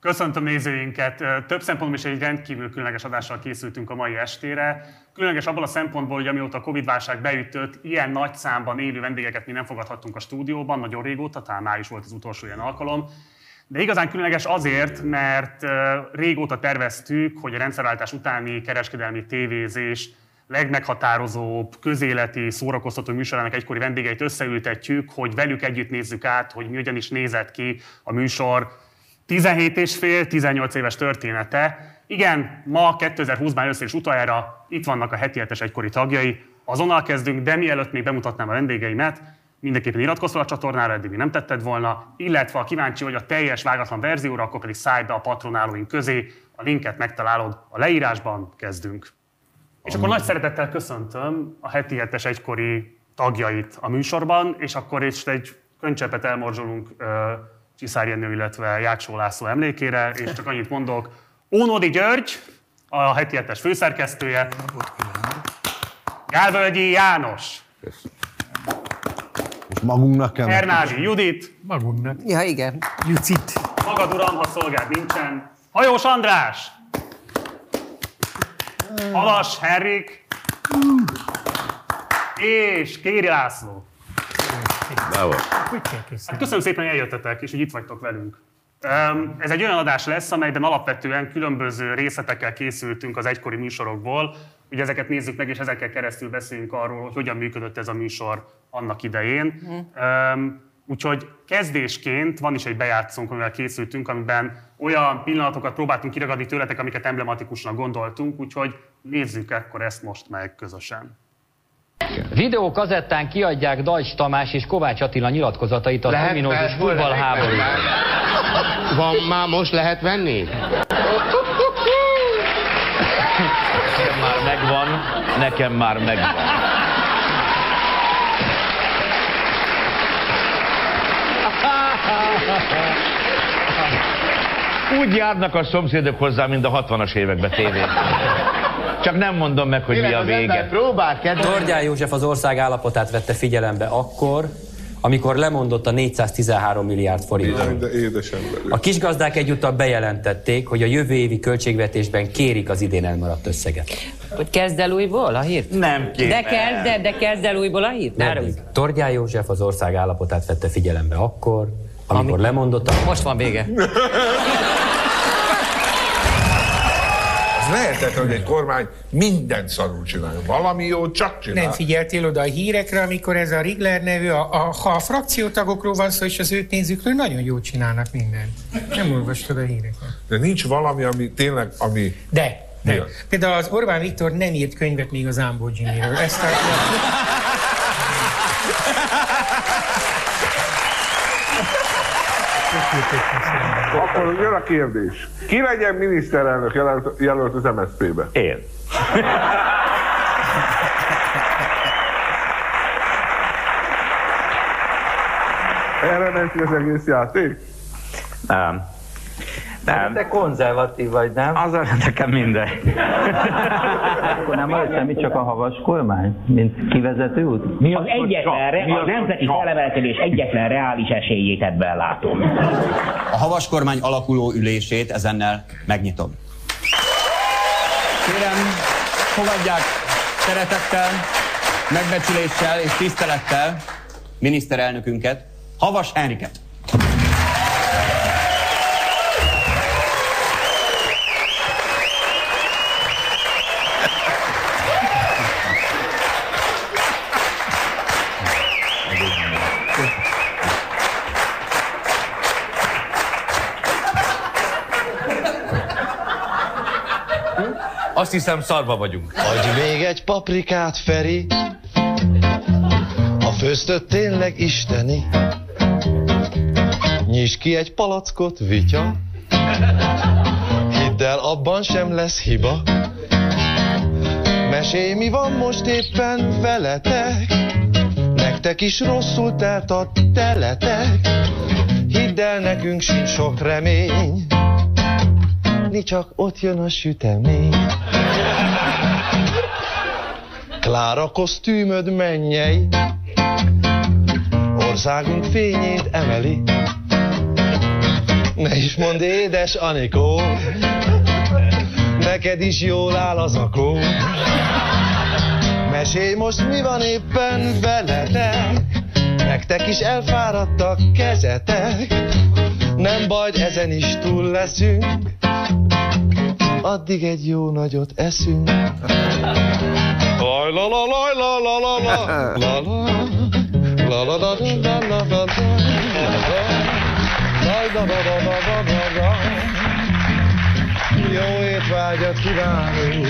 Köszöntöm nézőinket! Több szempontból is egy rendkívül különleges adással készültünk a mai estére. Különleges abban a szempontból, hogy amióta a Covid-válság beütött, ilyen nagy számban élő vendégeket mi nem fogadhattunk a stúdióban, nagyon régóta, talán május volt az utolsó ilyen alkalom. De igazán különleges azért, mert régóta terveztük, hogy a rendszerváltás utáni kereskedelmi tévézés legmeghatározóbb közéleti szórakoztató műsorának egykori vendégeit összeültetjük, hogy velük együtt nézzük át, hogy mi ugyanis nézett ki a műsor 17 és fél, 18 éves története. Igen, ma 2020-ban először is utoljára itt vannak a heti hetes egykori tagjai. Azonnal kezdünk, de mielőtt még bemutatnám a vendégeimet, mindenképpen iratkozz a csatornára, eddig nem tetted volna, illetve ha kíváncsi vagy a teljes vágatlan verzióra, akkor pedig szállj be a patronálóink közé, a linket megtalálod a leírásban, kezdünk. És akkor nagy szeretettel köszöntöm a heti hetes egykori tagjait a műsorban, és akkor is egy könycsepet elmorzsolunk Csiszár Jenő, illetve Jáksó László emlékére, és csak annyit mondok, Ónodi György, a heti hetes főszerkesztője, Gálvölgyi János, És magunknak kell... Ernázi Judit, Magunknak. Ja, igen. Jucit. magad uram, ha szolgád nincsen, Hajós András, Havas Henrik, és Kéri László. Kell köszönni? Hát köszönöm szépen, hogy eljöttetek, és hogy itt vagytok velünk. Ez egy olyan adás lesz, amelyben alapvetően különböző részletekkel készültünk az egykori műsorokból. Ugye ezeket nézzük meg, és ezekkel keresztül beszélünk arról, hogy hogyan működött ez a műsor annak idején. Öm, Úgyhogy kezdésként van is egy bejátszónk, amivel készültünk, amiben olyan pillanatokat próbáltunk kiragadni tőletek, amiket emblematikusnak gondoltunk, úgyhogy nézzük akkor ezt most meg közösen. Videókazettán kiadják Dajcs Tamás és Kovács Attila nyilatkozatait az Lehet, ominózus lehet, hol lehet futballháborúról. venni? Van már most lehet venni? Nekem már megvan, nekem már megvan. Úgy járnak a szomszédok hozzá, mint a 60-as években tévén. Csak nem mondom meg, hogy mi a vége. Próbál, kedves. Tordján József az ország állapotát vette figyelembe akkor, amikor lemondott a 413 milliárd forintról. A kisgazdák egyúttal bejelentették, hogy a jövő évi költségvetésben kérik az idén elmaradt összeget. Hogy kezd el újból a hírt? Nem kéne. De kezd, de, de kezd el újból a hírt? Ne Meddig? Tordján József az ország állapotát vette figyelembe akkor, amikor lemondott a... Most van vége. Ez lehetetlen, hogy egy kormány mindent szarul csinálja. Valami jót csak csinál. Nem figyeltél oda a hírekre, amikor ez a Rigler nevű, a, a, ha a frakciótagokról van szó, és az ő pénzükről, nagyon jól csinálnak mindent. Nem olvastad a híreket. De nincs valami, ami tényleg, ami... De, de. az? Például az Orbán Viktor nem írt könyvet még az Amboginiről. Ezt a... Akkor jön a kérdés. Ki legyen miniszterelnök jelölt, jelölt az MSZP-be? Én. Erre ment az egész játék? Nem. Nem. Te konzervatív vagy, nem? Az a nekem minden. Akkor nem volt semmit, csak a havas kormány, mint kivezető út? Mi Az egyetlen, re- a nemzeti felemelkedés egyetlen reális esélyét ebben látom. A havas kormány alakuló ülését ezennel megnyitom. Kérem, fogadják szeretettel, megbecsüléssel és tisztelettel miniszterelnökünket, Havas Henriket. Azt hiszem szarba vagyunk. Adj még egy paprikát, Feri. A főztött tényleg isteni. Nyisd ki egy palackot, vitya. Hidd el, abban sem lesz hiba. Mesélj, mi van most éppen veletek. Nektek is rosszul telt a teletek. Hidd el, nekünk sincs sok remény. Mi csak ott jön a sütemény. Klára kosztümöd mennyei, országunk fényét emeli. Ne is mondd édes Anikó, neked is jól áll az akó. Mesélj most mi van éppen veletek, nektek is elfáradtak kezetek. Nem baj, ezen is túl leszünk, addig egy jó nagyot eszünk. Laj, la, la, laj, la, la, la, la, la, la. La la la la la la la la la la la la la la la Jó étvágyat kívánunk!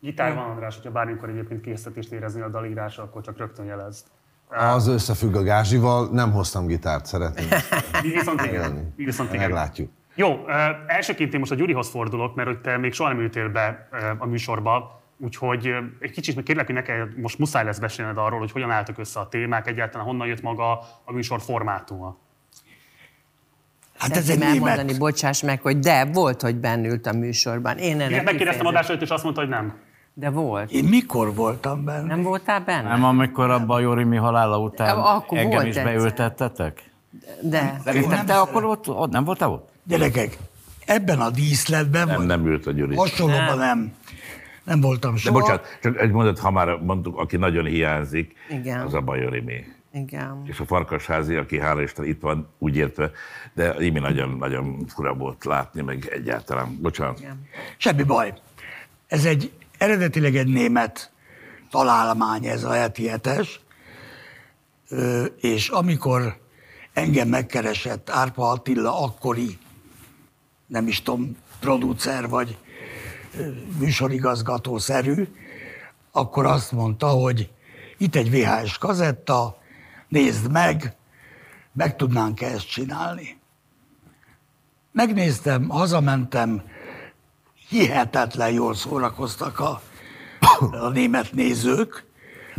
Gitár van, András, hogyha bármikor egyébként készítést érezni a dalírásra, akkor csak rögtön jelezd. Az összefügg a gázsival, nem hoztam gitárt, szeretném. Így viszont igen. Így viszont igen. Meglátjuk. Jó, elsőként én most a Gyurihoz fordulok, mert hogy te még soha nem ültél be a műsorba, úgyhogy egy kicsit még kérlek, hogy neked most muszáj lesz beszélned arról, hogy hogyan álltak össze a témák, egyáltalán honnan jött maga a műsor formátuma. Hát ez egy elmondani, bocsáss meg, hogy de, volt, hogy bennült a műsorban. Én ennek Igen, megkérdeztem adás előtt, és azt mondta, hogy nem. De volt. Én mikor voltam benne? Nem voltál benne? Nem, amikor a Bajori mi halála után Akkor engem volt is beültettetek? De. Szerintem te akkor ott, ott nem voltál ott? Gyerekek, ebben a díszletben, Nem, nem ült a Gyuri. hasonlóban nem. Nem voltam De soha. bocsánat, csak egy mondat, ha már mondtuk, aki nagyon hiányzik, Igen. az a Bajori mi. Igen. És a Farkasházi, aki hála Isten itt van, úgy értve, de Imi nagyon-nagyon fura volt látni, meg egyáltalán. Bocsánat. Semmi baj. Ez egy eredetileg egy német találmány, ez a heti hetes, és amikor engem megkeresett Árpa Attila akkori, nem is tudom, producer vagy ö, műsorigazgató-szerű, akkor azt mondta, hogy itt egy VHS kazetta, nézd meg, meg tudnánk ezt csinálni. Megnéztem, hazamentem, hihetetlen jól szórakoztak a, a német nézők.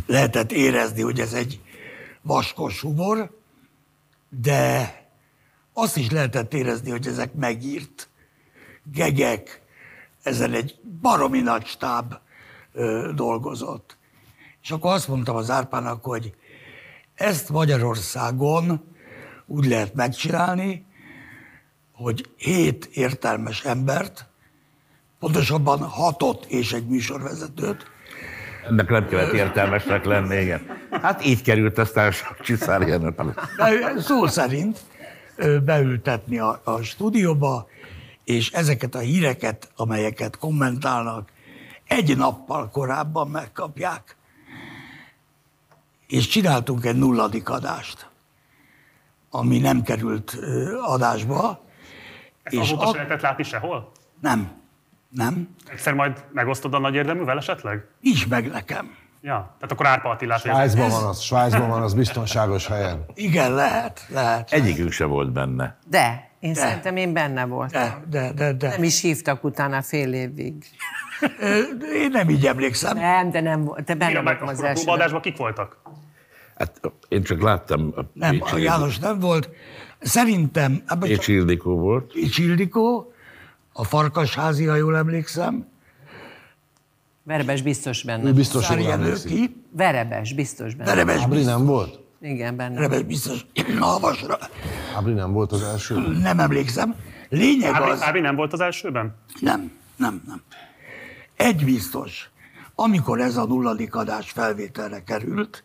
Lehetett érezni, hogy ez egy vaskos humor, de azt is lehetett érezni, hogy ezek megírt gegek, ezen egy baromi nagy stáb ö, dolgozott. És akkor azt mondtam az Árpának, hogy ezt Magyarországon úgy lehet megcsinálni, hogy hét értelmes embert, pontosabban hatot és egy műsorvezetőt, Ennek nem kellett értelmesnek lenni, igen. Hát így került aztán a Csiszár szó szerint beültetni a, a stúdióba, és ezeket a híreket, amelyeket kommentálnak, egy nappal korábban megkapják. És csináltunk egy nulladik adást, ami nem került adásba. Ezt azóta se lehetett látni sehol? Nem, nem. Egyszer majd megosztod a nagy érdeművel esetleg? Nincs meg nekem. Ja, tehát akkor Árpa Attilát Svájcban van az, Svájcban van az biztonságos helyen. Igen, lehet, lehet. Egyikünk se volt benne. De, én De. szerintem én benne voltam. De, de, de, de. Nem is hívtak utána fél évig. Én nem így emlékszem. Nem, de nem, volt- te benne voltam az első. próbaadásban kik voltak? Hát én csak láttam. A Nem, a János nem volt. Szerintem, Pécsi Ildikó volt. Pécsi Ildikó, a Farkasházi, ha jól emlékszem. Verebes biztos benne. Ő biztos jól emlékszik. ki? Verebes biztos benne. Verebes Ábri biztos. nem volt? Igen, benne. Verebes biztos. Havasra. Ábri nem volt az első? Nem emlékszem. Lényeg Ábri, az... Ábri nem volt az elsőben? Nem, nem, nem. Egy biztos. Amikor ez a nulladik adás felvételre került,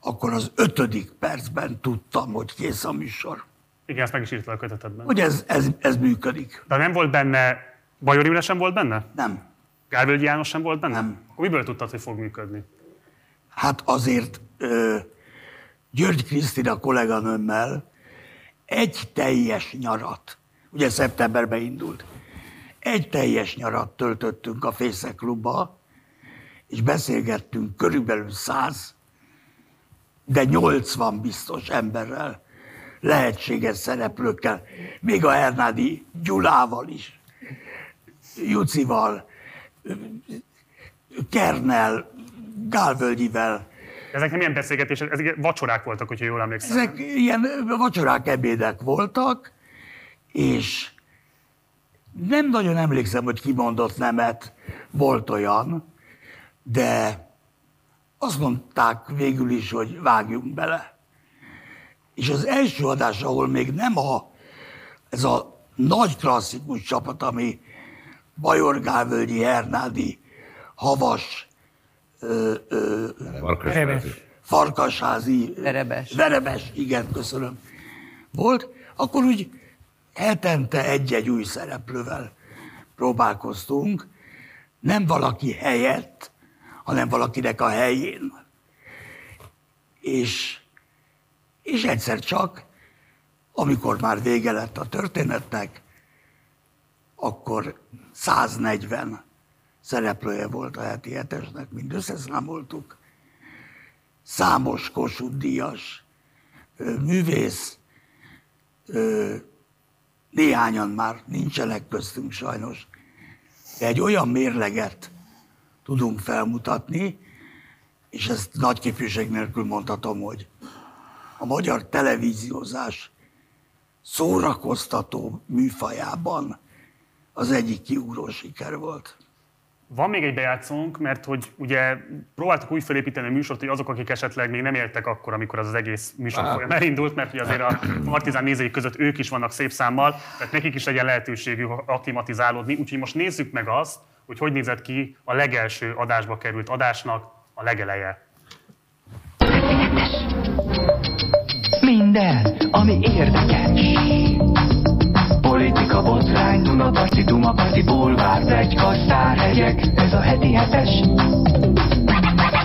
akkor az ötödik percben tudtam, hogy kész a műsor. Igen, ezt meg is írtad a kötetedben. Hogy ez, ez, ez működik. De nem volt benne, Bajor Imre sem volt benne? Nem. Gálvölgyi János sem volt benne? Nem. Akkor miből tudtad, hogy fog működni? Hát azért ö, György Krisztina kolléganőmmel egy teljes nyarat, ugye szeptemberben indult, egy teljes nyarat töltöttünk a Fészek klubba, és beszélgettünk körülbelül száz, de 80 biztos emberrel, lehetséges szereplőkkel, még a Hernádi Gyulával is, Jucival, Kernel, Gálvölgyivel. Ezek nem ilyen beszélgetések, ezek vacsorák voltak, hogyha jól emlékszem. Ezek ilyen vacsorák, ebédek voltak, és nem nagyon emlékszem, hogy kimondott nemet, volt olyan, de azt mondták végül is, hogy vágjunk bele. És az első adás, ahol még nem a, ez a nagy klasszikus csapat, ami Bajor Gálvölgyi, Hernádi, Havas, ö, ö, Farkasházi. Farkasházi, Verebes. Verebes, igen, köszönöm, volt, akkor úgy hetente egy-egy új szereplővel próbálkoztunk, nem valaki helyett, hanem valakinek a helyén. És, és egyszer csak, amikor már vége lett a történetnek, akkor 140 szereplője volt a heti hetesnek, mind összeszámoltuk. Számos Kossuth Díjas, művész, néhányan már nincsenek köztünk sajnos, de egy olyan mérleget tudunk felmutatni, és ezt nagy képviség nélkül mondhatom, hogy a magyar televíziózás szórakoztató műfajában az egyik kiugró siker volt. Van még egy bejátszónk, mert hogy ugye próbáltuk úgy felépíteni a műsort, hogy azok, akik esetleg még nem éltek akkor, amikor az, az egész műsor folyam elindult, mert ugye azért a Partizán nézői között ők is vannak szép számmal, tehát nekik is legyen lehetőségük aklimatizálódni. Úgyhogy most nézzük meg azt, hogy hogy nézett ki a legelső adásba került adásnak a legeleje. Minden, ami érdekes. Politika, botrány, Dunaparti, Dumaparti, bulvár, plegyka, sztárhegyek, ez a heti hetes.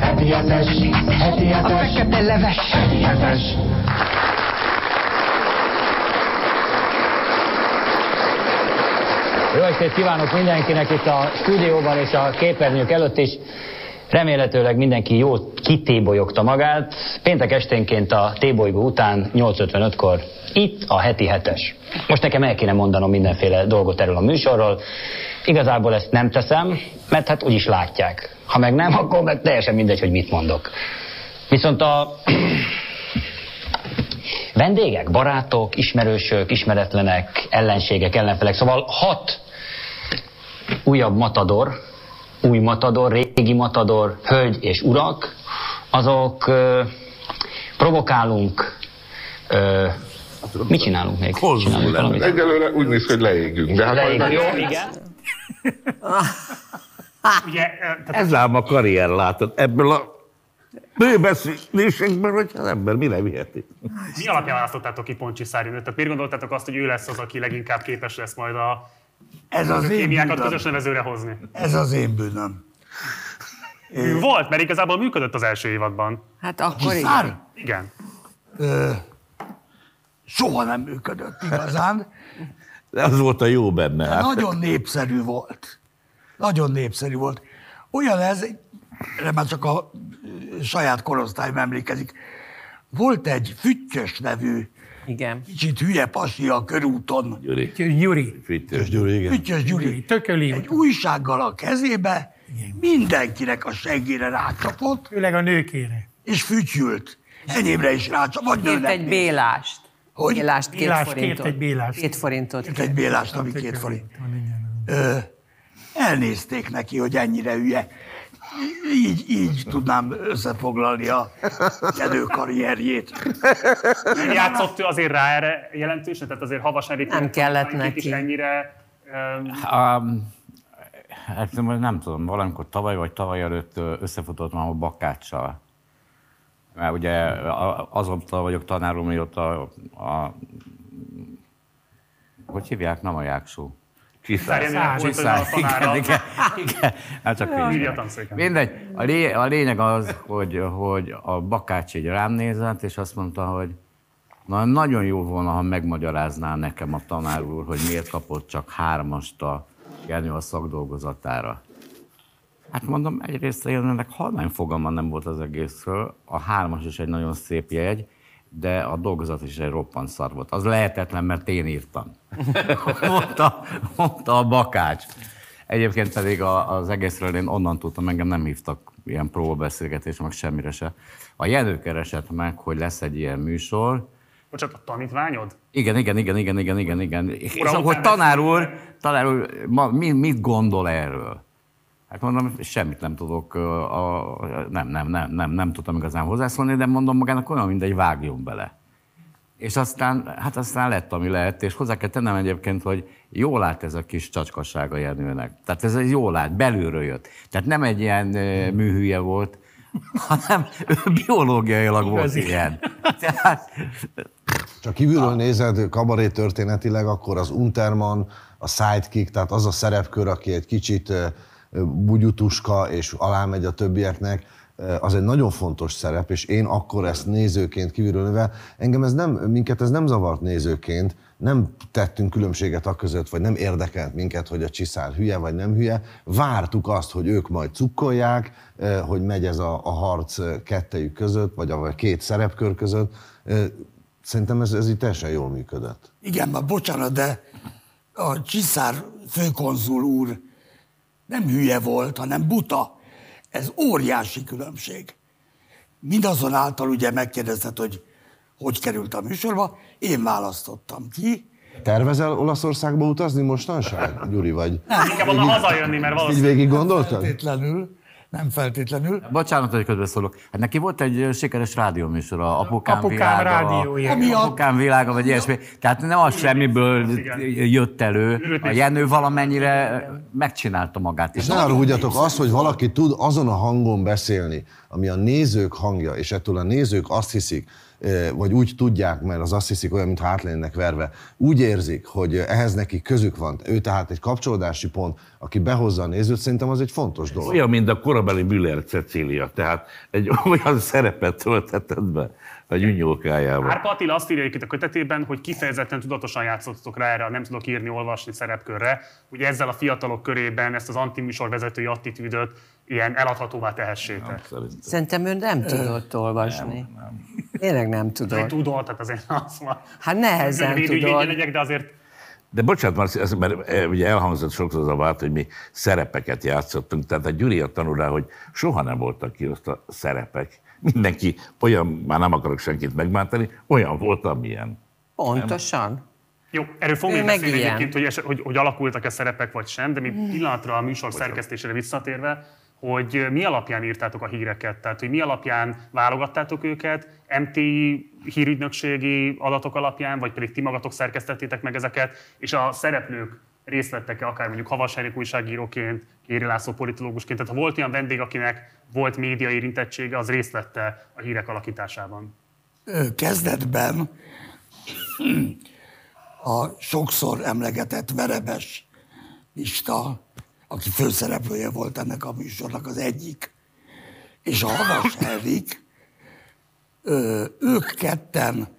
Heti hetes, heti hetes. A fekete leves. Heti hetes. Jó estét kívánok mindenkinek itt a stúdióban és a képernyők előtt is. Remélhetőleg mindenki jól kitébolyogta magát. Péntek esténként a tébolygó után 8.55-kor itt a heti hetes. Most nekem el kéne mondanom mindenféle dolgot erről a műsorról. Igazából ezt nem teszem, mert hát úgyis látják. Ha meg nem, akkor meg teljesen mindegy, hogy mit mondok. Viszont a vendégek, barátok, ismerősök, ismeretlenek, ellenségek, ellenfelek, szóval hat újabb matador, új matador, régi matador, hölgy és urak, azok ö, provokálunk, ö, mit csinálunk még? Csinálunk valamit? Egyelőre úgy néz hogy leégünk. De hát Leégünk, jó, igen. Ugye, eh, tehát Ez ám a karrier, látod, ebből a bőbeszélésekből, hogy az ember mire viheti. mi alapján választottátok ki Poncsi Szárinőt? Tehát miért gondoltátok azt, hogy ő lesz az, aki leginkább képes lesz majd a Ez az én kémiákat bűnöm. közös nevezőre hozni? Ez az én bűnöm. Ő volt, mert igazából működött az első évadban. Hát akkor igen. Igen. Ö, soha nem működött igazán. De az volt a jó benne. Hát. nagyon népszerű volt. Nagyon népszerű volt. Olyan ez, erre már csak a saját korosztályom emlékezik. Volt egy Füttyös nevű, Igen. kicsit hülye pasi a körúton. Gyuri. Gyuri. Füttyös Gyuri, igen. Füttyös Gyuri. Tököli. Egy újsággal a kezébe, mindenkinek a seggére rácsapott, Főleg a nőkére. és fütyült. Enyémre is rácsapott, vagy Kért nőnek egy bélást. Hogy? Bélást, két Bélást, forintot. kért egy bélást. Két forintot. Kért egy bélást, ami két forint. Ö, elnézték neki, hogy ennyire hülye. Így, így tudnám összefoglalni a Jenő karrierjét. Nem játszott ő azért rá erre jelentősen? Tehát azért Havas Nem kellett Itt is neki. ennyire um, Um, hát nem- nem tudom, valamikor tavaly vagy tavaly előtt összefutottam a Bakáccsal. Mert ugye azóta vagyok tanár úr, mióta a, a hogy hívják? Nem a jáksó. Szárjánőnek volt az a tanára. igen, igen, igen. Hát csak Írja így. a tanszéken. Mindegy. A, lé, a lényeg az, hogy, hogy a Bakács így rám nézett, és azt mondta, hogy na, nagyon jó volna, ha megmagyarázná nekem a tanár úr, hogy miért kapott csak hármast a Jenő a szakdolgozatára. Hát mondom, egyrészt én ennek halvány fogalma nem volt az egészről. A hármas is egy nagyon szép jegy, de a dolgozat is egy roppant szar volt. Az lehetetlen, mert én írtam. mondta, mondta a bakács. Egyébként pedig a, az egészről én onnan tudtam, engem nem hívtak ilyen próbabeszélgetés, meg semmire se. A Jenő keresett meg, hogy lesz egy ilyen műsor, Bocsánat, a tanítványod? igen, igen, igen, igen, igen, igen, igen. És Ura, akkor utána tanár úr, tanár úr ma, mi, mit gondol erről? Hát mondom, semmit nem tudok, a, a, nem, nem, nem, nem, nem tudtam igazán hozzászólni, de mondom magának olyan, mindegy, vágjon bele. És aztán, hát aztán lett, ami lett, és hozzá kell tennem egyébként, hogy jól lát ez a kis csacskassága Jenőnek. Tehát ez egy jól lát, belülről jött. Tehát nem egy ilyen műhülye volt, hanem ő biológiailag volt Igazi. ilyen. Tehát, Csak kívülről nézed kabaré történetileg, akkor az Unterman, a sidekick, tehát az a szerepkör, aki egy kicsit bugyutuska és alámegy a többieknek, ö, az egy nagyon fontos szerep, és én akkor ezt nézőként kívülről nézve, engem ez nem, minket ez nem zavart nézőként, nem tettünk különbséget a között, vagy nem érdekelt minket, hogy a csiszár hülye vagy nem hülye. Vártuk azt, hogy ők majd cukkolják, ö, hogy megy ez a, a harc ö, kettejük között, vagy a két szerepkör között. Szerintem ez, ez így teljesen jól működött. Igen, már bocsánat, de a Csiszár főkonzul úr nem hülye volt, hanem buta. Ez óriási különbség. Mindazonáltal ugye megkérdezted, hogy hogy került a műsorba, én választottam ki. Tervezel Olaszországba utazni mostanság, Gyuri, vagy? Inkább onnan hazajönni, mert Így valószínűleg... végig gondoltad? Feltétlenül, nem feltétlenül. Bocsánat, hogy közbeszólok. Hát neki volt egy sikeres rádióműsora, Apukám, Apukám világa, rádiója. Amiatt- Apukám világa, vagy ilyesmi. Tehát nem az semmiből jött elő. A Jenő valamennyire megcsinálta magát. És ne haragudjatok, az, hogy valaki tud azon a hangon beszélni, ami a nézők hangja, és ettől a nézők azt hiszik, vagy úgy tudják, mert az azt hiszik olyan, mintha át lennének verve, úgy érzik, hogy ehhez neki közük van. Ő tehát egy kapcsolódási pont, aki behozza a nézőt, szerintem az egy fontos dolog. Olyan, mint a korabeli Müller Cecília, tehát egy olyan szerepet töltetett be a gyűnyókájával. Árpa Attila azt írja itt a kötetében, hogy kifejezetten tudatosan játszottatok rá erre, a nem tudok írni, olvasni szerepkörre, hogy ezzel a fiatalok körében ezt az antiműsorvezetői attitűdöt ilyen eladhatóvá tehessétek. Szerintem ő nem tudott olvasni. Tényleg nem Nem tudott. tudod, tehát azért az van. Hát nehezen tudod. legyek, de azért De bocsánat, Marci, ez- mert eh, ugye elhangzott sokszor az a vált, hogy mi szerepeket játszottunk. Tehát a Gyuri tanul rá, hogy soha nem voltak kiosztva szerepek. Mindenki olyan, már nem akarok senkit megbántani, olyan volt, amilyen. Pontosan. Jó, erről fogunk még beszélni egyébként, hogy, hogy, hogy alakultak-e szerepek vagy sem, de mi pillanatra a műsor szerkesztésére visszatérve, hogy mi alapján írtátok a híreket, tehát hogy mi alapján válogattátok őket, MTI hírügynökségi adatok alapján, vagy pedig ti magatok szerkesztettétek meg ezeket, és a szereplők részt akár mondjuk Havas újságíróként, Kéri László politológusként, tehát ha volt olyan vendég, akinek volt média érintettsége, az részt a hírek alakításában. Kezdetben a sokszor emlegetett Verebes Pista, aki főszereplője volt ennek a műsornak az egyik, és a Havas Henrik, ők ketten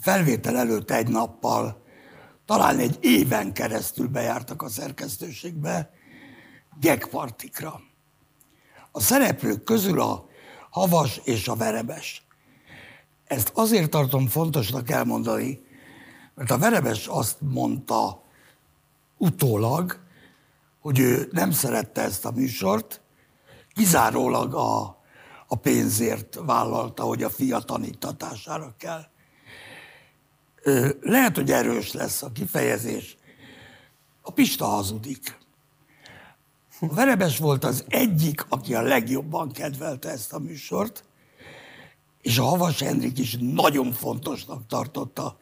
felvétel előtt egy nappal, talán egy éven keresztül bejártak a szerkesztőségbe gegpartikra. A szereplők közül a Havas és a Verebes. Ezt azért tartom fontosnak elmondani, mert a Verebes azt mondta utólag, hogy ő nem szerette ezt a műsort, kizárólag a, a pénzért vállalta, hogy a fia tanítatására kell. Lehet, hogy erős lesz a kifejezés. A Pista hazudik. A Verebes volt az egyik, aki a legjobban kedvelte ezt a műsort, és a Havas Henrik is nagyon fontosnak tartotta,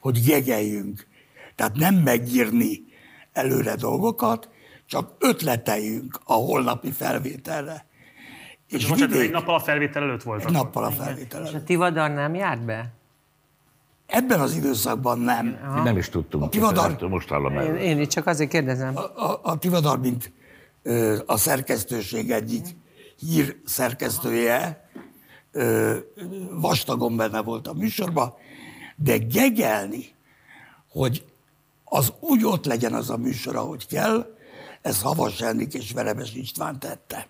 hogy gegeljünk. Tehát nem megírni előre dolgokat, csak ötleteljünk a holnapi felvételre. És És most egy vidék, nappal a felvétel előtt volt. egy nappal a felvétel És a előtt. Tivadar nem járt be? Ebben az időszakban nem. Mi nem is tudtunk. Tivadar- Most hallom Én, el. én itt csak azért kérdezem. A, a Tivadar, mint ö, a szerkesztőség egyik hír szerkesztője, ö, vastagon benne volt a műsorban, de gegelni, hogy az úgy ott legyen az a műsor, ahogy kell, ez Havas Henrik és Verebes István tette.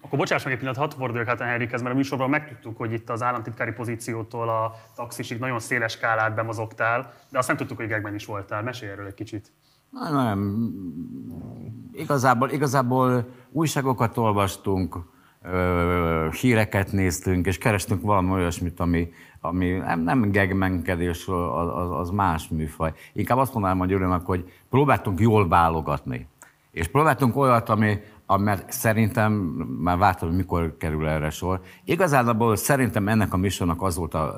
Akkor bocsáss meg egy pillanat, hadd forduljak hát a Henrikhez, mert a műsorban megtudtuk, hogy itt az államtitkári pozíciótól a taxisig nagyon széles skálát bemozogtál, de azt nem tudtuk, hogy gegben is voltál. Mesélj erről egy kicsit. Nem, nem. Igazából, igazából újságokat olvastunk, híreket néztünk, és kerestünk valami olyasmit, ami, ami nem, nem gegmenkedés, az, az, az más műfaj. Inkább azt mondanám a Gyurinak, hogy próbáltunk jól válogatni. És próbáltunk olyat, ami, mert szerintem, már vártam, hogy mikor kerül erre sor. Igazából szerintem ennek a műsornak az volt a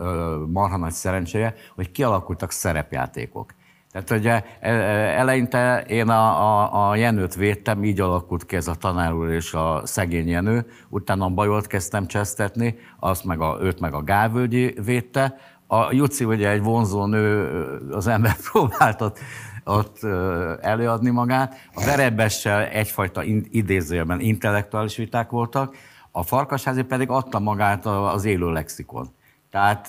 marha nagy szerencséje, hogy kialakultak szerepjátékok. Tehát ugye eleinte én a, a, a Jenőt védtem, így alakult ki ez a tanár úr és a szegény Jenő, utána a Bajolt kezdtem csesztetni, azt meg a, őt meg a Gálvölgyi védte, a Juci ugye egy vonzó nő, az ember próbált ott, előadni magát, a Verebessel egyfajta idézőjelben intellektuális viták voltak, a Farkasházi pedig adta magát az élő lexikon. Tehát,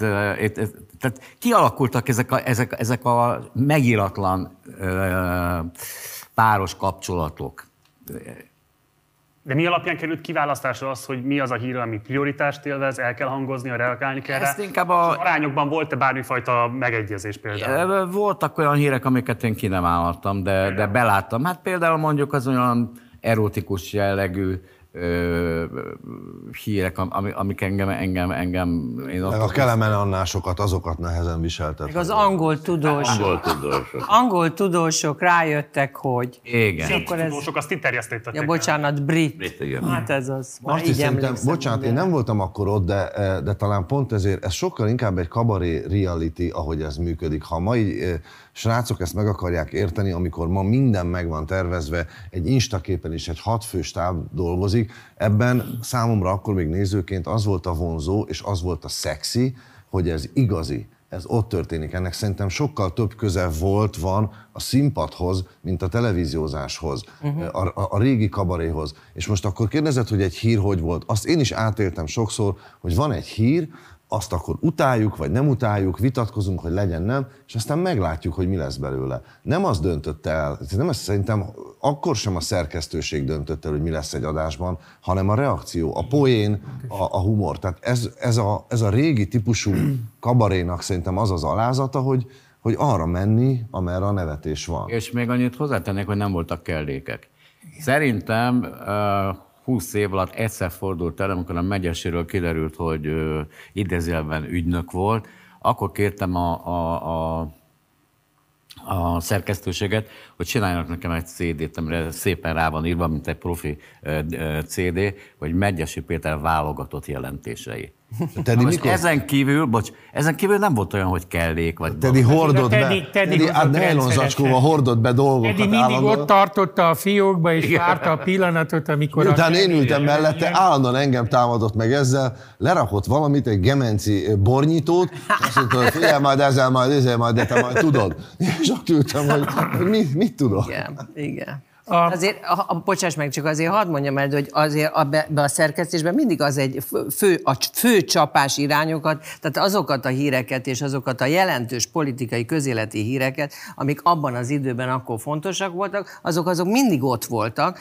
tehát kialakultak ezek a, ezek, ezek a megíratlan páros kapcsolatok. De mi alapján került kiválasztásra az, hogy mi az a hír, ami prioritást élvez, el kell hangozni, reagálni kell rá? Ezt inkább a- És arányokban volt-e bármifajta megegyezés például? Voltak olyan hírek, amiket én ki nem állhattam, de, de beláttam. Hát például mondjuk az olyan erotikus jellegű ö, hírek, ami, amik engem, engem, engem én Meg a kelemen annásokat, azokat nehezen viseltet. Meg az angol tudósok. Angol tudósok. Angol tudósok rájöttek, hogy... Igen. És akkor ez... Tudósok azt itt terjesztették. Ja, bocsánat, brit. Brit, igen. Hát ez az. Már Azt így szerintem, bocsánat, én nem voltam akkor ott, de, eh, de talán pont ezért ez sokkal inkább egy kabaré reality, ahogy ez működik. Ha mai eh, srácok ezt meg akarják érteni, amikor ma minden meg van tervezve, egy instaképen is egy hatfős stáb dolgozik, ebben számomra akkor még nézőként az volt a vonzó, és az volt a szexi, hogy ez igazi, ez ott történik. Ennek szerintem sokkal több köze volt, van a színpadhoz, mint a televíziózáshoz, Mhm. a, a, a régi kabaréhoz. És most akkor kérdezed, hogy egy hír hogy volt. Azt én is átéltem sokszor, hogy van egy hír, azt akkor utáljuk, vagy nem utáljuk, vitatkozunk, hogy legyen nem, és aztán meglátjuk, hogy mi lesz belőle. Nem az döntött el, nem ez szerintem akkor sem a szerkesztőség döntött el, hogy mi lesz egy adásban, hanem a reakció, a poén, a, a humor. Tehát ez, ez, a, ez a régi típusú kabarénak szerintem az az alázata, hogy, hogy arra menni, amerre a nevetés van. És még annyit hozzátennék, hogy nem voltak kellékek. Szerintem 20 év alatt egyszer fordult el, amikor a megyeséről kiderült, hogy idézőjelben ügynök volt, akkor kértem a, a, a a szerkesztőséget, hogy csináljanak nekem egy CD-t, amire szépen rá van írva, mint egy profi CD, hogy Megyesi Péter válogatott jelentései. Teddy, most mikor- ezen kívül, bocs, ezen kívül nem volt olyan, hogy kellék, vagy... Teddy hordott be, Teddy- Teddy Teddy át nylon zacskóba hordott be dolgokat Eddie mindig állandóan. ott tartotta a fiókba, és várta a pillanatot, amikor... Miután a én ültem mellette, állandóan engem támadott meg ezzel, lerakott valamit, egy gemenci bornyítót, azt mondta, hogy figyelj majd ezzel, majd ezzel, majd, de te majd tudod. És ott ültem, hogy mit, mit tudok. Igen, igen. A... Azért, a, a, bocsáss meg, csak azért hadd mondjam el, hogy azért a, be, a szerkesztésben mindig az egy fő- a fő csapás irányokat, tehát azokat a híreket és azokat a jelentős politikai közéleti híreket, amik abban az időben akkor fontosak voltak, azok azok mindig ott voltak.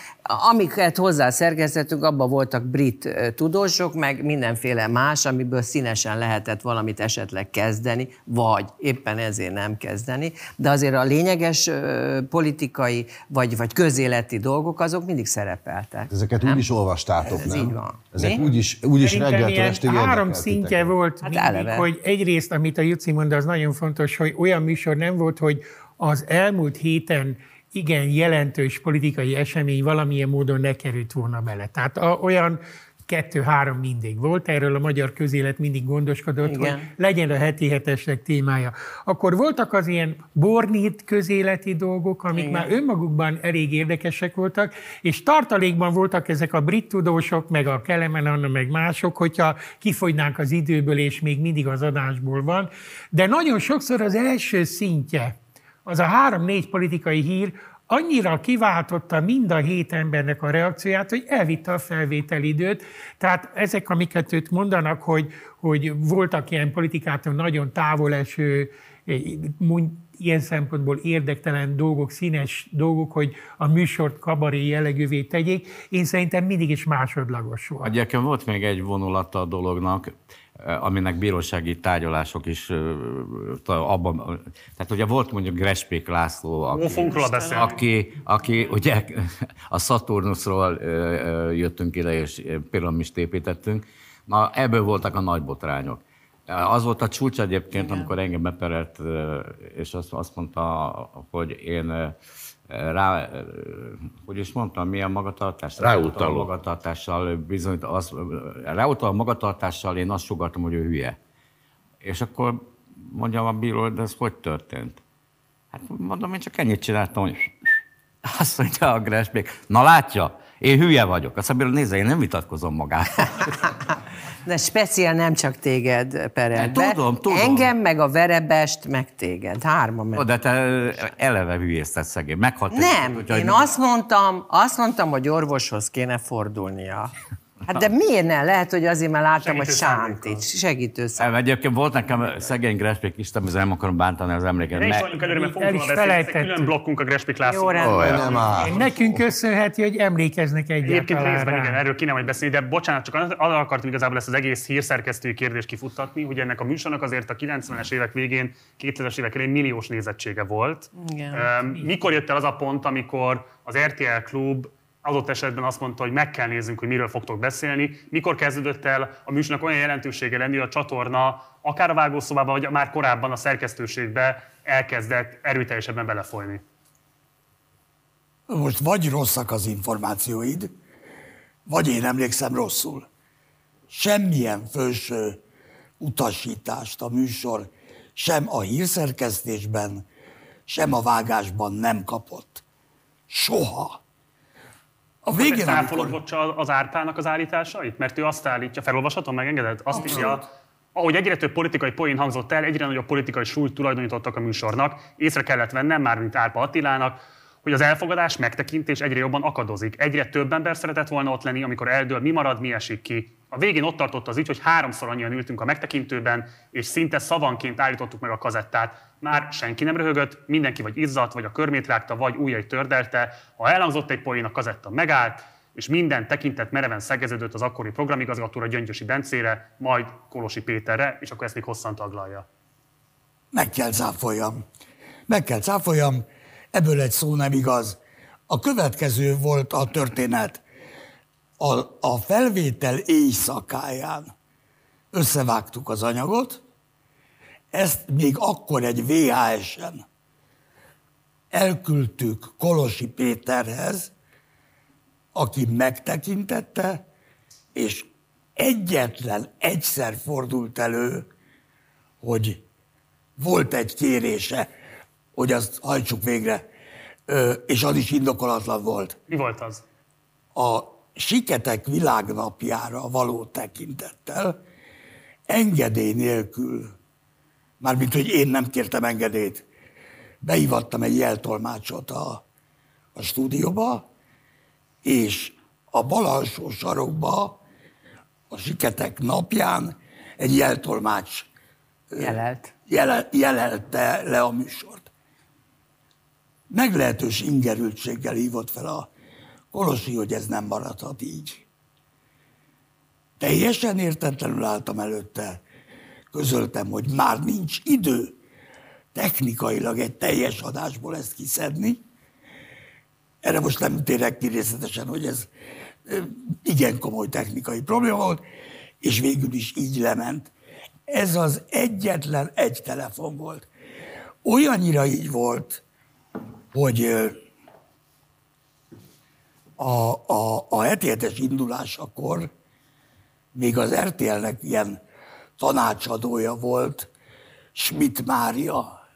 Amiket hozzá szerkesztettünk, abban voltak brit tudósok, meg mindenféle más, amiből színesen lehetett valamit esetleg kezdeni, vagy éppen ezért nem kezdeni, de azért a lényeges politikai vagy, vagy közéleti dolgok, azok mindig szerepeltek. Ezeket nem? úgy is olvastátok, Ez nem? így van. Ezek Mi? úgy is, úgy is reggeltől estig három szintje titeket. volt Hát mindig, eleve. hogy egyrészt, amit a Juci mond, az nagyon fontos, hogy olyan műsor nem volt, hogy az elmúlt héten igen jelentős politikai esemény valamilyen módon ne került volna bele. Tehát a, olyan kettő-három mindig volt, erről a magyar közélet mindig gondoskodott, Igen. hogy legyen a heti hetesek témája. Akkor voltak az ilyen bornít közéleti dolgok, amik Igen. már önmagukban elég érdekesek voltak, és tartalékban voltak ezek a brit tudósok, meg a Kelemen Anna, meg mások, hogyha kifogynánk az időből, és még mindig az adásból van. De nagyon sokszor az első szintje, az a három-négy politikai hír, annyira kiváltotta mind a hét embernek a reakcióját, hogy elvitte a felvételidőt. Tehát ezek, amiket őt mondanak, hogy, hogy voltak ilyen politikától nagyon távol eső, eh, ilyen szempontból érdektelen dolgok, színes dolgok, hogy a műsort kabaré jellegűvé tegyék, én szerintem mindig is másodlagos volt. Egyébként volt még egy vonulata a dolognak, aminek bírósági tárgyalások is eh, abban, tehát ugye volt mondjuk Grespék László, aki, aki, aki ugye a Saturnusról eh, eh, jöttünk ide, és eh, piramist építettünk. Na, ebből voltak a nagy botrányok. Az volt a csúcs egyébként, amikor engem beperelt, és azt, azt mondta, hogy én rá, hogy is mondtam, milyen magatartás? Ráutaló. magatartással bizony, az, ráutaló magatartással én azt sugartam, hogy ő hülye. És akkor mondjam a bíró, de ez hogy történt? Hát mondom, én csak ennyit csináltam, hogy azt mondja a Gresbék, na látja, én hülye vagyok. Azt mondja, nézze, én nem vitatkozom magával. De speciál nem csak téged perelt be. tudom, tudom. Engem, meg a verebest, meg téged. Hárma meg. Ó, de te eleve hülyészted szegény. Meghalt. Nem, Úgyhogy- én azt mondtam, azt mondtam, hogy orvoshoz kéne fordulnia. Hát de miért ne? Lehet, hogy azért, mert láttam, hogy Sántit, segítő Nem, Egyébként volt nekem szegény Grespék Isten, ezzel nem akarom bántani az emléket. Ne is vagyunk előre, mert El fogunk beszélni, külön blokkunk a Grespik László. Jó, rendben. Nekünk köszönheti, hogy emlékeznek Egyébként egyáltalán részben igen, erről kéne majd beszélni, de bocsánat, csak arra akartam igazából ezt az egész hírszerkesztői kérdést kifuttatni, hogy ennek a műsornak azért a 90-es évek végén, 2000-es évek elején milliós nézettsége volt. Igen. Mikor jött el az a pont, amikor az RTL Klub adott esetben azt mondta, hogy meg kell néznünk, hogy miről fogtok beszélni. Mikor kezdődött el a műsornak olyan jelentősége lenni, hogy a csatorna akár a vágószobában, vagy már korábban a szerkesztőségbe elkezdett erőteljesebben belefolyni? Most vagy rosszak az információid, vagy én emlékszem rosszul. Semmilyen felső utasítást a műsor sem a hírszerkesztésben, sem a vágásban nem kapott. Soha. A Végén bocsa az Árpának az állításait? Mert ő azt állítja, felolvashatom, megengeded? Azt írja, ahogy egyre több politikai poén hangzott el, egyre nagyobb politikai súlyt tulajdonítottak a műsornak, észre kellett vennem, már mint Árpa Attilának, hogy az elfogadás, megtekintés egyre jobban akadozik. Egyre több ember szeretett volna ott lenni, amikor eldől, mi marad, mi esik ki. A végén ott tartott az ügy, hogy háromszor annyian ültünk a megtekintőben, és szinte szavanként állítottuk meg a kazettát. Már senki nem röhögött, mindenki vagy izzadt, vagy a körmét rágta, vagy ujjai tördelte. Ha elhangzott egy poén, a kazetta megállt, és minden tekintet mereven szegeződött az akkori programigazgatóra Gyöngyösi Bencére, majd Kolosi Péterre, és akkor ezt még hosszan taglalja. Meg kell cáfoljam. Meg kell cáfoljam, ebből egy szó nem igaz. A következő volt a történet. A, a felvétel éjszakáján összevágtuk az anyagot, ezt még akkor egy VHS-en elküldtük Kolosi Péterhez, aki megtekintette, és egyetlen egyszer fordult elő, hogy volt egy kérése, hogy azt hajtsuk végre, és az is indokolatlan volt. Mi volt az? A Siketek világnapjára való tekintettel engedély nélkül, mármint, hogy én nem kértem engedélyt, beívattam egy jeltolmácsot a, a stúdióba, és a bal alsó sarokba a Siketek napján egy jeltolmács Jelelt. jele, jelelte le a műsort. Meglehetős ingerültséggel hívott fel a Kolosi, hogy ez nem maradhat így. Teljesen értetlenül álltam előtte, közöltem, hogy már nincs idő technikailag egy teljes adásból ezt kiszedni. Erre most nem térek ki részletesen, hogy ez igen komoly technikai probléma volt, és végül is így lement. Ez az egyetlen egy telefon volt. Olyannyira így volt, hogy a, a, a heti hetes indulásakor még az RTL-nek ilyen tanácsadója volt, Schmidt Mária.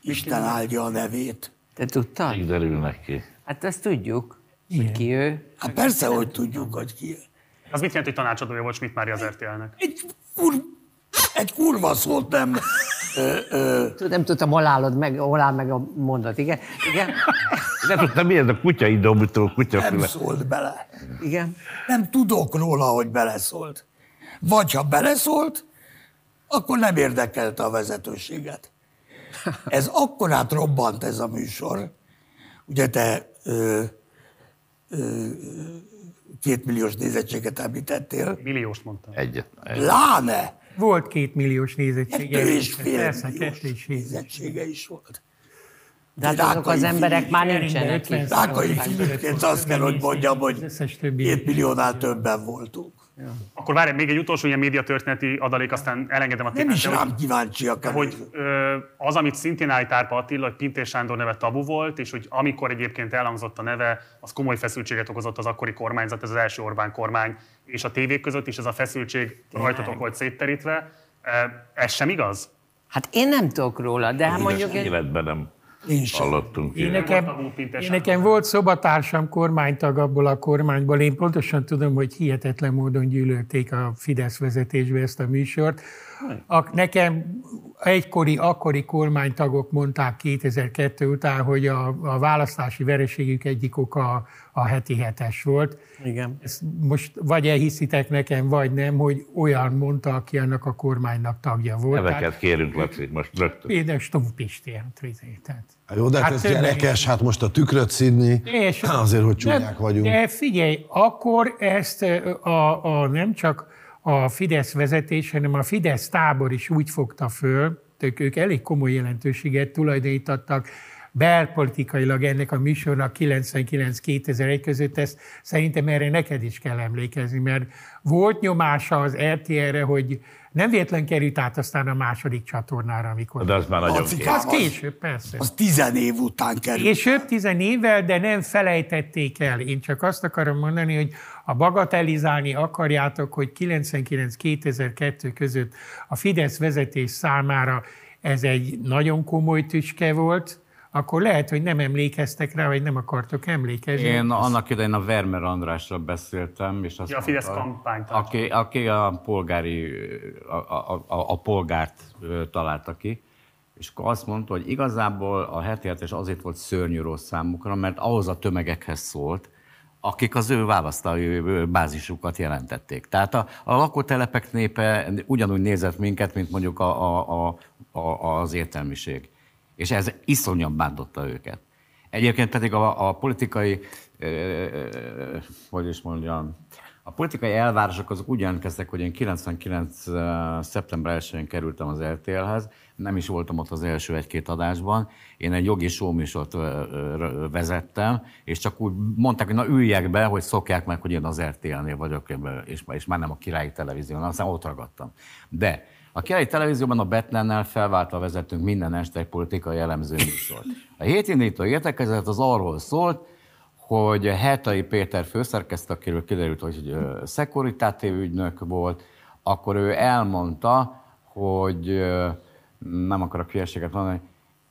Isten áldja a nevét. Te tudtad? Így derülnek ki. Hát ezt tudjuk, hogy ki ő. Hát persze, hogy tudjuk, hogy ki. Az mit jelent, hogy tanácsadója volt Schmidt Mária az RTL-nek? Egy, kur, egy kurva szót nem... Ö, ö, Nem tudtam, hol állod meg, hol áll meg a mondat, igen? Igen? Nem tudtam, mi ez a kutya idomító, kutya nem szólt bele. Igen? Nem tudok róla, hogy beleszólt. Vagy ha beleszólt, akkor nem érdekelte a vezetőséget. Ez akkorát robbant ez a műsor. Ugye te ö, ö, két milliós nézettséget említettél. Milliós mondtam. Egyet. Pláne! Volt két milliós nézettsége. Kettő és fél Persze, milliós kettő és fél. nézettsége is volt. De hát azok az emberek már nincsenek itt. Rákai Filipként azt kell, hogy mondjam, hogy két milliónál többen voltunk. Akkor várj, még egy utolsó ilyen médiatörténeti adalék, aztán elengedem a Nem témát. is de rám kíváncsiak. hogy ö, az, amit szintén állít Árpa Attila, hogy Pintér Sándor neve tabu volt, és hogy amikor egyébként elhangzott a neve, az komoly feszültséget okozott az akkori kormányzat, ez az első Orbán kormány és a tévék között, és ez a feszültség rajtatok volt szétterítve. Ö, Ez sem igaz? Hát én nem tudok róla, de hát mondjuk egy... Életben nem hallottunk Én nekem, én nekem volt szobatársam kormánytag abból a kormányból, én pontosan tudom, hogy hihetetlen módon gyűlölték a Fidesz vezetésbe ezt a műsort. A, nekem egykori, akkori kormánytagok mondták 2002 után, hogy a, a választási vereségük egyik oka a heti hetes volt. Igen. Ezt most vagy elhiszitek nekem, vagy nem, hogy olyan mondta, aki annak a kormánynak tagja volt. Neveket kérünk, Laci, most rögtön. Például Stumpf Pisti, hát, izé, tehát. Jó, de hát, Hát ez gyerekes, hát most a tükröt szidni, És- azért, hogy csúnyák de, vagyunk. De figyelj, akkor ezt a, a, nem csak a Fidesz vezetés, hanem a Fidesz tábor is úgy fogta föl, ők, ők elég komoly jelentőséget tulajdonítottak belpolitikailag ennek a műsornak 99-2001 között, ezt szerintem erre neked is kell emlékezni, mert volt nyomása az RTL-re, hogy nem véletlen került át aztán a második csatornára, amikor... De az már nagyon Lacikám, Az később, persze. Az tizen év után kerül. Később, tizen évvel, de nem felejtették el. Én csak azt akarom mondani, hogy ha bagatelizálni akarjátok, hogy 99-2002 között a Fidesz vezetés számára ez egy nagyon komoly tüske volt, akkor lehet, hogy nem emlékeztek rá, vagy nem akartok emlékezni. Én annak idején a Vermer Andrásra beszéltem, és azt Ja, a Fidesz kampányt aki, aki a polgári, a, a, a, a polgárt találta ki, és akkor azt mondta, hogy igazából a heti hetes azért volt szörnyű rossz számukra, mert ahhoz a tömegekhez szólt, akik az ő választói bázisukat jelentették. Tehát a, a lakótelepek népe ugyanúgy nézett minket, mint mondjuk a, a, a, a, az értelmiség. És ez iszonyan bántotta őket. Egyébként pedig a, a politikai, ö, hogy is mondjam, a politikai elvárások azok úgy jelentkeztek, hogy én 99. szeptember 1-én kerültem az RTL-hez, nem is voltam ott az első egy-két adásban, én egy jogi ö, vezettem, és csak úgy mondták, hogy na üljek be, hogy szokják meg, hogy én az RTL-nél vagyok, és már nem a királyi televízión, aztán ott ragadtam. De a királyi televízióban a Betlennel felváltva vezettünk minden este politikai elemző műsort. A hétindító értekezet az arról szólt, hogy Hetai Péter főszerkesztő, akiről kiderült, hogy szekuritáté ügynök volt, akkor ő elmondta, hogy nem akarok hülyeséget mondani,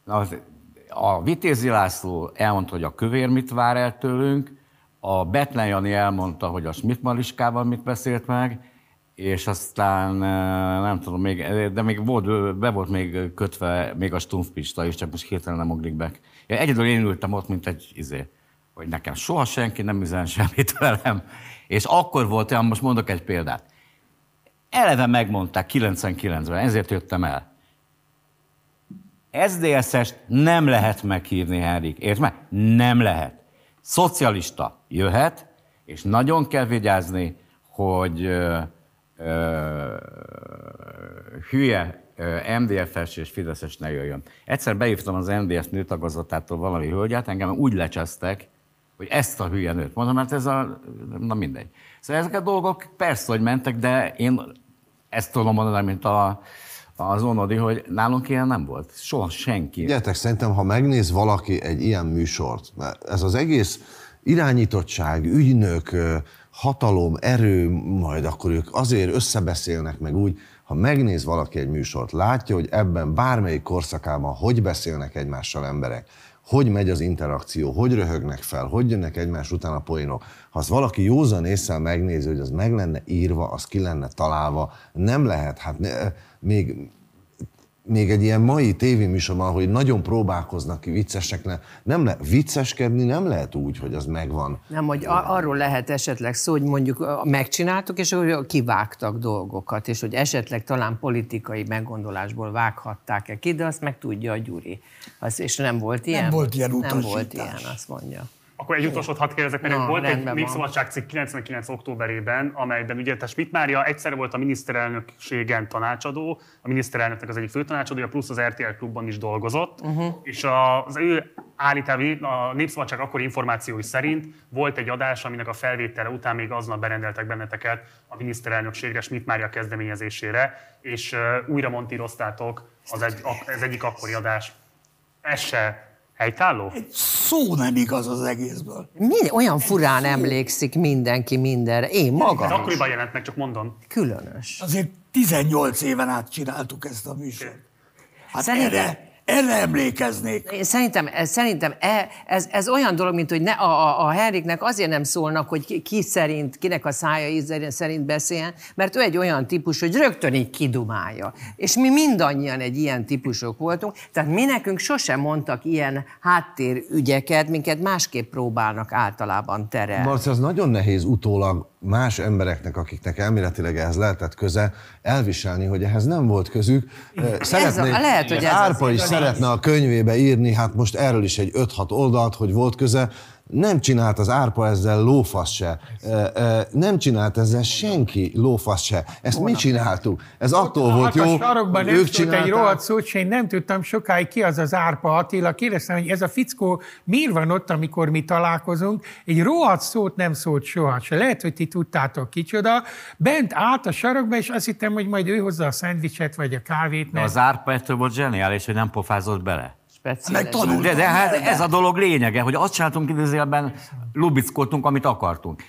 az, a Vitézi László elmondta, hogy a kövér mit vár el tőlünk, a Betlen Jani elmondta, hogy a Schmidt Mariskával mit beszélt meg, és aztán nem tudom, még, de még volt, be volt még kötve még a Stumpf Pista is, csak most hirtelen nem ugrik be. Én egyedül én ültem ott, mint egy izé, hogy nekem soha senki nem üzen semmit velem. És akkor volt olyan, most mondok egy példát. Eleve megmondták 99-ben, ezért jöttem el. SZDSZ-est nem lehet meghívni, Henrik. Érted meg? Nem lehet. Szocialista jöhet, és nagyon kell vigyázni, hogy hülye MDF-es és Fideszes ne jöjjön. Egyszer beívtam az MDF nőtagozatától valami hölgyet, engem úgy lecsesztek, hogy ezt a hülye nőt. Mondom, mert ez a... Na mindegy. Szóval ezek a dolgok persze, hogy mentek, de én ezt tudom mondani, mint a, az Onodi, hogy nálunk ilyen nem volt. Soha senki. Figyeljetek, szerintem, ha megnéz valaki egy ilyen műsort, mert ez az egész irányítottság, ügynök, hatalom, erő, majd akkor ők azért összebeszélnek meg úgy, ha megnéz valaki egy műsort, látja, hogy ebben bármelyik korszakában hogy beszélnek egymással emberek, hogy megy az interakció, hogy röhögnek fel, hogy jönnek egymás után a poénok. Ha az valaki józan észre megnézi, hogy az meg lenne írva, az ki lenne találva, nem lehet, hát ne, még még egy ilyen mai tévéműsorban, hogy nagyon próbálkoznak ki vicceseknek, nem le, vicceskedni nem lehet úgy, hogy az megvan. Nem, hogy a- arról lehet esetleg szó, hogy mondjuk megcsináltuk, és hogy kivágtak dolgokat, és hogy esetleg talán politikai meggondolásból vághatták-e ki, de azt meg tudja a Gyuri. Az, és nem volt ilyen? volt ilyen Nem volt utasítás. ilyen, azt mondja. Akkor egy utolsót hadd kérdezek, mert Na, volt egy. Népszabadságcikk 99. októberében, amelyben ugye Schmidt Mária egyszer volt a miniszterelnökségen tanácsadó, a miniszterelnöknek az egyik főtanácsadója, plusz az RTL klubban is dolgozott, Uh-huh. és az ő állítani, a Népszabadság akkori információi szerint volt egy adás, aminek a felvétele után még aznap berendeltek benneteket a miniszterelnökségre Schmidt Mária kezdeményezésére, és újra montíroztátok az egy, ez egyik akkori adás. Ez se helytálló? Egy szó nem igaz az egészből. Mi, olyan furán emlékszik mindenki mindenre. Én magam Ez akkoriban jelent meg, csak mondom. Különös. Azért 18 éven át csináltuk ezt a műsort. Hát Szerintem- erre, erre emlékeznék. Szerintem, ez, szerintem e- ez, ez olyan dolog, mint hogy ne, a, a, a Henriknek azért nem szólnak, hogy ki, ki szerint, kinek a szája íze szerint beszéljen, mert ő egy olyan típus, hogy rögtön így kidumálja. És mi mindannyian egy ilyen típusok voltunk, tehát mi nekünk sosem mondtak ilyen háttérügyeket, minket másképp próbálnak általában terelni. Marci, az nagyon nehéz utólag más embereknek, akiknek elméletileg ehhez lehetett köze, elviselni, hogy ehhez nem volt közük. Szeretné, a- lehet, hogy ez Árpa is szeretne a könyvébe írni, hát most erről is egy 5-6 oldalt, hogy volt köze. Nem csinált az Árpa ezzel lófasz se. Nem csinált ezzel senki lófasz se. Ezt mi csináltuk. Ez attól volt jó, sarokban nem ők szólt egy csinálták. rohadt szót, és én nem tudtam sokáig ki az az Árpa Attila. Kérdeztem, hogy ez a fickó miért van ott, amikor mi találkozunk. Egy rohadt szót nem szólt soha se. Lehet, hogy ti tudtátok kicsoda. Bent állt a sarokba, és azt hittem, hogy majd ő hozza a szendvicset, vagy a kávét. De Mert... az árpa ettől volt zseniális, hogy nem pofázott bele. Speciális. De, de hát ez a dolog lényege, hogy azt csináltunk idézőjelben, lubickoltunk, amit akartunk.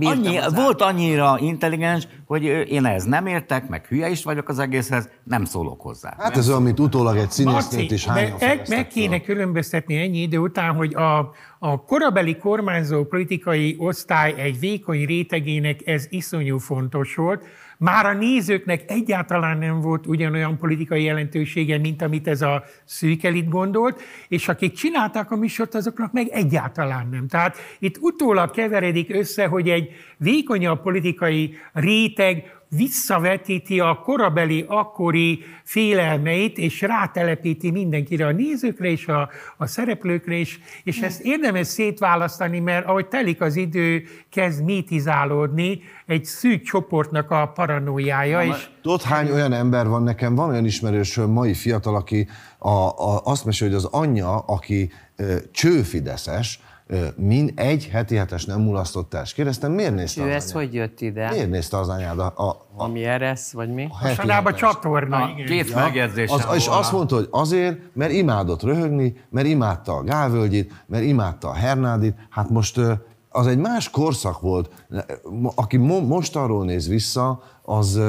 Annyi, volt annyira intelligens, hogy én ehhez nem értek, meg hülye is vagyok az egészhez, nem szólok hozzá. Hát ez olyan, mint utólag egy színésznőt is hányan de meg, meg kéne különböztetni ennyi idő után, hogy a, a korabeli kormányzó politikai osztály egy vékony rétegének ez iszonyú fontos volt. Már a nézőknek egyáltalán nem volt ugyanolyan politikai jelentősége, mint amit ez a szűk elit gondolt, és akik csinálták a műsort, azoknak meg egyáltalán nem. Tehát itt utólag keveredik össze, hogy egy vékonyabb politikai réteg visszavetíti a korabeli, akkori félelmeit, és rátelepíti mindenkire, a nézőkre és a, a szereplőkre is, és ezt érdemes szétválasztani, mert ahogy telik az idő, kezd mitizálódni egy szűk csoportnak a paranoiája, és Tudod, hány olyan ember van nekem, van olyan ismerősöm, mai fiatal, aki a, a, azt mesél, hogy az anyja, aki ö, csőfideszes, ö, mind egy heti hetes nem mulasztott el. És kérdeztem, miért nézte Ő az ez anyád? hogy jött ide? Miért nézte az anyád a, a, a Ami eresz, vagy mi? heti mostanában hetes? csatorna. igen. az, És azt mondta, hogy azért, mert imádott röhögni, mert imádta a Gálvölgyit, mert imádta a Hernádit. Hát most az egy más korszak volt. Aki mo- most arról néz vissza, az,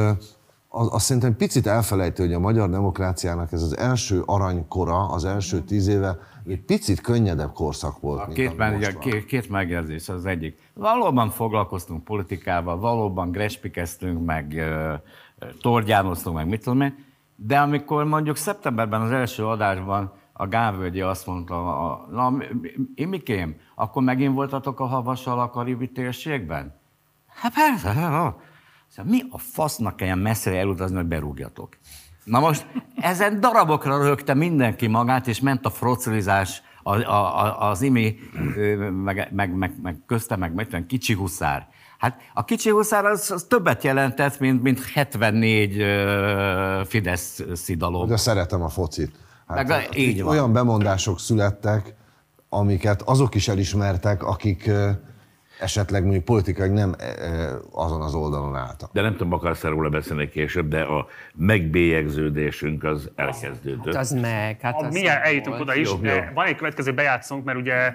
az, az szerintem picit elfelejtő, hogy a magyar demokráciának ez az első aranykora, az első tíz éve egy picit könnyedebb korszak volt. mint Két, meg, ugye, két, két megjegyzés az egyik. Valóban foglalkoztunk politikával, valóban grespikeztünk, meg ö, tordjánoztunk, meg mit tudom én, de amikor mondjuk szeptemberben az első adásban a Gávölgyi azt mondta, a, na, mi- mi- Imikém, akkor megint voltatok a havassal a karibi térségben? Hát persze, hát. Szóval mi a fasznak kell ilyen messzire elutazni, hogy berúgjatok? Na most ezen darabokra rögte mindenki magát, és ment a frocilizás, a, a, a, az imi, meg, meg, meg, meg közte, meg meg kicsi huszár. Hát a kicsi huszár az, az többet jelentett, mint, mint 74 ö, Fidesz szidalom. De szeretem a focit. Hát, Meg a- így van. Olyan bemondások születtek, amiket azok is elismertek, akik ö, esetleg mondjuk politikai nem ö, azon az oldalon álltak. De nem tudom, akarsz róla beszélni később, de a megbélyegződésünk az elkezdődött. Hát az meg, hát az milyen eljutunk oda is. Jó, jó. de Van egy következő bejátszónk, mert ugye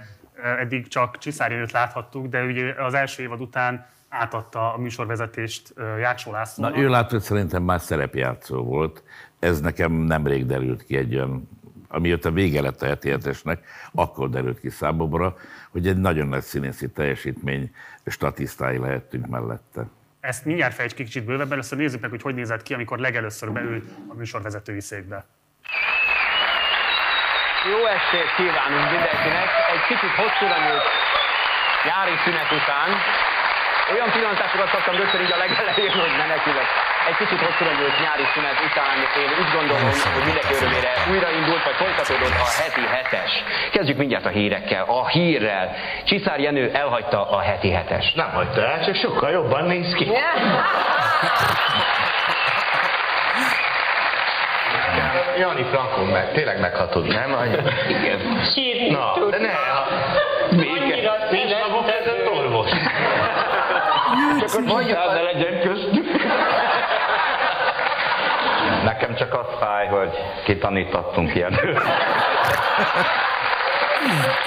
eddig csak Csiszári Jenőt láthattuk, de ugye az első évad után átadta a műsorvezetést Jáksó Lászlónak. Na, ő látod, szerintem már szerepjátszó volt. Ez nekem nemrég derült ki egy olyan, ami jött a vége lett a akkor derült ki számomra, hogy egy nagyon nagy színészi teljesítmény statisztái lehettünk mellette. Ezt mindjárt fejtsd ki kicsit bővebben, először nézzük meg, hogy hogy nézett ki, amikor legelőször beült a műsorvezetői székbe. Jó estét kívánunk mindenkinek! Egy kicsit hosszúra nyúlt nyári szünet után. Olyan pillantásokat kaptam rögtön így a legelején, hogy menekülök. Egy kicsit hosszúra nyúlt nyári szünet után én úgy gondolom, hogy mindenki örömére újraindult, vagy folytatódott a heti hetes. Kezdjük mindjárt a hírekkel, a hírrel. Csiszár Jenő elhagyta a heti hetes. Nem hagyta el, csak sokkal jobban néz ki. Jani Frankon meg, tényleg meghatod, nem? Igen. Sírni Na, de ne, ha... Annyira Nincs maguk között orvos. Csak hogy mondjál, ne legyen köztük. Nekem csak az fáj, hogy kitanítottunk ilyen. Én,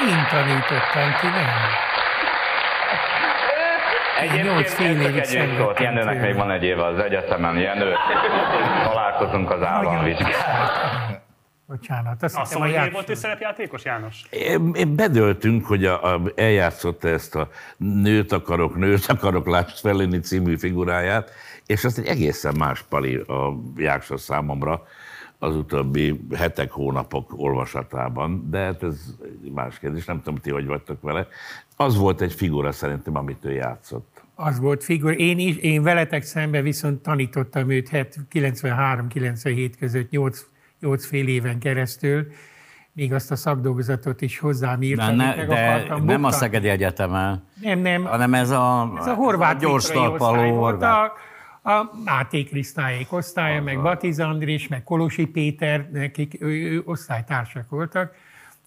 én tanítottam ki, nem. Egyébként ez csak egy Jenőnek még van egy éve az egyetemen. Jenő, találkozunk az államvizsgán. Bocsánat, azt A hittem a szóval játszó. volt ő szerepjátékos, János? Én- én Bedöltünk, hogy a, a, eljátszotta ezt a nőt akarok, nőt akarok, lásd fellenni című figuráját, és azt egy egészen más pali a Jáksa számomra az utóbbi hetek, hónapok olvasatában, de hát ez egy más kérdés, nem tudom, ti hogy vagytok vele. Az volt egy figura szerintem, amit ő játszott. Az volt figur. Én is, én veletek szemben viszont tanítottam őt 93-97 között 8, 8 fél éven keresztül, még azt a szakdolgozatot is hozzám De, írtam, ne, amit meg de akartam nem a buktatni. Szegedi Egyetemen, Nem, nem. hanem ez a, Ez a horvát gyors talpaló horvát. A, Máté Krisztályék osztálya, meg Batiz Andris, meg Kolosi Péter, nekik ő, ő osztálytársak voltak,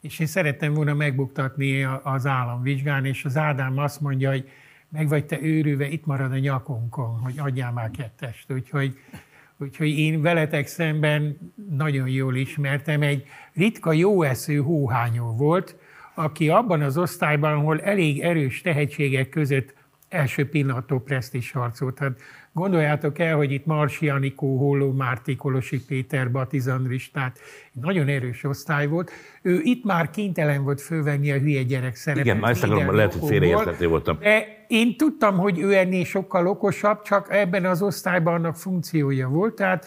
és én szerettem volna megbuktatni az államvizsgán, és az Ádám azt mondja, hogy meg vagy te őrülve, itt marad a nyakunkon, hogy adjál már kettest. Úgyhogy, úgyhogy én veletek szemben nagyon jól ismertem, egy ritka jó eszű hóhányó volt, aki abban az osztályban, ahol elég erős tehetségek között első pillanattól presztis harcolt. Hát gondoljátok el, hogy itt Marsi Anikó, Holló Márti, Kolosi Péter, Batiz Andris, tehát egy nagyon erős osztály volt. Ő itt már kénytelen volt fölvenni a hülye gyerek szerepet. Igen, ezt akarom, lehet, hogy okokból. félreérthető voltam. De én tudtam, hogy ő ennél sokkal okosabb, csak ebben az osztályban annak funkciója volt, tehát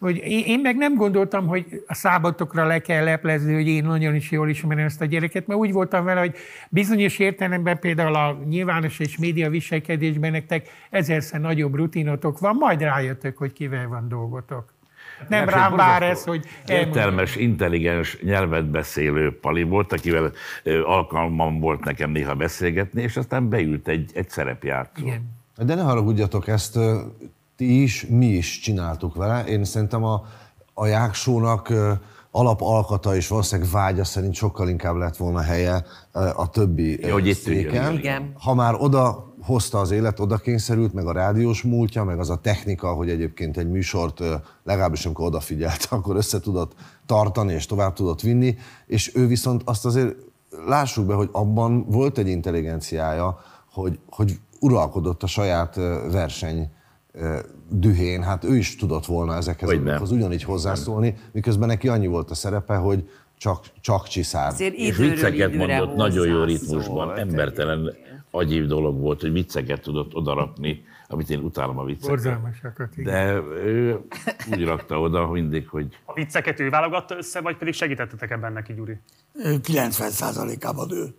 hogy én, meg nem gondoltam, hogy a szábatokra le kell leplezni, hogy én nagyon is jól ismerem ezt a gyereket, mert úgy voltam vele, hogy bizonyos értelemben például a nyilvános és média viselkedésben nektek ezerszer nagyobb rutinotok van, majd rájöttök, hogy kivel van dolgotok. Nem Meg, rám vár borzasztó ez, hogy. Értelmes, intelligens nyelvet beszélő pali volt, akivel alkalmam volt nekem néha beszélgetni, és aztán beült egy, egy szerepjátszó. Igen. De ne haragudjatok, ezt ti is, mi is csináltuk vele. Én szerintem a, a jáksónak ö, alapalkata és valószínűleg vágya szerint sokkal inkább lett volna helye a többi hogy itt széken. igen. Ha már oda hozta az élet, oda kényszerült, meg a rádiós múltja, meg az a technika, hogy egyébként egy műsort legalábbis amikor odafigyelt, akkor össze tudott tartani és tovább tudott vinni, és ő viszont azt azért lássuk be, hogy abban volt egy intelligenciája, hogy, hogy uralkodott a saját verseny dühén, hát ő is tudott volna ezekhez Hogy a nem. dolgokhoz ugyanígy hozzászólni, miközben neki annyi volt a szerepe, hogy csak, csak csiszár. Azért És vicceket mondott nagyon jó ritmusban, embertelen agyív dolog volt, hogy vicceket tudott odarakni, amit én utálom a vicceket. Borzalmasakat, igen. De ő úgy rakta oda mindig, hogy A vicceket ő válogatta össze, vagy pedig segítettetek ebben neki, Gyuri? 90%-ában ő.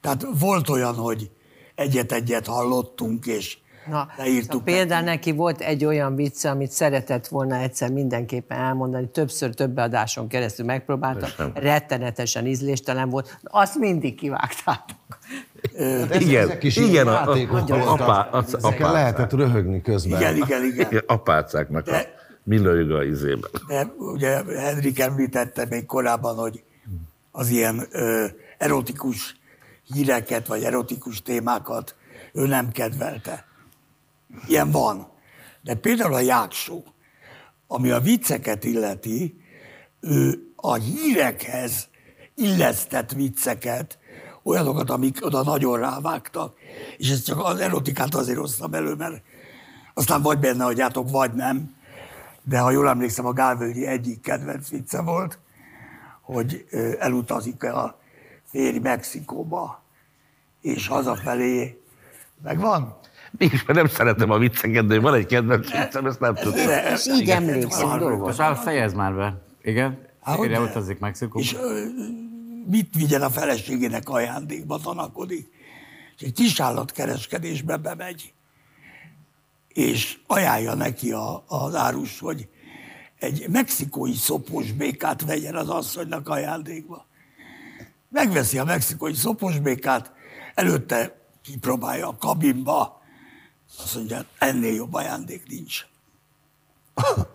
Tehát volt olyan, hogy egyet-egyet hallottunk, és Na, leírtuk. például neki volt egy olyan vicce, amit szeretett volna egyszer mindenképpen elmondani, többször több adáson keresztül megpróbálta, Sem. rettenetesen ízléstelen volt, azt mindig kivágtátok. igen, ezek is igen, a, a, voltak. apá, az Ezeken lehetett röhögni közben. Igen, igen, igen. apácáknak a millőjük a izében. De ugye Henrik említette még korábban, hogy az ilyen ö, erotikus híreket, vagy erotikus témákat ő nem kedvelte. Ilyen van. De például a Jáksó, ami a vicceket illeti, ő a hírekhez illesztett vicceket, olyanokat, amik oda nagyon rávágtak. És ez csak az erotikát azért hoztam elő, mert aztán vagy benne hagyjátok, vagy nem. De ha jól emlékszem, a Gálvölgyi egyik kedvenc vicce volt, hogy elutazik a férj Mexikóba, és hazafelé megvan? Mégis mert nem szeretem a vicceket, de van egy kedvenc viccem, ezt nem tudom. És így emlékszem dolgokra. Már fejezd már be. Igen? Há, hogy Férje ne? utazik Mexikóba. És ö, mit vigyen a feleségének ajándékba, tanakodik. És egy kis állatkereskedésbe bemegy, és ajánlja neki a, az árus, hogy egy mexikói szopos békát vegyen az asszonynak ajándékba. Megveszi a mexikói szopos békát, előtte kipróbálja a kabinba, azt mondja, ennél jobb ajándék nincs.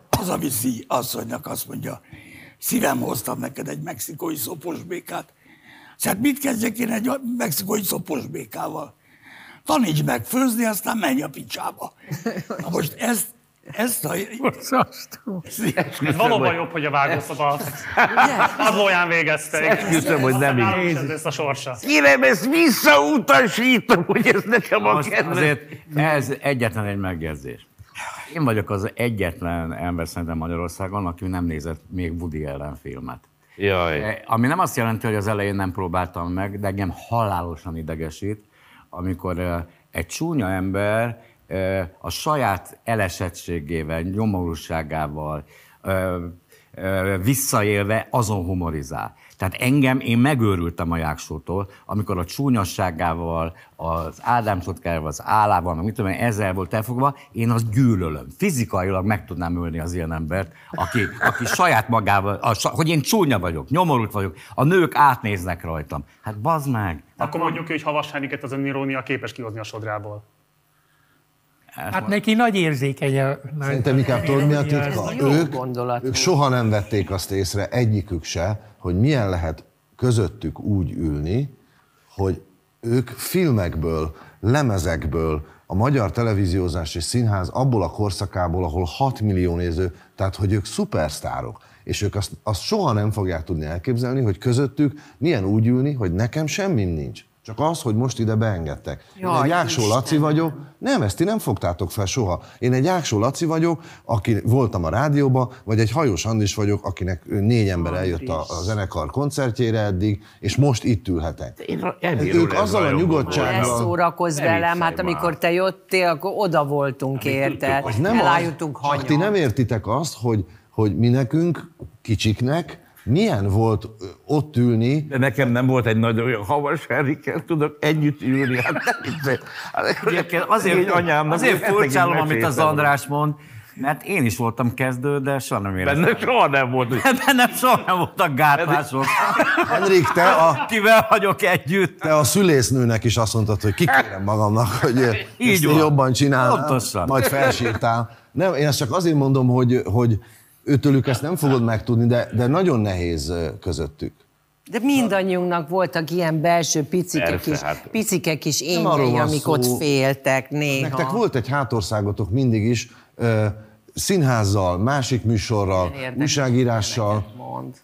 Az a viszi asszonynak azt mondja, szívem hoztam neked egy mexikói szopos békát. Hát mit kezdjek én egy mexikói szopos békával? Taníts meg főzni, aztán menj a picsába. Na most ezt, ezt a... Ez valóban jobb, hogy a vágószoba padlóján végezte. Esküszöm, hogy nem így. Ez a sorsa. Kérem, ezt visszautasítom, hogy ez nekem a kedvenc. azért ez egyetlen egy megjegyzés. Én vagyok az egyetlen ember szerintem Magyarországon, aki nem nézett még Woody Allen filmet. Jaj. Eh, Ami nem azt jelenti, hogy az elején nem próbáltam meg, de engem halálosan idegesít, amikor eh, egy csúnya ember a saját elesettségével, nyomorúságával visszaélve azon humorizál. Tehát engem, én megőrültem a Jáksótól, amikor a csúnyasságával, az Ádám csotkával, az állával, meg mit tudom én, ezzel volt elfogva, én azt gyűlölöm. Fizikailag meg tudnám ölni az ilyen embert, aki, aki saját magával, a, hogy én csúnya vagyok, nyomorult vagyok, a nők átnéznek rajtam. Hát bazd meg! Akkor mondjuk, hogy Havas Henriket az önirónia képes kihozni a sodrából. Hát neki nagy érzékeny a... Nagy Szerintem inkább tudod, mi a titka? Ők, gondolat. ők soha nem vették azt észre, egyikük se, hogy milyen lehet közöttük úgy ülni, hogy ők filmekből, lemezekből, a magyar televíziózás és színház abból a korszakából, ahol 6 millió néző, tehát hogy ők szupersztárok, és ők azt, azt soha nem fogják tudni elképzelni, hogy közöttük milyen úgy ülni, hogy nekem semmi nincs. Csak az, hogy most ide beengedtek. Én Jaj, egy Jáksó Isten. Laci vagyok, nem, ezt ti nem fogtátok fel soha. Én egy Jáksó Laci vagyok, aki voltam a rádióban, vagy egy Hajós Andis vagyok, akinek négy ember eljött a, a zenekar koncertjére eddig, és most itt ülhetek. Ők azzal a Ne nyugodtsággal... szórakozz velem, hát amikor te jöttél, akkor oda voltunk, érted? Az nem Elájutunk csak ti hanyag. nem értitek azt, hogy, hogy mi nekünk, kicsiknek, milyen volt ott ülni, De nekem nem volt egy nagyon olyan havas Henrikkel, tudok együtt ülni. Hát nem. Hát, Egyébként azért, Én anyámnak azért furcsálom, amit az András mond, mert én is voltam kezdő, de soha nem éreztem. Benne soha nem volt. hogy- Bennem soha nem voltak gátlások. Henrik, te a, Kivel vagyok együtt? te a szülésznőnek is azt mondtad, hogy kikérem magamnak, hogy Így ezt jobban csinálnám, Pontosan. majd felsírtál. Nem, én ezt csak azért mondom, hogy, hogy őtőlük ezt nem fogod megtudni, de, de nagyon nehéz közöttük. De mindannyiunknak voltak ilyen belső picike Persze, kis, hát- picike kis énjei, amik szó. ott féltek néha. Nektek volt egy hátországotok mindig is, ö, színházzal, másik műsorral, Érdekes. újságírással. Mond.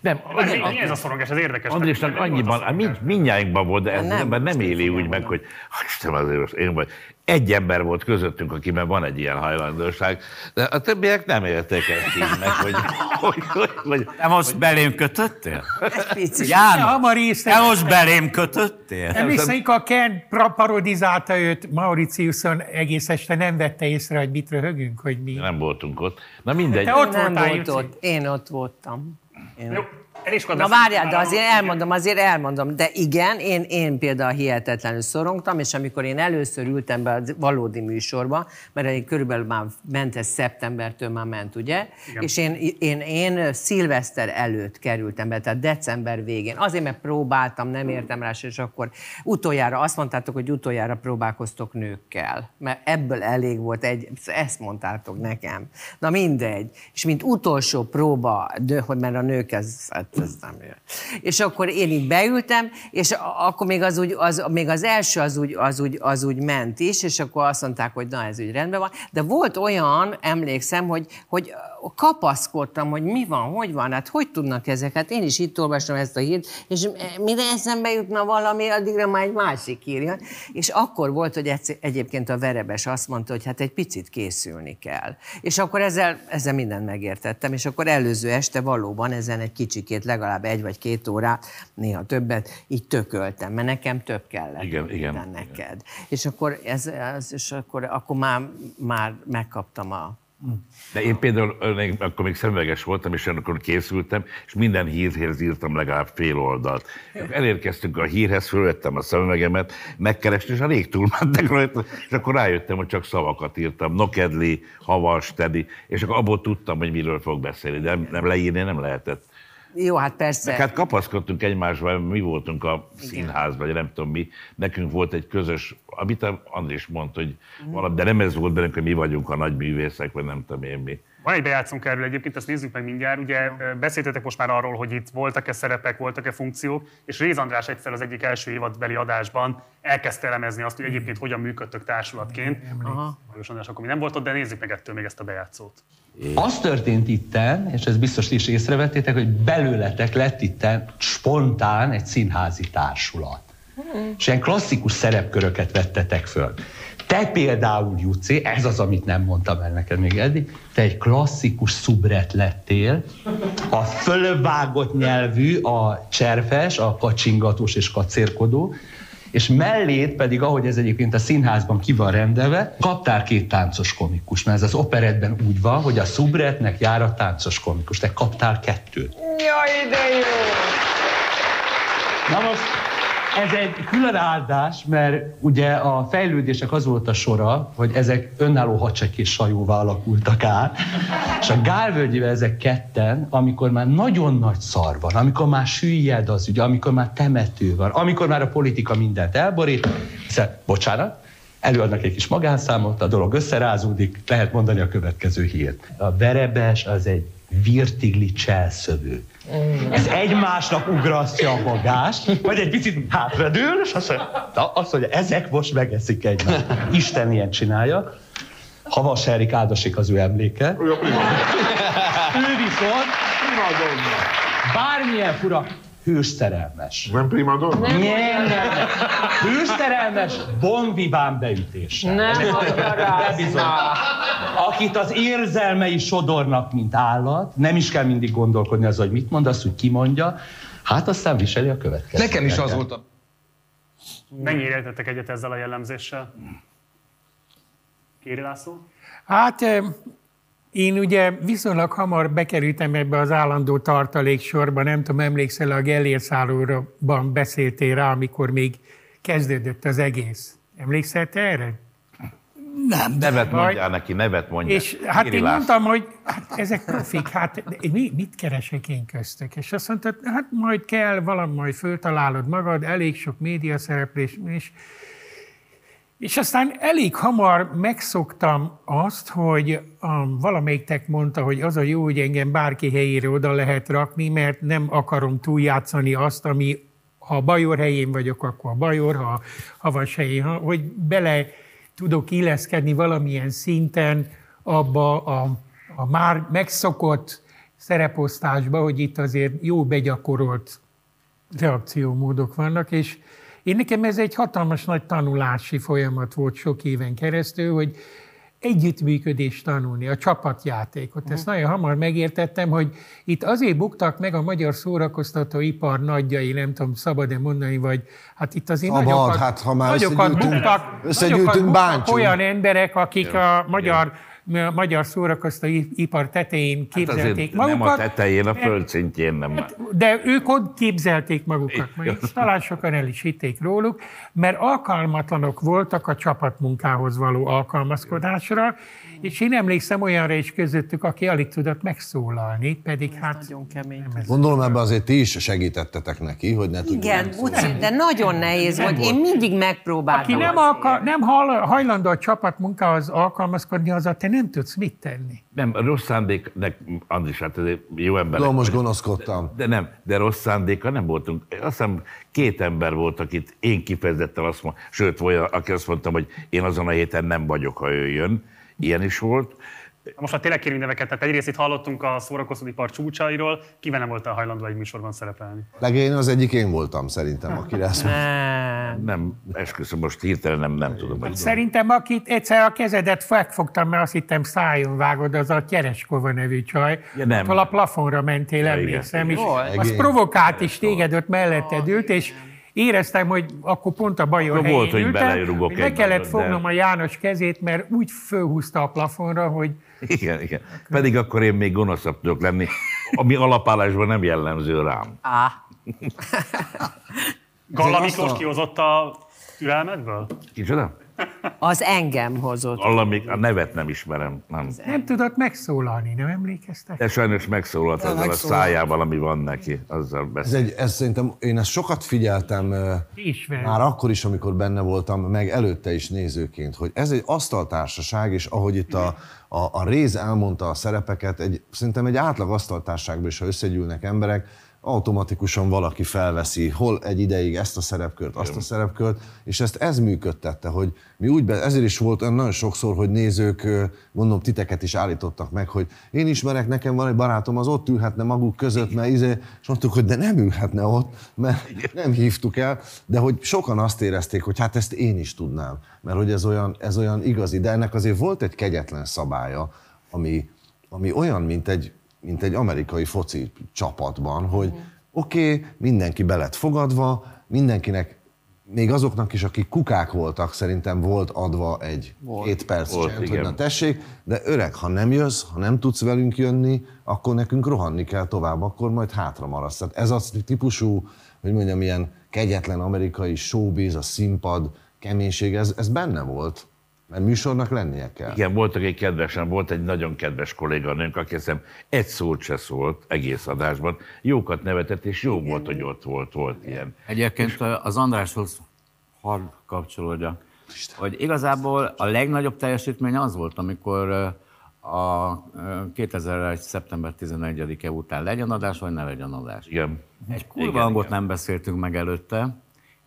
Nem, Mi, mi ez a szorongás? Ez érdekes. Andrésnak annyiban, hát mind, mindnyájunkban volt, de ez Nem, nem, ember nem éli úgy meg, hogy "Ha, Istenem, azért most én vagy. Egy ember volt közöttünk, akiben van egy ilyen hajlandóság, de a többiek nem élték ezt így meg, hogy, hogy, hogy, hogy Te most belém kötöttél? Picit. János, Hamar te most belém kötöttél? Emlékszem, amikor a Ken parodizálta őt Mauritiuson egész este, nem vette észre, hogy mit röhögünk, hogy mi. nem voltunk ott. Na mindegy. Te ott nem voltál, volt ott. Én ott voltam. Én Jó, Na várjál, de azért elmondom, azért elmondom. De igen, én, én például hihetetlenül szorongtam, és amikor én először ültem be a valódi műsorba, mert én körülbelül már ment ez szeptembertől már ment, ugye? Igen. És én, én, én szilveszter előtt kerültem be, tehát december végén. Azért, mert próbáltam, nem értem rá, és akkor utoljára azt mondtátok, hogy utoljára próbálkoztok nőkkel. Mert ebből elég volt egy, ezt mondtátok nekem. Na mindegy. És mint utolsó próba, de, hogy mert a nők ez, hát ez nem jó. És akkor én így beültem, és akkor még az, úgy, az, még az első az úgy, az, úgy, az úgy ment is, és akkor azt mondták, hogy na ez úgy rendben van. De volt olyan, emlékszem, hogy, hogy kapaszkodtam, hogy mi van, hogy van, hát hogy tudnak ezek? Hát én is itt olvasom ezt a hírt, és mire eszembe jutna valami, addigra már egy másik írja. És akkor volt, hogy egy, egyébként a verebes azt mondta, hogy hát egy picit készülni kell. És akkor ezzel, ezzel mindent megértettem, és akkor előző este valóban ezen egy kicsikét, legalább egy vagy két órát, néha többet, így tököltem, mert nekem több kellett. Igen, igen, neked. És akkor, ez, ez, és akkor, akkor már, már megkaptam a, De én például akkor még szemüveges voltam, és akkor készültem, és minden hírhez írtam legalább fél oldalt. Elérkeztünk a hírhez, fölvettem a szemüvegemet, megkerestem, és a rég túlmentek rajta, és akkor rájöttem, hogy csak szavakat írtam. Nokedli, havas, tedi, és akkor abból tudtam, hogy miről fog beszélni, de nem leírni nem lehetett. Jó, hát persze. Meg hát kapaszkodtunk egymásba, mi voltunk a színházban, vagy nem tudom mi. Nekünk volt egy közös, amit a Andrés mondta, hogy valami, de nem ez volt bennünk, hogy mi vagyunk a nagy művészek, vagy nem tudom én mi. Van egy bejátszónk erről egyébként, ezt nézzük meg mindjárt. Ugye beszéltetek most már arról, hogy itt voltak-e szerepek, voltak-e funkciók, és Réz András egyszer az egyik első évadbeli adásban elkezdte elemezni azt, hogy egyébként hogyan működtök társulatként. Aha. András akkor mi nem volt ott, de nézzük meg ettől még ezt a bejátszót. Az történt itten, és ez biztos is észrevettétek, hogy belőletek lett itten spontán egy színházi társulat. És ilyen klasszikus szerepköröket vettetek föl. Te például, Juci, ez az, amit nem mondtam el neked még eddig, te egy klasszikus szubret lettél, a fölvágott nyelvű, a cserfes, a kacsingatós és kacérkodó, és mellét pedig, ahogy ez egyébként a színházban ki van rendelve, kaptál két táncos komikus, mert ez az operetben úgy van, hogy a szubretnek jár a táncos komikus, te kaptál kettőt. Jaj, de jó! Na most ez egy külön áldás, mert ugye a fejlődések az volt a sora, hogy ezek önálló hacsek és sajóvá alakultak át, és a Gálvölgyével ezek ketten, amikor már nagyon nagy szar van, amikor már süllyed az ügy, amikor már temető van, amikor már a politika mindent elborít, hiszen, bocsánat, előadnak egy kis magánszámot, a dolog összerázódik, lehet mondani a következő hírt. A verebes az egy virtigli cselszövő. Ez egymásnak ugrasztja a magást, vagy egy picit hátradől, és azt mondja, na, azt mondja, ezek most megeszik egymást. Isten ilyen csinálja. Havas Erik áldosik az ő emléke. Ő viszont bármilyen fura, hőszerelmes. Nem primadonna? Nem, nem, nem. Hőszerelmes, bonviván beütés. Nem Bebizony. Akit az érzelmei sodornak, mint állat, nem is kell mindig gondolkodni az, hogy mit mond, azt, hogy kimondja, hát aztán viseli a következőt. Nekem is az volt a... Mennyire értettek egyet ezzel a jellemzéssel? Kéri László? Hát eh, én ugye viszonylag hamar bekerültem ebbe az állandó tartaléksorba, nem tudom, emlékszel, a Gellér szállóban beszéltél rá, amikor még kezdődött az egész. Emlékszel te erre? Nem. Nevet Majd- mondjál neki, nevet mondjál. És hát Kéri én László. mondtam, hogy hát ezek profik, hát mi, mit keresek én köztök? És azt mondta, hát majd kell, valami majd föltalálod magad, elég sok média szereplés, és, és aztán elég hamar megszoktam azt, hogy um, valamelyiktek mondta, hogy az a jó, hogy engem bárki helyére oda lehet rakni, mert nem akarom túljátszani azt, ami ha a bajor helyén vagyok, akkor a bajor, ha a havas helyén, hogy bele tudok illeszkedni valamilyen szinten abba a, a már megszokott szereposztásba, hogy itt azért jó begyakorolt reakciómódok vannak, és én nekem ez egy hatalmas nagy tanulási folyamat volt sok éven keresztül, hogy együttműködést tanulni, a csapatjátékot. Ezt nagyon hamar megértettem, hogy itt azért buktak meg a magyar szórakoztatóipar nagyjai, nem tudom, szabad-e mondani, vagy hát itt azért Szabad, nagyokat, hát ha már nagyokat buktak, összegyűjtünk, nagyokat buktak olyan emberek, akik Ja, a magyar, a magyar szórakoztatóipar tetején Hát képzelték azért nem a magukat. tetején, a földszintjén nem. de ők ott képzelték magukat, majd talán sokan el is hitték róluk, mert alkalmatlanok voltak a csapatmunkához való alkalmazkodásra, és én emlékszem olyanra is közöttük, aki alig tudott megszólalni, pedig hát... Nagyon kemény. Nem ez Gondolom ebben azért ti is segítettetek neki, hogy ne tudjon Igen. Buci, de nagyon nehéz Nem volt. Én mindig megpróbáltam. Aki nem, alka, nem hall, hajlandó a csapatmunkához alkalmazkodni, azzal te nem tudsz mit tenni. Nem, rossz szándék, de Andris, hát ez egy jó ember. Tudom, most gonoszkodtam. De nem, de rossz szándéka nem voltunk. Azt hiszem két ember volt, akit én kifejezetten azt mondtam, sőt, volt, aki azt mondtam, hogy én azon a héten nem vagyok, ha ő jön. Ilyen is volt. Most már tényleg kérünk neveket, tehát egyrészt itt hallottunk a szórakoztatóipar csúcsairól, kivel nem volt a hajlandó egy műsorban szerepelni. Legén az egyik én voltam szerintem, akire ezt. Nem. Nem, esküszöm, most hirtelen nem, nem tudom. Hogy Szerintem, akit egyszer a kezedet megfogtam, mert azt hittem szájon vágod, az a Tyereskova nevű csaj. Ja, nem. Ahol a plafonra mentél, Ja, emlékszem, és az provokált is téged ott melletted ült, és éreztem, hogy akkor pont a bajor Akkor helyén volt, hogy ültem, belerugok hogy meg kellett de- fognom a János kezét, mert úgy fölhúzta a plafonra, hogy Igen, igen. Pedig akkor én még gonoszabb tudok lenni, ami alapállásban nem jellemző rám. Á. Galla Miklós a- kihozott a türelmedből? Kicsoda? Az engem hozott. Valami, a nevet nem ismerem. Nem. Nem tudott megszólalni, nem emlékeztek? De sajnos megszólalt De azzal a szájával, ami van neki. Azzal Ez, beszél. egy, ez szerintem, én ezt sokat figyeltem ö, Ismer. már akkor is, amikor benne voltam, meg előtte is nézőként, hogy ez egy asztaltársaság, és ahogy itt a, a, a Réz elmondta a szerepeket, egy, szerintem egy átlag asztaltárságban is, ha összegyűlnek emberek, automatikusan valaki felveszi, hol egy ideig ezt a szerepkört, azt a szerepkört, és ezt ez működtette, hogy mi úgy, be, ezért is volt nagyon sokszor, hogy nézők, mondom, titeket is állítottak meg, hogy én ismerek, nekem van egy barátom, az ott ülhetne maguk között, mert izé, és mondtuk, hogy de nem ülhetne ott, mert nem hívtuk el, de hogy sokan azt érezték, hogy hát ezt én is tudnám, mert hogy ez olyan, ez olyan igazi, de ennek azért volt egy kegyetlen szabálya, ami, ami olyan, mint egy, mint egy amerikai foci csapatban, hogy oké, okay, mindenki be lett fogadva, mindenkinek, még azoknak is, akik kukák voltak, szerintem volt adva egy Volt. két perc Volt, csend, hogy na tessék, de öreg, ha nem jössz, ha nem tudsz velünk jönni, akkor nekünk rohanni kell tovább, akkor majd hátra maradsz. Tehát ez a típusú, hogy mondjam, ilyen kegyetlen amerikai showbiz, a színpad, keménység, ez, ez benne volt. Mert műsornak lennie kell. Igen, voltak egy kedvesen, volt egy nagyon kedves kolléganőnk, aki hiszem egy szót se szólt egész adásban. Jókat nevetett, és jó volt, hogy ott volt, volt ilyen. Egyébként az Andráshoz hadd kapcsolódjak, hogy igazából a legnagyobb teljesítmény az volt, amikor a ö, 2001. szeptember 11-e után legyen adás, vagy ne legyen adás. Igen. Egy kurva Igen, hangot igen. nem beszéltünk meg előtte,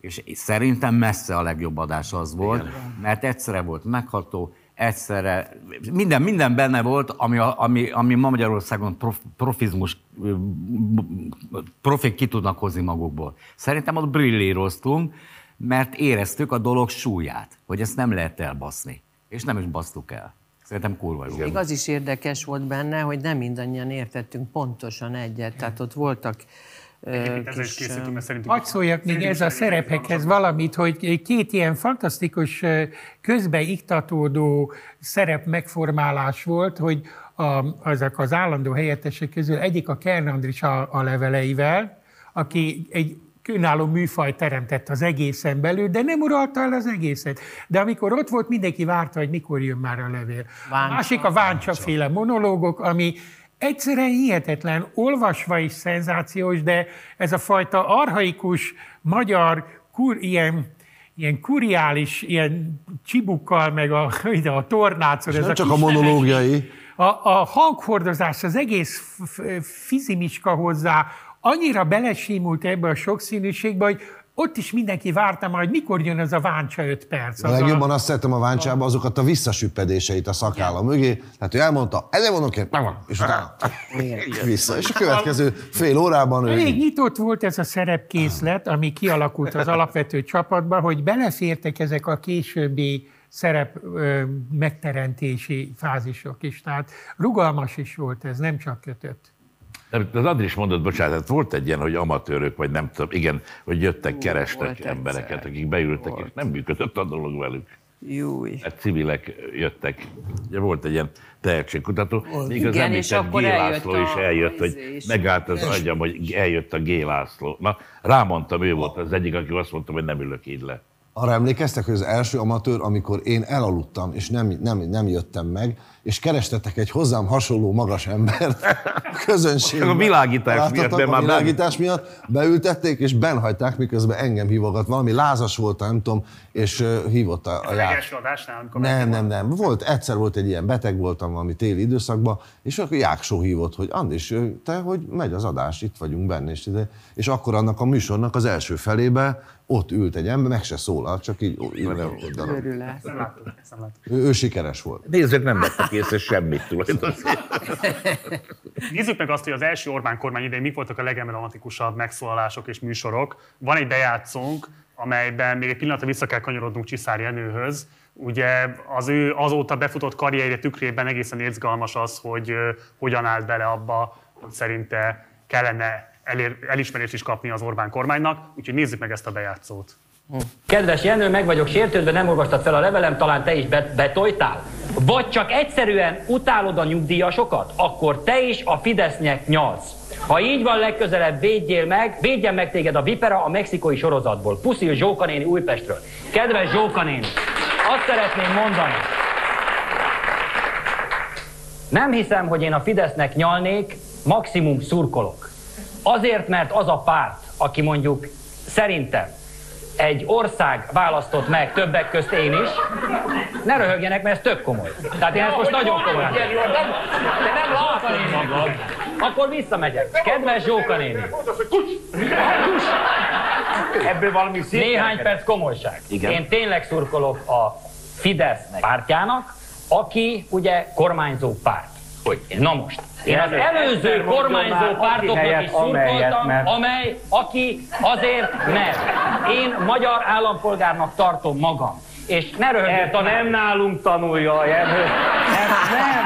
és szerintem messze a legjobb adás az volt, mert egyszerre volt megható, egyszerre, minden, minden benne volt, ami, ami, ami ma Magyarországon prof, profizmus, profik ki tudnak hozni magukból. Szerintem ott brillíroztunk, mert éreztük a dolog súlyát, hogy ezt nem lehet elbaszni. És nem is basztuk el. Szerintem kurva jó. Még az is érdekes volt benne, hogy nem mindannyian értettünk pontosan egyet. Tehát ott voltak Egyébként ezzel is kis, készítünk, mert szerintünk... Hadd szóljak még ez a szerepekhez valamit, hogy két ilyen fantasztikus közbeiktatódó szerep megformálás volt, hogy a, azok az állandó helyettesek közül egyik a Kern Andris a, a leveleivel, aki egy önálló műfaj teremtett az egészen belül, de nem uralta el az egészet. De amikor ott volt, mindenki várta, hogy mikor jön már a levél. Váncsa. A másik a Váncsa féle monológok, ami egyszerűen hihetetlen, olvasva is szenzációs, de ez a fajta arhaikus magyar, kur, ilyen, ilyen kuriális, ilyen csibukkal, meg a, ide a tornácor, És ez nem a csak a monológiai. a, a hanghordozás, az egész f- f- fizimicska hozzá annyira belesímult ebbe a sokszínűségbe, hogy ott is mindenki várta majd, mikor jön az a váncsa 5 perc. A Az legjobban a, azt szeretem a váncsába azokat a visszasüppedéseit a szakálla mögé. Tehát ő elmondta, ezzel mondok én, megvan, és utána vissza. És a következő fél órában ő Elég nyitott volt ez a szerepkészlet, ami kialakult az alapvető csapatban, hogy belefértek ezek a későbbi szerep ö, megteremtési fázisok is. Tehát rugalmas is volt ez, nem csak kötött. Az Andris mondott, bocsánat, hát volt egy ilyen, hogy amatőrök, vagy nem tudom, igen, hogy jöttek, kerestek volt embereket, egyszer. akik beültek, és nem működött a dolog velük. Júj. Hát civilek jöttek. Ugye volt egy ilyen tehetségkutató. Még az Igen, és említett akkor G. László a- is eljött, hogy izé is. megállt az agyam, hogy eljött a G. László. Na, rámondtam, ő volt az egyik, aki azt mondta, hogy nem ülök így le. Arra emlékeztek, hogy az első amatőr, amikor én elaludtam, és nem, nem, nem jöttem meg, és kerestetek egy hozzám hasonló magas embert a közönségben. A világítás miatt, de a már ben- világítás miatt beültették, és benhagyták, miközben engem hívogat. Valami lázas volt, nem tudom, és uh, hívott a, a A jár. adásnál, Nem, nem, nem. Volt, egyszer volt egy ilyen beteg voltam valami téli időszakban, és akkor Jáksó hívott, hogy Andis, te, hogy megy az adás, itt vagyunk benne, és, ide. és akkor annak a műsornak az első felébe ott ült egy ember, meg se szólalt, csak így, ő, ő sikeres volt. Nézzük, nem vettek észre semmit tulajdonképpen. Nézzük meg azt, hogy az első Orbán kormány idején mik voltak a legemblematikusabb megszólalások és műsorok. Van egy bejátszónk, amelyben még egy pillanatra vissza kell kanyarodnunk Csiszár Jenőhöz. Ugye az ő azóta befutott karrierje tükrében egészen izgalmas az, hogy hogyan állt bele abba, hogy szerinte kellene elér, elismerést is kapni az Orbán kormánynak. Úgyhogy nézzük meg ezt a bejátszót. Kedves Jenő, meg vagyok sértődve, nem olvastad fel a levelem, talán te is bet- betojtál? Vagy csak egyszerűen utálod a nyugdíjasokat? Akkor te is a Fidesznek nyalsz. Ha így van, legközelebb védjél meg, védjen meg téged a Vipera a mexikói sorozatból. Puszil Zsóka néni Újpestről. Kedves Zsóka néni, azt szeretném mondani, nem hiszem, hogy én a Fidesznek nyalnék, maximum szurkolok. Azért, mert az a párt, aki mondjuk szerintem egy ország választott meg, többek közt én is, ne röhögjenek, mert ez tök komoly. Tehát én ezt most nagyon komolyan. Te nem látod magad. Akkor visszamegyek. Kedves Zsóka néni. Ebből valami szép Néhány perc komolyság. Igen. Én tényleg szurkolok a Fidesz pártjának, aki ugye kormányzó párt. Hogy? Na most. Én az előző kormányzó pártoknak is szurkoltam, amely, aki azért, mert én magyar állampolgárnak tartom magam. És ne röhögjön nem nálunk tanulja a Jenő. Ezt nem.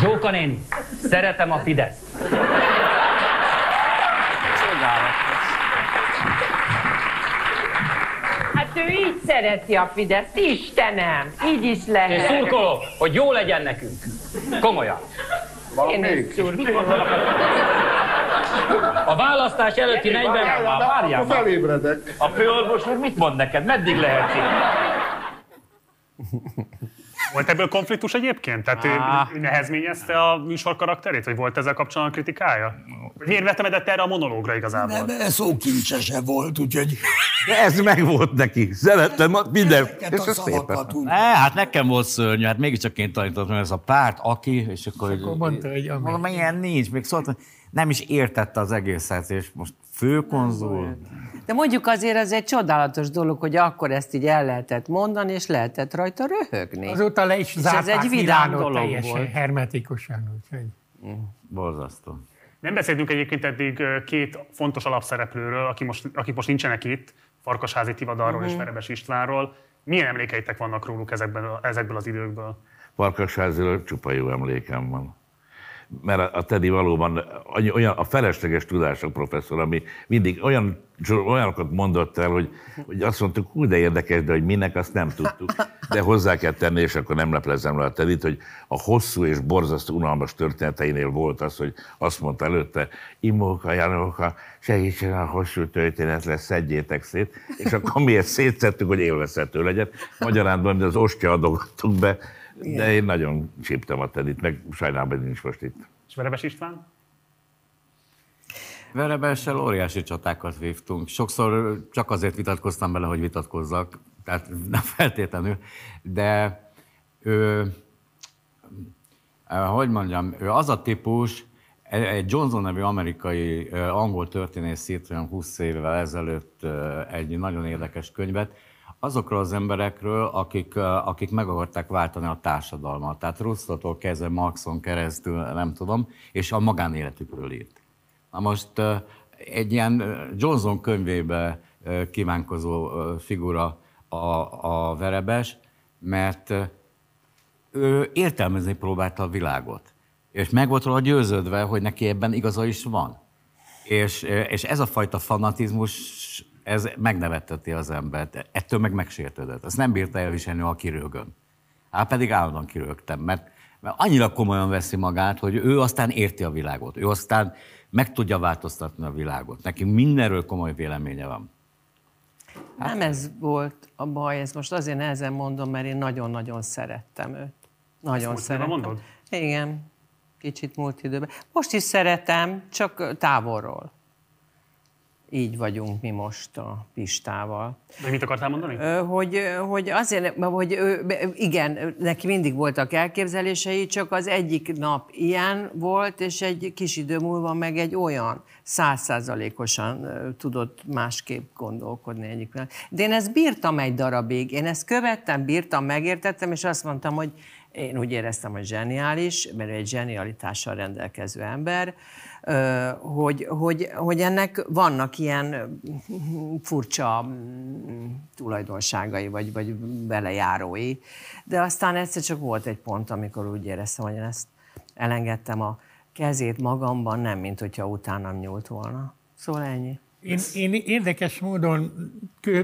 Zsóka néni, szeretem a Fidesz. Ő így szereti a Fideszt, Istenem, így is Én lehet. szurkolok, hogy jó legyen nekünk. Komolyan. Én is szurkolok. A választás előtti 40... Várjál már. Felébredek. A főorvos úr mit mond neked? Meddig lehet? Volt ebből konfliktus egyébként? Tehát ő, nehezményezte a műsor karakterét, vagy volt ezzel kapcsolatban kritikája? Miért vetemedett erre a monológra igazából? Nem, ez szókincsese volt, úgyhogy De ez meg volt neki. Szerettem minden. És a ez szépen. Ne, hát nekem volt szörnyű, hát mégiscsak én tanítottam, ez a párt, aki, és akkor... akkor mondta, hogy. Mondom, ilyen nincs, még szólt, nem is értette az egészet, és most főkonzul. De mondjuk azért ez egy csodálatos dolog, hogy akkor ezt így el lehetett mondani, és lehetett rajta röhögni. Azóta le is És ez zárták egy vidám dolog teljesen volt. hermetikusan. Úgyhogy. Borzasztó. Nem beszéltünk egyébként eddig két fontos alapszereplőről, akik most, akik most nincsenek itt, Farkasházi Tivadarról és Mhm. Verebes Istvánról. Milyen emlékeitek vannak róluk ezekben, ezekből az időkből? Farkasháziról csupa jó emlékem van. Mert a- a Teddy valóban olyan, a felesleges tudások professzor, ami mindig olyan, olyanokat mondott el, hogy, hogy azt mondtuk, hú, de érdekes, de hogy minek, azt nem tudtuk. De hozzá kell tenni, és akkor nem leplezem le a Teddyt, hogy a hosszú és borzasztó unalmas történeteinél volt az, hogy azt mondta előtte, imóka, Janóka, segítsen a hosszú történet lesz, szedjétek szét, és akkor miért szétszettük, hogy élvezhető legyen. Magyarán de az ostya adogattuk be, de én nagyon csíptem a Teddyt, meg sajnálom, hogy nincs most itt. És Verebes István? Verebessel óriási csatákat vívtunk. Sokszor csak azért vitatkoztam bele, hogy vitatkozzak, tehát nem feltétlenül, de ő, hogy mondjam, ő az a típus, egy Johnson nevű amerikai angol történész írt olyan 20 évvel ezelőtt egy nagyon érdekes könyvet, azokról az emberekről, akik, akik meg akarták váltani a társadalmat. Tehát Rusztotól kezdve Marxon keresztül, nem tudom, és a magánéletükről írt. Na most egy ilyen Johnson könyvébe kívánkozó figura a, a Verebes, mert ő értelmezni próbálta a világot. És meg volt róla győződve, hogy neki ebben igaza is van. És, és ez a fajta fanatizmus, ez megnevetteti az embert. Ettől meg megsértődött. Ezt nem bírta elviselni, ha kirögön. Hát pedig állandóan kirögtem, mert, mert annyira komolyan veszi magát, hogy ő aztán érti a világot. Ő aztán meg tudja változtatni a világot. Neki mindenről komoly véleménye van. Nem ez volt a baj, ez most azért nehezen mondom, mert én nagyon-nagyon szerettem őt. Nagyon múlt szerettem. mondod? Igen, kicsit múlt időben. Most is szeretem, csak távolról. Így vagyunk mi most a Pistával. De mit akartál mondani? Hogy, hogy azért, hogy igen, neki mindig voltak elképzelései, csak az egyik nap ilyen volt, és egy kis idő múlva meg egy olyan százszázalékosan tudott másképp gondolkodni egyik. De én ezt bírtam egy darabig, én ezt követtem, bírtam, megértettem, és azt mondtam, hogy én úgy éreztem, hogy zseniális, mert egy zsenialitással rendelkező ember, hogy, hogy, hogy ennek vannak ilyen furcsa mm, tulajdonságai, vagy, vagy belejárói. De aztán egyszer csak volt egy pont, amikor úgy éreztem, hogy én ezt elengedtem a kezét magamban, nem, mint hogyha utánam nyúlt volna. Szóval ennyi. Én, én érdekes módon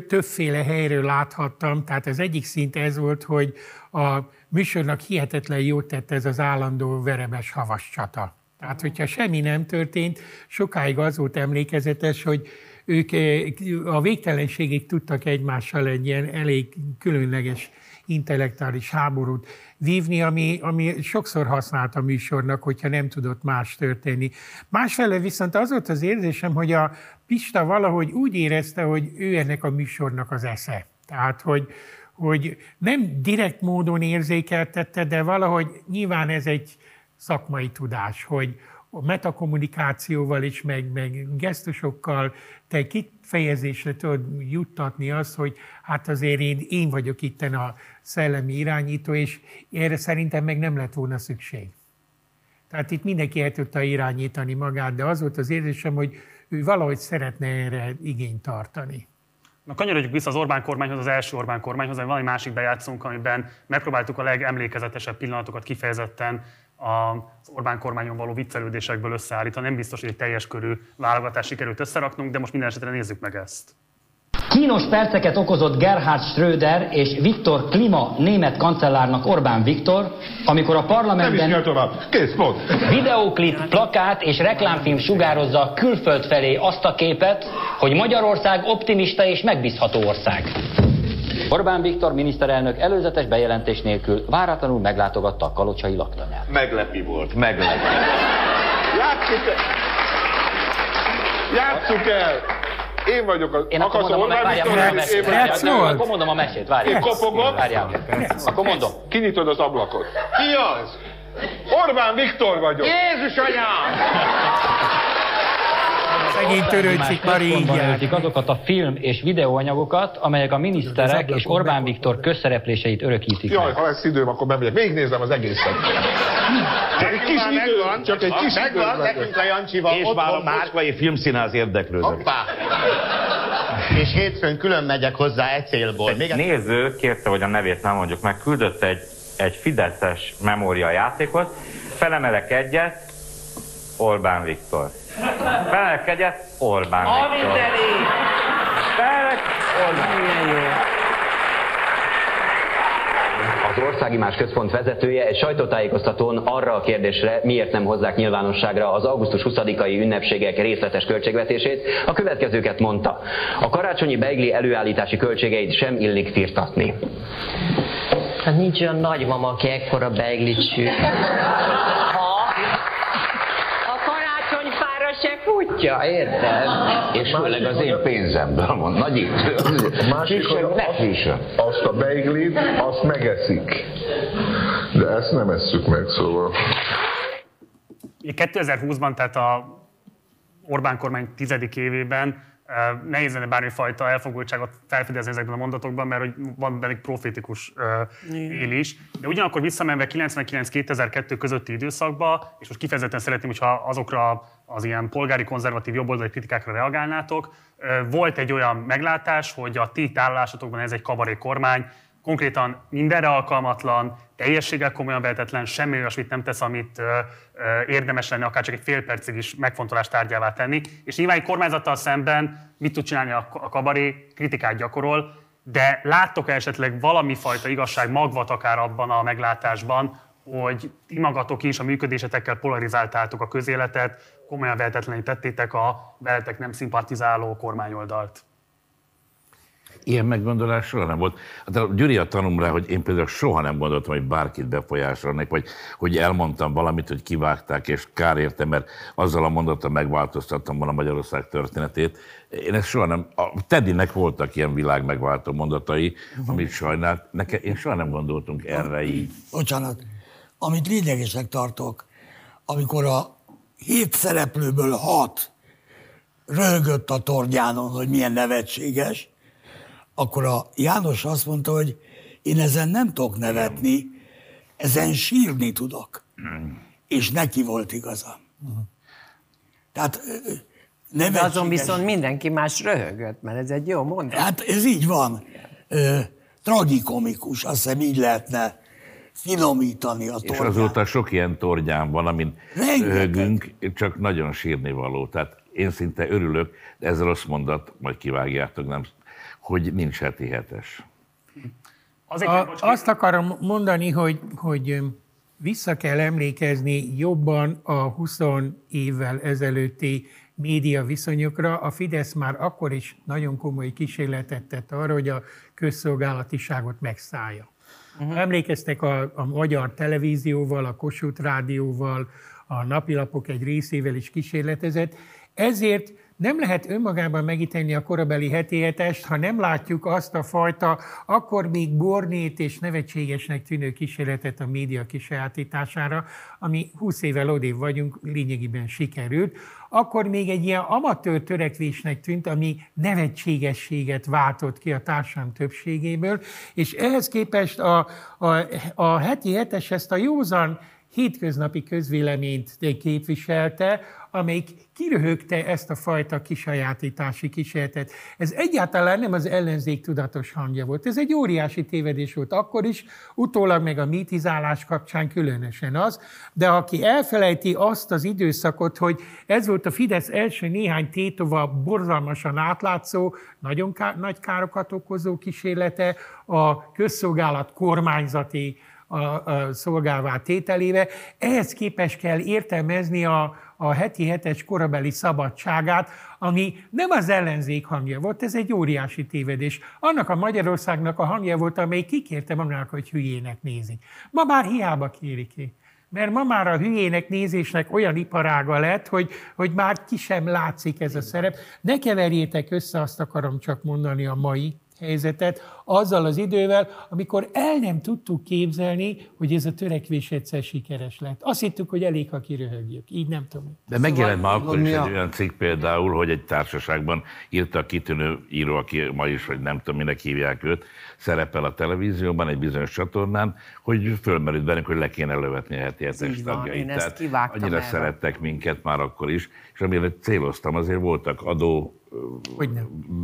többféle helyről láthattam, tehát az egyik szint ez volt, hogy a műsornak hihetetlen jót tett ez az állandó verebes havas csata. Tehát, hogyha semmi nem történt, sokáig az volt emlékezetes, hogy ők eh, a végtelenségig tudtak egymással egy ilyen elég különleges intellektuális háborút vívni, ami, ami sokszor használt a műsornak, hogyha nem tudott más történni. Másfelől viszont az volt az érzésem, hogy a Pista valahogy úgy érezte, hogy ő ennek a műsornak az esze. Tehát, hogy, hogy nem direkt módon érzékeltette, de valahogy nyilván ez egy szakmai tudás, hogy a metakommunikációval is, meg, meg gesztusokkal te kifejezésre tudod juttatni azt, hogy hát azért én, én vagyok itten a szellemi irányító, és erre szerintem meg nem lett volna szükség. Tehát itt mindenki el tudta irányítani magát, de az volt az érzésem, hogy ő valahogy szeretne erre igényt tartani. Na kanyarodjuk vissza az Orbán kormányhoz, az első Orbán kormányhoz, van egy másik bejátszónk, amiben megpróbáltuk a legemlékezetesebb pillanatokat kifejezetten az Orbán kormányon való viccelődésekből összeállítani. Nem biztos, hogy egy teljes körű válogatást sikerült összeraknunk, de most minden esetre nézzük meg ezt. Kínos perceket okozott Gerhard Schröder és Viktor Klima német kancellárnak Orbán Viktor, amikor a parlamentben Nem tovább. Kész, pont. videóklip, plakát és reklámfilm sugározza külföld felé azt a képet, hogy Magyarország optimista és megbízható ország. Orbán Viktor miniszterelnök előzetes bejelentés nélkül váratlanul meglátogatta a kalocsai laktanyát. Meglepi volt, meglepi. Játsszuk el! Játsszuk el! Én vagyok az... Én akkor mondom, a, Orbán Viktor, én Akkor mondom a mesét, várjál. Én kopogok. Várjál. Akkor mondom. Kinyitod az ablakot. Ki az? Orbán Viktor vagyok. Jézus anyám! Szegény törőcsik már így azokat a film és videóanyagokat, amelyek a miniszterek és Orbán Viktor közszerepléseit örökítik Jaj, ha lesz időm, akkor bemegyek. Végignézem az egészet. Csak egy kis idő, csak egy kis idő. Megvan, nekünk a Jancsival És már a Márkai Filmszínház érdeklődök. Hoppá! És hétfőn külön megyek hozzá egy célból. Még Egy néző kérte, hogy a nevét nem mondjuk meg, küldött egy, egy Fideszes memória játékot, felemelek egyet, Orbán Viktor. Egyet, Orbán Viktor. Felemelek, Orbán Az Országimás Központ vezetője egy sajtótájékoztatón arra a kérdésre, miért nem hozzák nyilvánosságra az augusztus 20-ai ünnepségek részletes költségvetését, a következőket mondta. A karácsonyi beigli előállítási költségeit sem illik firtatni. Hát nincs olyan nagymama, aki ekkora beiglit süt. Se futja, érted? És főleg az én pénzemből mond, nagy Másik, Kisebb, hogy ne azt, a beiglit, azt megeszik. De ezt nem esszük meg, szóval. 2020-ban, tehát a Orbán kormány tizedik évében nehéz lenne bármifajta elfogultságot felfedezni ezekben a mondatokban, mert hogy van egy profétikus él is. De ugyanakkor visszamenve 99-2002 közötti időszakba, és most kifejezetten szeretném, hogyha azokra az ilyen polgári konzervatív jobboldali kritikákra reagálnátok, volt egy olyan meglátás, hogy a ti állásotokban ez egy kabaré kormány, konkrétan mindenre alkalmatlan, teljességgel komolyan vehetetlen, semmi olyasmit nem tesz, amit érdemes lenne akár csak egy fél percig is megfontolás tárgyává tenni. És nyilván egy kormányzattal szemben mit tud csinálni a, kabaré, kritikát gyakorol, de láttok esetleg valami fajta igazság magvat akár abban a meglátásban, hogy ti magatok is a működésetekkel polarizáltátok a közéletet, komolyan vehetetlenül tettétek a veletek nem szimpatizáló kormányoldalt. Ilyen meggondolás soha nem volt. Hát Gyuri a tanul rá, hogy én például soha nem gondoltam, hogy bárkit befolyásolnak, vagy hogy elmondtam valamit, hogy kivágták, és kár érte, mert azzal a mondattal megváltoztattam volna Magyarország történetét. Én ezt soha nem... A Teddynek voltak ilyen világ megváltó mondatai, amit sajnált. Nekem, én soha nem gondoltunk erre így. Bocsánat, amit lényegesnek tartok, amikor a hét szereplőből hat röhögött a tornyánon, hogy milyen nevetséges, akkor a János azt mondta, hogy én ezen nem tudok nevetni, ezen sírni tudok. És neki volt igaza. Tehát ö, De nevetséges. azon viszont mindenki más röhögött, mert ez egy jó mondat. Hát ez így van. Ö, tragikomikus, azt hiszem így lehetne finomítani a És tornyát. azóta sok ilyen tornyán van, amin Rengeteg. röhögünk, csak nagyon sírni való. Tehát én szinte örülök, de ez rossz mondat, majd kivágjátok, nem, hogy nincs heti hetes. A, azt akarom mondani, hogy, hogy vissza kell emlékezni jobban a 20 évvel ezelőtti média viszonyokra. A Fidesz már akkor is nagyon komoly kísérletet tett arra, hogy a közszolgálatiságot megszállja. Uh-huh. Emlékeztek a, a magyar televízióval, a Kossuth rádióval, a napilapok egy részével is kísérletezett. Ezért nem lehet önmagában megítélni a korabeli heti hetest, ha nem látjuk azt a fajta, akkor még bornét és nevetségesnek tűnő kísérletet a média kisajátítására, ami 20 évvel odév vagyunk, lényegében sikerült. Akkor még egy ilyen amatőr törekvésnek tűnt, ami nevetségességet váltott ki a társadalom többségéből, és ehhez képest a, a, a heti hetes ezt a józan hétköznapi közvéleményt képviselte, amelyik kiröhögte ezt a fajta kisajátítási kísérletet. Ez egyáltalán nem az ellenzék tudatos hangja volt. Ez egy óriási tévedés volt akkor is, utólag meg a mitizálás kapcsán különösen az, de aki elfelejti azt az időszakot, hogy ez volt a Fidesz első néhány tétova borzalmasan átlátszó, nagyon ká- nagy károkat okozó kísérlete, a közszolgálat kormányzati a, a szolgálvá tételébe. Ehhez képes kell értelmezni a, a heti hetes korabeli szabadságát, ami nem az ellenzék hangja volt, ez egy óriási tévedés. Annak a Magyarországnak a hangja volt, amely kikérte magának, hogy hülyének nézik. Ma már hiába kéri ki. Mert ma már a hülyének nézésnek olyan iparága lett, hogy, hogy már ki sem látszik ez a szerep. Ne keverjétek össze, azt akarom csak mondani a mai helyzetet azzal az idővel, amikor el nem tudtuk képzelni, hogy ez a törekvés egyszer sikeres lett. Azt hittük, hogy elég, ha kiröhögjük. Így nem tudom. De megjelent már akkor is egy olyan cikk például, hogy egy társaságban írta a kitűnő író, aki ma is, vagy nem tudom, minek hívják őt, szerepel a televízióban, egy bizonyos csatornán, hogy fölmerült bennünk, hogy le kéne lövetni a heti hetes tagjait. Tehát annyira el. szerettek minket már akkor is, és amire céloztam, azért voltak adó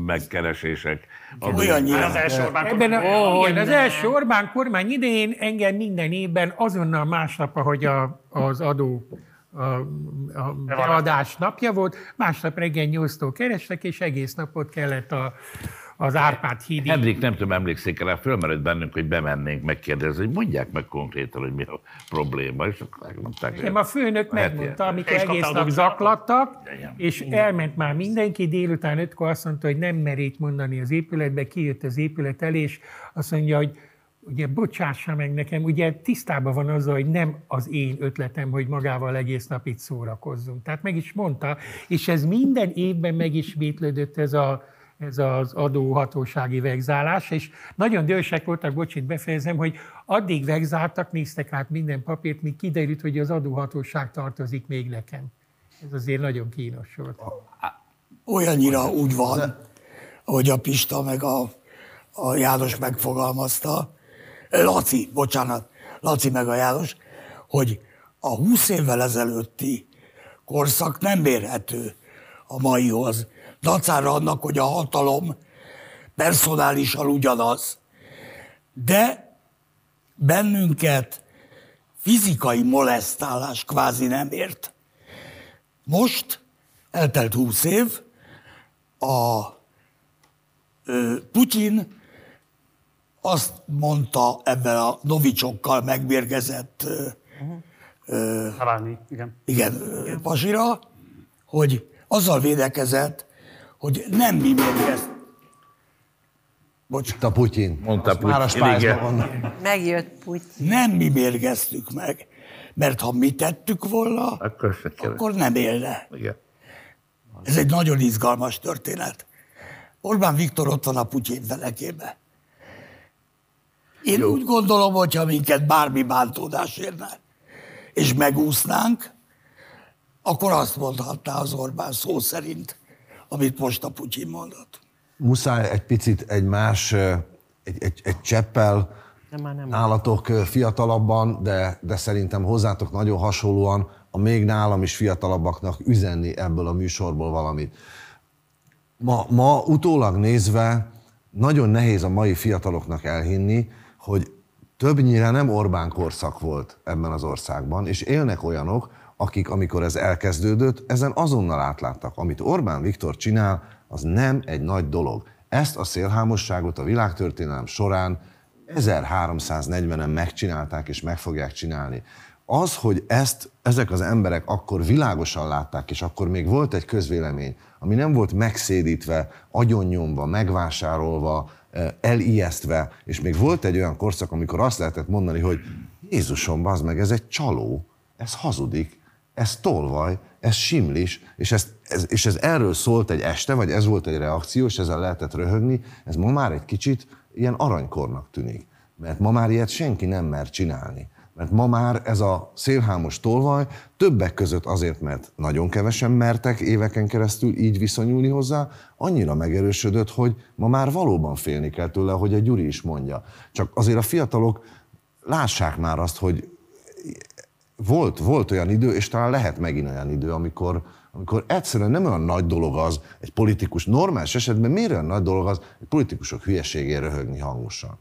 megkeresések. Olyannyira. Az első Orbán Ebben a, oh, igen, az első Orbán kormány idején engem minden évben azonnal másnap, ahogy a, az adó a, a beadás napja volt, másnap reggel 8-tól kerestek, és egész napot kellett a, az Árpád híd. Henrik, nem tudom, emlékszik rá, fölmerült bennünk, hogy bemennénk megkérdezni, hogy mondják meg konkrétan, hogy mi a probléma, és akkor megmondták. Nem, a főnök a megmondta, amikor egész nap zaklattak, és elment már mindenki, délután ötkor azt mondta, hogy nem merít mondani az épületbe, kijött az épület elé, és azt mondja, hogy ugye bocsássa meg nekem, ugye tisztában van azzal, hogy nem az én ötletem, hogy magával egész nap itt szórakozzunk. Tehát meg is mondta, és ez minden évben megismétlődött ez a, ez az adóhatósági vegzálás, és nagyon dősek voltak, bocsit befejezem, hogy addig vegzáltak, néztek át minden papírt, míg kiderült, hogy az adóhatóság tartozik még nekem. Ez azért nagyon kínos volt. Olyannyira úgy van, hogy a Pista meg a, a János megfogalmazta, Laci, bocsánat, Laci meg a János, hogy a 20 évvel ezelőtti korszak nem mérhető a maihoz dacára annak, hogy a hatalom personálisan ugyanaz. De bennünket fizikai molesztálás kvázi nem ért. Most eltelt húsz év, a ö, Putyin azt mondta ebben a novicsokkal megmérgezett uh-huh. igen. Igen, igen, pasira, hogy azzal védekezett, hogy nem mi mérgezt. Bocs. A Putyin. Mondta Putyin. Már a Megjött Putyin. Nem mi mérgeztük meg, mert ha mi tettük volna, akkor, akkor nem élne. Igen. Ez egy nagyon izgalmas történet. Orbán Viktor ott van a Putyin felekében. Én Jó. úgy gondolom, hogyha minket bármi bántódás érne, és megúsznánk, akkor azt mondhatná az Orbán szó szerint, amit most a Putyin mondott. Muszáj egy picit egy más, egy, egy, egy cseppel nem nálatok fiatalabban, de, de szerintem hozzátok nagyon hasonlóan a még nálam is fiatalabbaknak üzenni ebből a műsorból valamit. Ma, ma utólag nézve nagyon nehéz a mai fiataloknak elhinni, hogy többnyire nem Orbán korszak volt ebben az országban, és élnek olyanok, akik, amikor ez elkezdődött, ezen azonnal átláttak. Amit Orbán Viktor csinál, az nem egy nagy dolog. Ezt a szélhámosságot a világtörténelem során 1340-en megcsinálták és meg fogják csinálni. Az, hogy ezt ezek az emberek akkor világosan látták, és akkor még volt egy közvélemény, ami nem volt megszédítve, agyonnyomva, megvásárolva, eh, elijesztve, és még volt egy olyan korszak, amikor azt lehetett mondani, hogy Jézusom, bazd meg, ez egy csaló, ez hazudik, ez tolvaj, ez simlis, és ez, ez, és ez erről szólt egy este, vagy ez volt egy reakció, és ezzel lehetett röhögni, ez ma már egy kicsit ilyen aranykornak tűnik. Mert ma már ilyet senki nem mer csinálni. Mert ma már ez a szélhámos tolvaj többek között azért, mert nagyon kevesen mertek éveken keresztül így viszonyulni hozzá, annyira megerősödött, hogy ma már valóban félni kell tőle, hogy a Gyuri is mondja. Csak azért a fiatalok lássák már azt, hogy volt, volt olyan idő, és talán lehet megint olyan idő, amikor, amikor egyszerűen nem olyan nagy dolog az, egy politikus normális esetben miért olyan nagy dolog az, egy politikusok hülyeségére röhögni hangosan.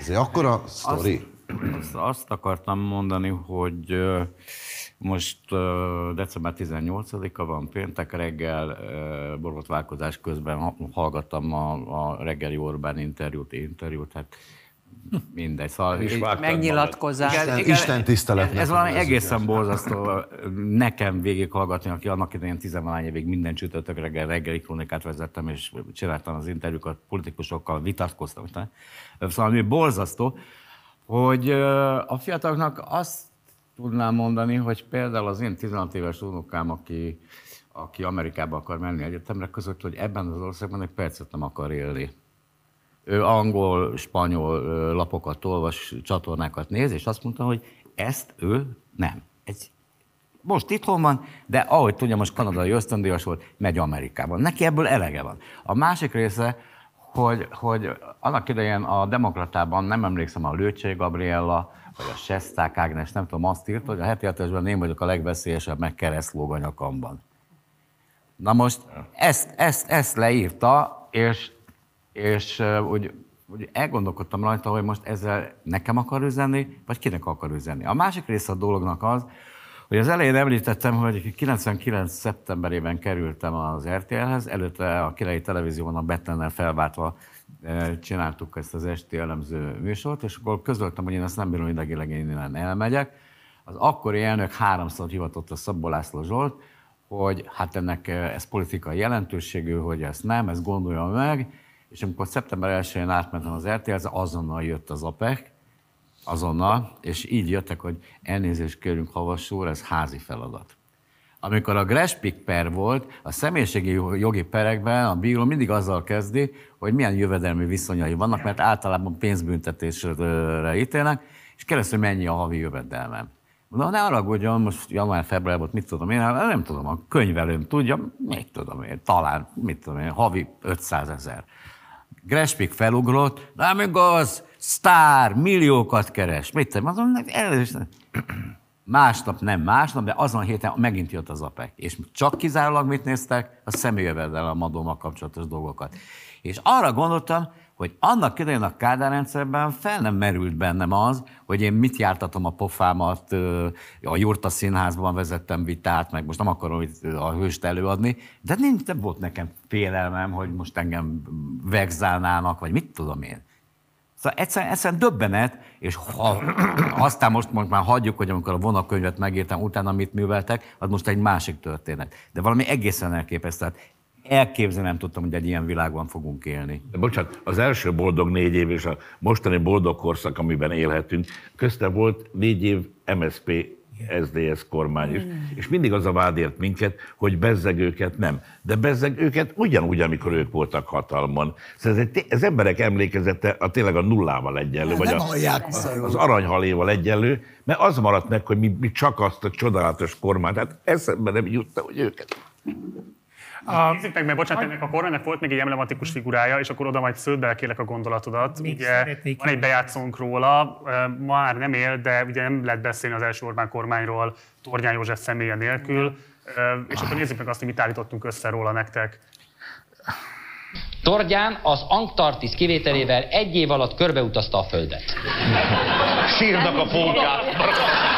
Ez egy akkora sztori. Azt, azt, akartam mondani, hogy most december 18-a van, péntek reggel, borotválkozás közben ha- hallgattam a, a reggeli Orbán interjút, interjút, hát mindegy. Szóval Megnyilatkozás. Isten- Isten tiszteletnek Ez, ez valami egészen borzasztó nekem végighallgatni, aki annak idején tizenvalány évig minden csütörtök reggel reggeli krónikát vezettem, és csináltam az interjúkat, politikusokkal vitatkoztam. Szóval ami borzasztó, hogy a fiataloknak azt tudnám mondani, hogy például az én 16 éves unokám, aki, aki Amerikába akar menni egyetemre, között, hogy ebben az országban egy percet nem akar élni. Ő angol, spanyol lapokat olvas, csatornákat néz, és azt mondta, hogy ezt ő nem. Egy, most itthon van, de ahogy tudja, most kanadai ösztöndíjas volt, megy Amerikában. Neki ebből elege van. A másik része, hogy, hogy annak idején a demokratában, nem emlékszem, a Lőcsé Gabriella, vagy a Sesták Ágnes, nem tudom, azt írt, hogy a heti hetesben én vagyok a legveszélyesebb, meg keresztlóg a nyakamban. Na most ezt, ezt, ezt leírta, és, és úgy, úgy elgondolkodtam rajta, hogy most ezzel nekem akar üzenni, vagy kinek akar üzenni. A másik része a dolognak az, hogy az elején említettem, hogy 99. szeptemberében kerültem az RTL-hez, előtte a Királyi Televízióban a Betlennel felváltva csináltuk ezt az esti elemző műsort, és akkor közöltem, hogy én ezt nem bírom idegileg, én innen elmegyek. Az akkori elnök háromszor hivatott a Szabó László Zsolt, hogy hát ennek ez politikai jelentőségű, hogy ezt nem, ezt gondolja meg, és amikor szeptember 1-én átmentem az RTL-hez, azonnal jött az APEC, azonnal, és így jöttek, hogy elnézést kérünk havasúr, ez házi feladat. Amikor a Grespik per volt, a személyiségi jogi perekben a bíró mindig azzal kezdi, hogy milyen jövedelmi viszonyai vannak, mert általában pénzbüntetésre ítélnek, és keresztül mennyi a havi jövedelmem. Na, ne haragudjon, most január-február volt, mit tudom én, hát nem tudom, a könyvelőm tudja, mit tudom én, talán, mit tudom én, havi 500 ezer. Grespik felugrott, nem igaz, sztár, milliókat keres. Mit tudom, azon. Másnap, nem másnap, de azon a héten megint jött az APEC. És csak kizárólag mit néztek? A személyjövedelem adóval kapcsolatos dolgokat. És arra gondoltam, hogy annak idején a Kádár rendszerben fel nem merült bennem az, hogy én mit jártatom a pofámat, a Jurta Színházban vezettem vitát, meg most nem akarom itt a hőst előadni, de nincs, nem volt nekem félelmem, hogy most engem vegzálnának, vagy mit tudom én. Szóval egyszerűen, egyszerűen döbbenet, és ha, aztán most, most már hagyjuk, hogy amikor a vonakönyvet megírtam, utána mit műveltek, az most egy másik történet. De valami egészen elképesztő. Tehát elképzelni nem tudtam, hogy egy ilyen világban fogunk élni. De bocsánat, az első boldog négy év és a mostani boldog korszak, amiben élhetünk, közte volt négy év MSP SDS kormány is. És mindig az a vád ért minket, hogy bezzeg őket nem. De bezzeg őket ugyanúgy, amikor ők voltak hatalmon. Szóval ez, egy, ez emberek emlékezete a tényleg a nullával egyenlő, vagy Nem a, hallják meg. az aranyhaléval egyenlő, mert az maradt meg, hogy mi, mi csak azt a csodálatos kormányt, hát eszembe nem jutta, hogy őket. A... Nézzük meg, mert bocsánat, ennek a kormánynak volt még egy emblematikus figurája, és akkor oda majd sződ belekérlek a gondolatodat. Még ugye szeretnék- van egy bejátszónk róla, ma már nem él, de ugye nem lehet beszélni az első Orbán kormányról Tornyán József személye nélkül. És akkor nézzük meg azt, hogy mit állítottunk össze róla nektek. Tordján az Antarktisz kivételével egy év alatt körbeutazta a Földet. Sírnak a pókák.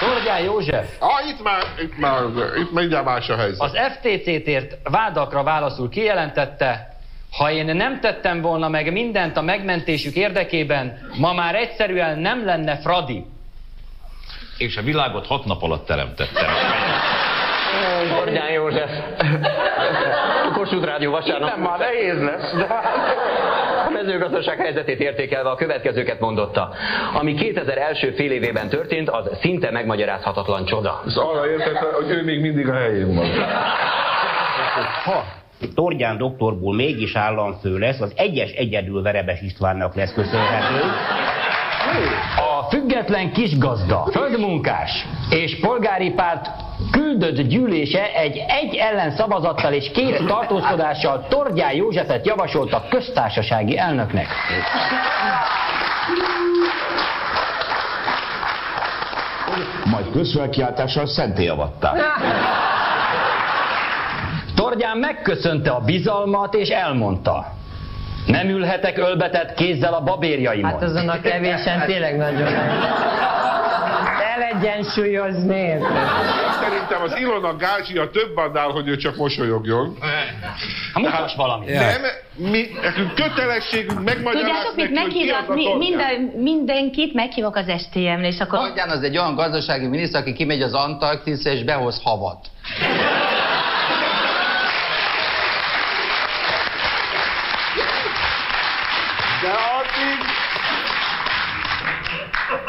Tordján József Ah, itt már, itt már, itt mindjárt más a helyzet. az FTC-t ért vádakra válaszul kijelentette, Ha én nem tettem volna meg mindent a megmentésük érdekében, ma már egyszerűen nem lenne Fradi. És a világot hat nap alatt teremtettem. Tornyán József. Kossuth Rádió vasárnap. Nem, már nehéz lesz. De... A mezőgazdaság helyzetét értékelve a következőket mondotta. Ami 2000 első fél évében történt, az szinte megmagyarázhatatlan csoda. Ez arra értette, hogy ő még mindig a helyén van. Ha Tordján doktorból mégis államfő lesz, az egyes egyedül Verebes Istvánnak lesz köszönhető. A független kisgazda, földmunkás és polgári párt küldött gyűlése egy egy ellen szavazattal és két tartózkodással Tordján Józsefet javasolta köztársasági elnöknek. Majd közfelkiáltással szenté avatták. Tordján megköszönte a bizalmat és elmondta. Nem ülhetek ölbetett kézzel a babérjaimon. Hát azon a kevésen tényleg nagyon elegyensúlyozni. Szerintem az Ilona Gázsia több annál, hogy ő csak mosolyogjon. Ha mutass valamit. Nem, mi, nekünk kötelességünk megmagyarázni Tudjátok, mit meghívok, mi, minden, mindenkit meghívok az STM-re, és akkor... Tordján az egy olyan gazdasági miniszter, aki kimegy az Antarktiszra és behoz havat.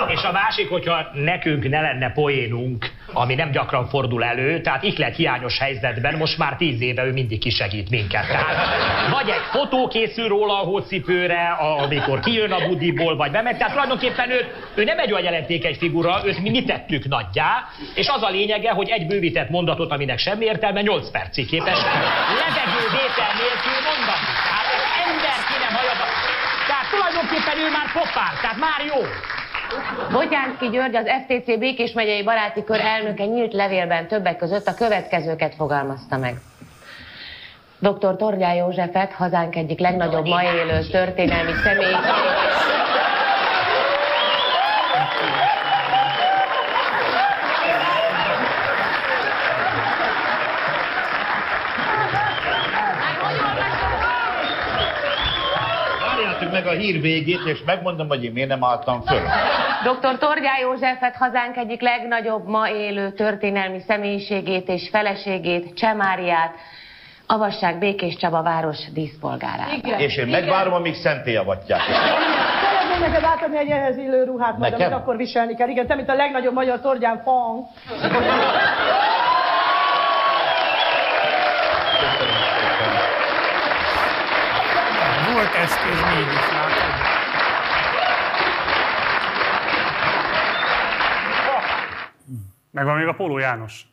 És a másik, hogyha nekünk ne lenne poénunk, ami nem gyakran fordul elő, tehát ihlet hiányos helyzetben, most már tíz éve ő mindig kisegít minket. Tehát vagy egy fotó készül róla a hócipőre, amikor kijön a budiból, vagy bemegy. Tehát tulajdonképpen ő, ő nem egy olyan jelentékeny figura, őt mi, mi tettük nagyjá, és az a lényege, hogy egy bővített mondatot, aminek semmi értelme, 8 percig képes levegővétel nélkül mondani. Tehát ember ki nem hallja. Tehát tulajdonképpen ő már popár, tehát már jó. Botyánszki György, az FTC Békés megyei baráti kör elnöke nyílt levélben többek között a következőket fogalmazta meg. Dr. Tordján Józsefet, hazánk egyik legnagyobb ma élő történelmi személy. Meg a hír végét, és megmondom, hogy én miért nem álltam föl. Dr. Tordján Józsefet, hazánk egyik legnagyobb ma élő történelmi személyiségét és feleségét, Csemáriát, avassák Békés Csaba város díszpolgárát. És én megvárom, amíg szenté avatják. Szeretném neked átadni egy ehhez illő ruhát, majd, Nekem? amit akkor viselni kell. Igen, te, mint a legnagyobb magyar tordján fang. Volt eszköz mégis, látod? Megvan még a Póló János.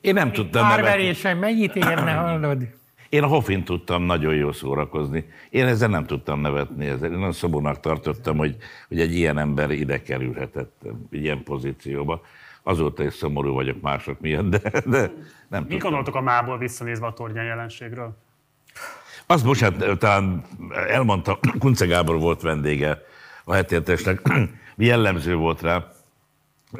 Én nem tudtam nevetni. Párverésen mennyit érne, hallod? Én a Hoffin tudtam nagyon jól szórakozni. Én ezzel nem tudtam nevetni. Ezzel. Én nagyon szomorúnak tartottam, hogy, hogy egy ilyen ember ide kerülhetett ilyen pozícióba. Azóta is szomorú vagyok mások miatt, de, de nem Mit gondoltok a mából visszanézve a tornyán jelenségről? Azt bocsánat, talán elmondta, Kunce Gábor volt vendége a hetéltesnek, jellemző volt rá.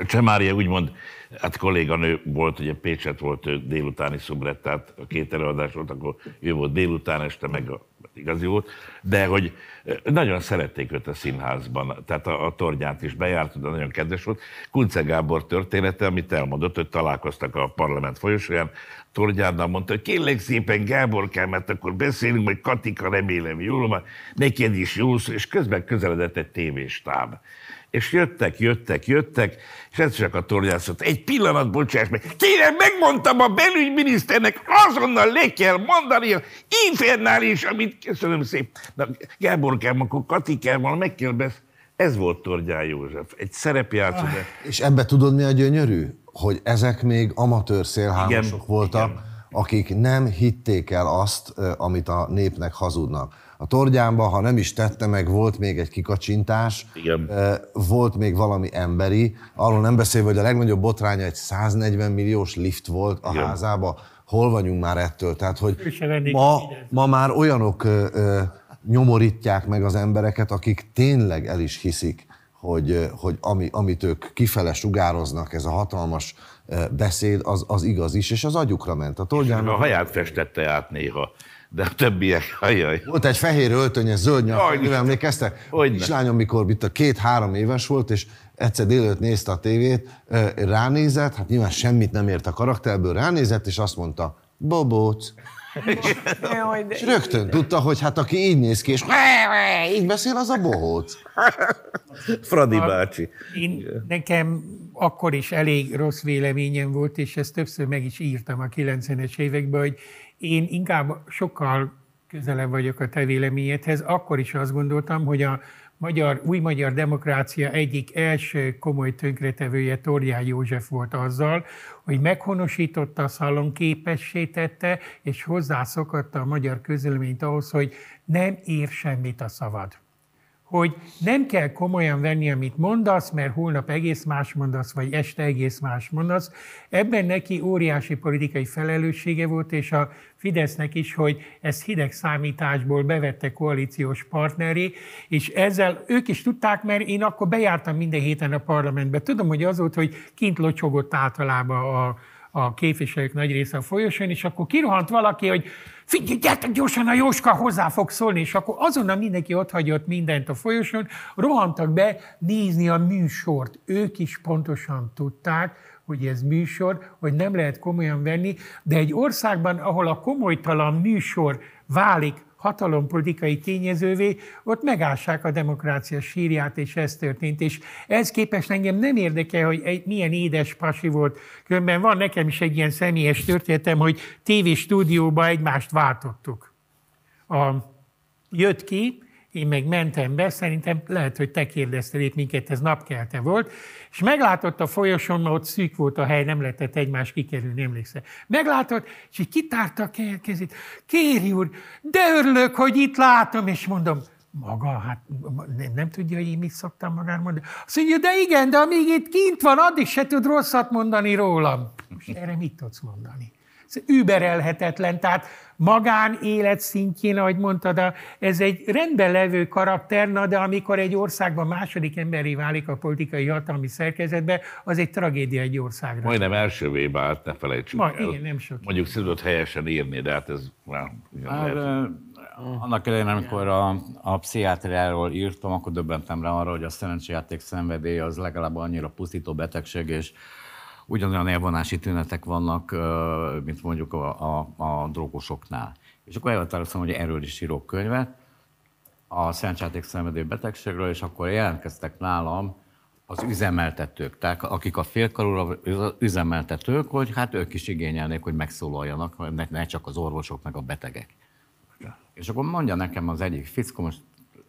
Csemária úgymond, hát kolléganő volt, ugye Pécset volt ő délutáni szubrett, tehát a két előadás volt, akkor ő volt délután, este meg a igazi volt, de hogy nagyon szerették őt a színházban, tehát a, a tornyát is bejárt, de nagyon kedves volt. Kunce Gábor története, amit elmondott, hogy találkoztak a parlament folyosóján, Torgyánnal mondta, hogy kérlek szépen Gábor kell, mert akkor beszélünk, majd Katika remélem jól van, neked is jó szó, és közben közeledett egy tévéstáb. És jöttek, jöttek, jöttek, és ez csak a tornyán szólt, egy pillanat, bocsáss meg, kérem, megmondtam a belügyminiszternek, azonnal le kell mondani a infernális, amit köszönöm szépen. Na, Gábor kell, akkor Katikával meg kell besz... Ez volt Tordján József, egy szerepjátszó, de És ebbe tudod mi a gyönyörű? Hogy ezek még amatőr szélhámosok Igen, voltak, akik nem hitték el azt, amit a népnek hazudnak. A torgyámba, ha nem is tette meg, volt még egy kikacsintás, Igen. volt még valami emberi, arról nem beszélve, hogy a legnagyobb botránya egy 140 milliós lift volt a Igen. házába. Hol vagyunk már ettől? Tehát, hogy ma, ma már olyanok ö, ö, nyomorítják meg az embereket, akik tényleg el is hiszik, hogy, hogy ami, amit ők kifele sugároznak, ez a hatalmas beszéd, az, az igaz is, és az agyukra ment. A a torgyának haját festette át néha. de a többiek, ajaj. Volt egy fehér öltönye, zöld nyak, Jaj, mivel emlékeztek? Hogyne. Kislányom, mikor itt a két-három éves volt, és egyszer délőtt nézte a tévét, ránézett, hát nyilván semmit nem ért a karakterből, ránézett, és azt mondta, Bobóc. És rögtön tudta, hogy hát aki így néz ki, és így beszél, az a bohóc. Fradi A- bácsi. Én, nekem akkor is elég rossz véleményem volt, és ezt többször meg is írtam a 90-es években, hogy én inkább sokkal közelebb vagyok a te véleményedhez. Akkor is azt gondoltam, hogy a magyar, új magyar demokrácia egyik első komoly tönkretevője Torján József volt azzal, hogy meghonosította, szalon képessé tette, és hozzászokatta a magyar közölményt ahhoz, hogy nem ér semmit a szavad hogy nem kell komolyan venni, amit mondasz, mert holnap egész más mondasz, vagy este egész más mondasz. Ebben neki óriási politikai felelőssége volt, és a Fidesznek is, hogy ezt hideg számításból bevette koalíciós partneré, és ezzel ők is tudták, mert én akkor bejártam minden héten a parlamentbe. Tudom, hogy az volt, hogy kint locsogott általában a, a képviselők nagy része a folyosón, és akkor kirohant valaki, hogy figyelj, gyertek gyorsan, a Jóska hozzá fog szólni, és akkor azonnal mindenki ott hagyott mindent a folyosón, rohantak be nézni a műsort. Ők is pontosan tudták, hogy ez műsor, hogy nem lehet komolyan venni, de egy országban, ahol a komolytalan műsor válik hatalompolitikai tényezővé, ott megássák a demokrácia sírját, és ez történt. És ez képest engem nem érdekel, hogy egy, milyen édes pasi volt. Különben van nekem is egy ilyen személyes történetem, hogy tévéstúdióban egymást váltottuk. A, jött ki, én meg mentem be, szerintem lehet, hogy te kérdeztél itt minket, ez napkelte volt, és meglátott a folyosón, mert ott szűk volt a hely, nem lehetett egymás kikerülni, emlékszel. Meglátott, és így kitárta a ke- kezét. Kéri úr, de örülök, hogy itt látom, és mondom, maga, hát nem, nem tudja, hogy én mit szoktam magára mondani. Azt mondja, de igen, de amíg itt kint van, addig se tud rosszat mondani rólam. Most erre mit tudsz mondani? Ez überelhetetlen, tehát magán élet szintjén, ahogy mondtad, ez egy rendben levő karakter, na, de amikor egy országban második emberi válik a politikai hatalmi szerkezetbe, az egy tragédia egy országra. Majdnem elsővé vált, ne felejtsük Ma- el. igen, nem sok. Mondjuk szülött helyesen írni, de hát ez már... igen, Hát, lehet. ö, annak idején, amikor a, a pszichiátriáról írtam, akkor döbbentem rá arra, hogy a szerencsejáték szenvedély az legalább annyira pusztító betegség, és ugyanolyan elvonási tünetek vannak, mint mondjuk a, a, a drogosoknál. És akkor elhatároztam, hogy erről is írok könyvet, a szerencsejáték szenvedély betegségről, és akkor jelentkeztek nálam az üzemeltetők, tehát akik a félkarúra üzemeltetők, hogy hát ők is igényelnék, hogy megszólaljanak, ne, ne csak az orvosok, meg a betegek. És akkor mondja nekem az egyik fickó, most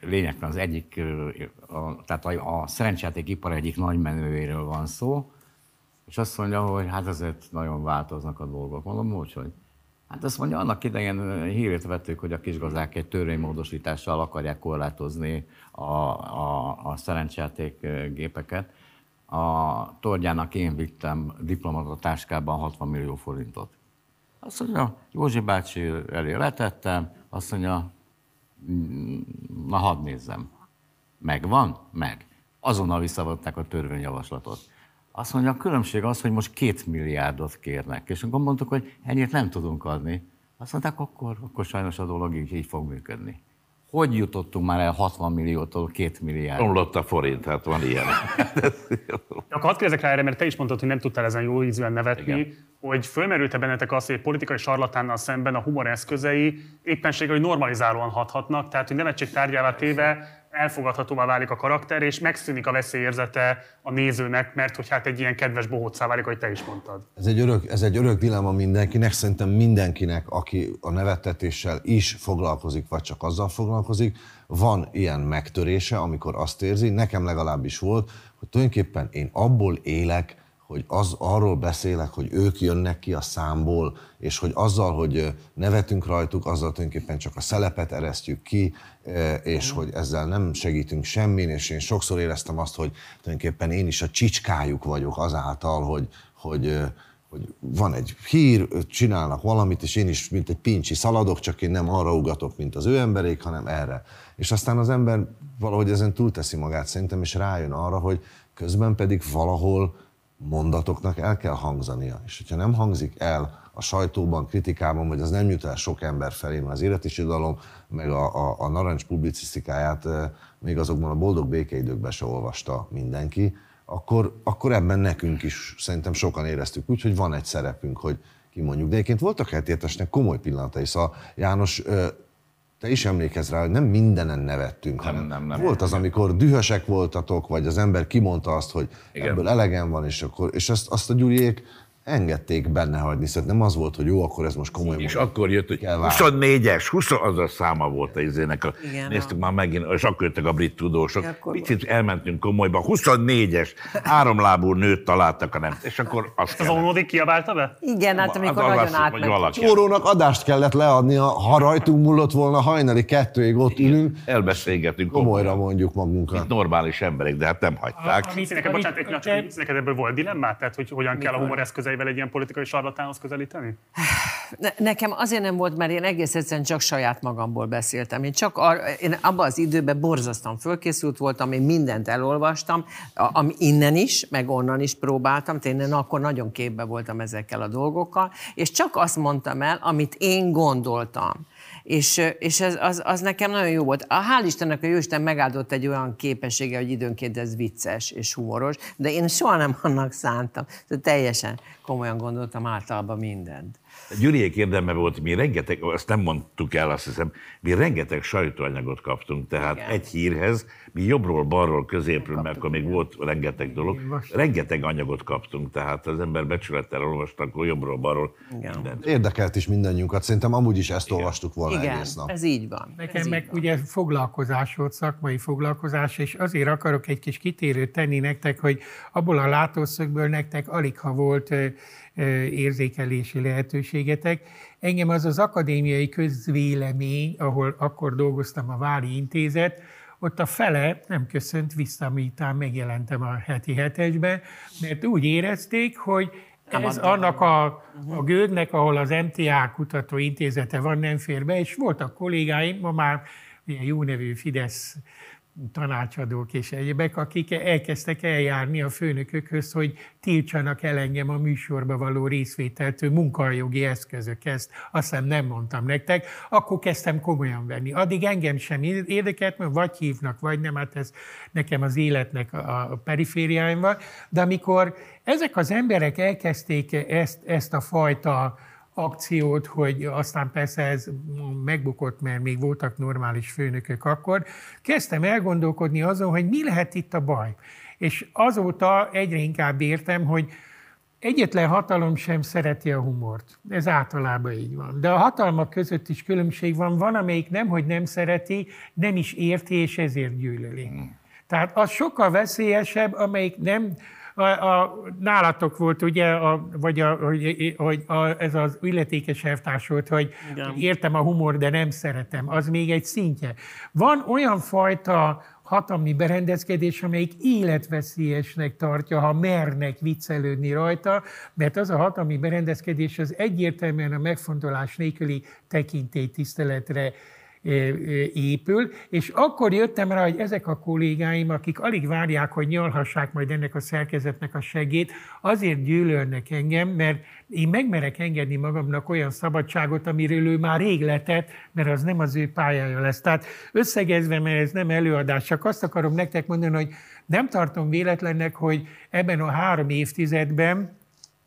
lényegtelen az egyik, a, tehát a, a szerencsejáték ipar egyik nagy menőjéről van szó, és azt mondja, hogy hát azért nagyon változnak a dolgok. Mondom, hogy hogy? Hát azt mondja, annak idején hírét vettük, hogy a kisgazdák egy törvénymódosítással akarják korlátozni a, a, a szerencsejáték gépeket. A Tordjának én vittem diplomata táskában 60 millió forintot. Azt mondja, Józsi bácsi elé letettem, azt mondja, "Mm, na hadd nézzem. Megvan? Meg. Azonnal visszavonták a törvényjavaslatot. Azt mondja, a különbség az, hogy most két milliárdot kérnek. És akkor mondtuk, hogy ennyit nem tudunk adni. Azt mondták, akkor, akkor sajnos a dolog így, így fog működni. Hogy jutottunk már el 60 milliótól 2 milliárd? Omlott a forint, hát van ilyen. Akkor hadd kérdezek rá erre, mert te is mondtad, hogy nem tudtál ezen jó ízűen nevetni, Igen. hogy fölmerült-e bennetek az, hogy egy politikai sarlatánnal szemben a humor eszközei éppenséggel, hogy normalizálóan hathatnak, tehát hogy nevetség tárgyává téve elfogadhatóvá válik a karakter, és megszűnik a veszélyérzete a nézőnek, mert hogy hát egy ilyen kedves bohócá válik, ahogy te is mondtad. Ez egy, örök, ez egy örök dilemma mindenkinek, szerintem mindenkinek, aki a nevettetéssel is foglalkozik, vagy csak azzal foglalkozik, van ilyen megtörése, amikor azt érzi, nekem legalábbis volt, hogy tulajdonképpen én abból élek, hogy az, arról beszélek, hogy ők jönnek ki a számból, és hogy azzal, hogy nevetünk rajtuk, azzal tulajdonképpen csak a szelepet eresztjük ki, és hogy ezzel nem segítünk semmin, és én sokszor éreztem azt, hogy tulajdonképpen én is a csicskájuk vagyok azáltal, hogy, hogy, hogy van egy hír, csinálnak valamit, és én is, mint egy pincsi szaladok, csak én nem arra ugatok, mint az ő emberék, hanem erre. És aztán az ember valahogy ezen túlteszi magát szerintem, és rájön arra, hogy közben pedig valahol mondatoknak el kell hangzania. És hogyha nem hangzik el a sajtóban, kritikában, vagy az nem jut el sok ember felé, mert az életisidalom, meg a, a, a narancs publicisztikáját még azokban a boldog békeidőkben se olvasta mindenki, akkor, akkor ebben nekünk is szerintem sokan éreztük úgy, hogy van egy szerepünk, hogy kimondjuk. De egyébként voltak hetértesnek komoly pillanatai, szóval János, te is emlékezz rá, hogy nem mindenen nevettünk, nem, hanem nem, nem, volt az, amikor dühösek voltatok, vagy az ember kimondta azt, hogy Igen. ebből elegem van, és, akkor, és azt, azt a Gyuriék engedték benne hagyni, szóval nem az volt, hogy jó, akkor ez most komoly. És akkor jött, hogy 24-es, 20 az a száma volt a izének. A, Igen, néztük a... már megint, és akkor jöttek a brit tudósok. Picit elmentünk komolyba, 24-es, háromlábú nőt találtak a nem. És akkor azt Az Ónódik kiabálta be? Igen, hát amikor az nagyon átment. Csórónak adást kellett leadnia, ha rajtunk múlott volna hajnali kettőig ott ülünk. Elbeszélgetünk. Komolyra mondjuk magunkat. Itt normális emberek, de hát nem hagyták. A, a, neked, bocsánat, egy, neked ebből volt dilemmát? Tehát, hogy hogyan kell a humor eszközei eszközeivel egy ilyen politikai sarlatánhoz közelíteni? Ne, nekem azért nem volt, mert én egész egyszerűen csak saját magamból beszéltem. Én csak ar, én abban az időben borzasztóan fölkészült voltam, én mindent elolvastam, ami innen is, meg onnan is próbáltam, tényleg akkor nagyon képbe voltam ezekkel a dolgokkal, és csak azt mondtam el, amit én gondoltam. És, és ez, az, az nekem nagyon jó volt. A, hál' Istennek a Jóisten megáldott egy olyan képessége, hogy időnként ez vicces és humoros, de én soha nem annak szántam. De teljesen komolyan gondoltam általában mindent. Gyuriék érdeme volt, mi rengeteg, azt nem mondtuk el, azt hiszem, mi rengeteg sajtóanyagot kaptunk, tehát Igen. egy hírhez, mi jobbról, balról, középről, mert akkor még volt rengeteg dolog, rengeteg anyagot kaptunk, tehát az ember becsülettel olvasta, akkor jobbról, balról mindent. Érdekelt is mindannyiunkat, szerintem amúgy is ezt Igen. olvastuk volna Igen, egész nap. ez így van. Nekem ez meg van. ugye foglalkozás volt, szakmai foglalkozás, és azért akarok egy kis kitérőt tenni nektek, hogy abból a látószögből nektek alig ha volt érzékelési lehetőségetek. Engem az az akadémiai közvélemény, ahol akkor dolgoztam a Vári Intézet, ott a fele nem köszönt vissza, miután megjelentem a heti hetesbe, mert úgy érezték, hogy ez annak a, a gődnek, ahol az MTA kutatóintézete van, nem fér be, és voltak kollégáim, ma már ilyen jó nevű Fidesz tanácsadók és egyebek, akik elkezdtek eljárni a főnökökhöz, hogy tiltsanak el engem a műsorba való részvételtől munkajogi eszközök. Ezt azt hiszem nem mondtam nektek. Akkor kezdtem komolyan venni. Addig engem sem érdekelt, mert vagy hívnak, vagy nem, hát ez nekem az életnek a perifériáim van. De amikor ezek az emberek elkezdték ezt, ezt a fajta akciót, hogy aztán persze ez megbukott, mert még voltak normális főnökök akkor, kezdtem elgondolkodni azon, hogy mi lehet itt a baj. És azóta egyre inkább értem, hogy egyetlen hatalom sem szereti a humort. Ez általában így van. De a hatalmak között is különbség van. Van, amelyik nem, hogy nem szereti, nem is érti, és ezért gyűlöli. Hmm. Tehát az sokkal veszélyesebb, amelyik nem a, a, nálatok volt ugye, a, vagy a, hogy, hogy a, ez az illetékes elvtárs volt, hogy Igen. értem a humor, de nem szeretem. Az még egy szintje. Van olyan fajta hatalmi berendezkedés, amelyik életveszélyesnek tartja, ha mernek viccelődni rajta, mert az a hatalmi berendezkedés az egyértelműen a megfontolás nélküli tekintélytiszteletre épül, és akkor jöttem rá, hogy ezek a kollégáim, akik alig várják, hogy nyalhassák majd ennek a szerkezetnek a segét, azért gyűlölnek engem, mert én megmerek engedni magamnak olyan szabadságot, amiről ő már rég letett, mert az nem az ő pályája lesz. Tehát összegezve, mert ez nem előadás, csak azt akarom nektek mondani, hogy nem tartom véletlennek, hogy ebben a három évtizedben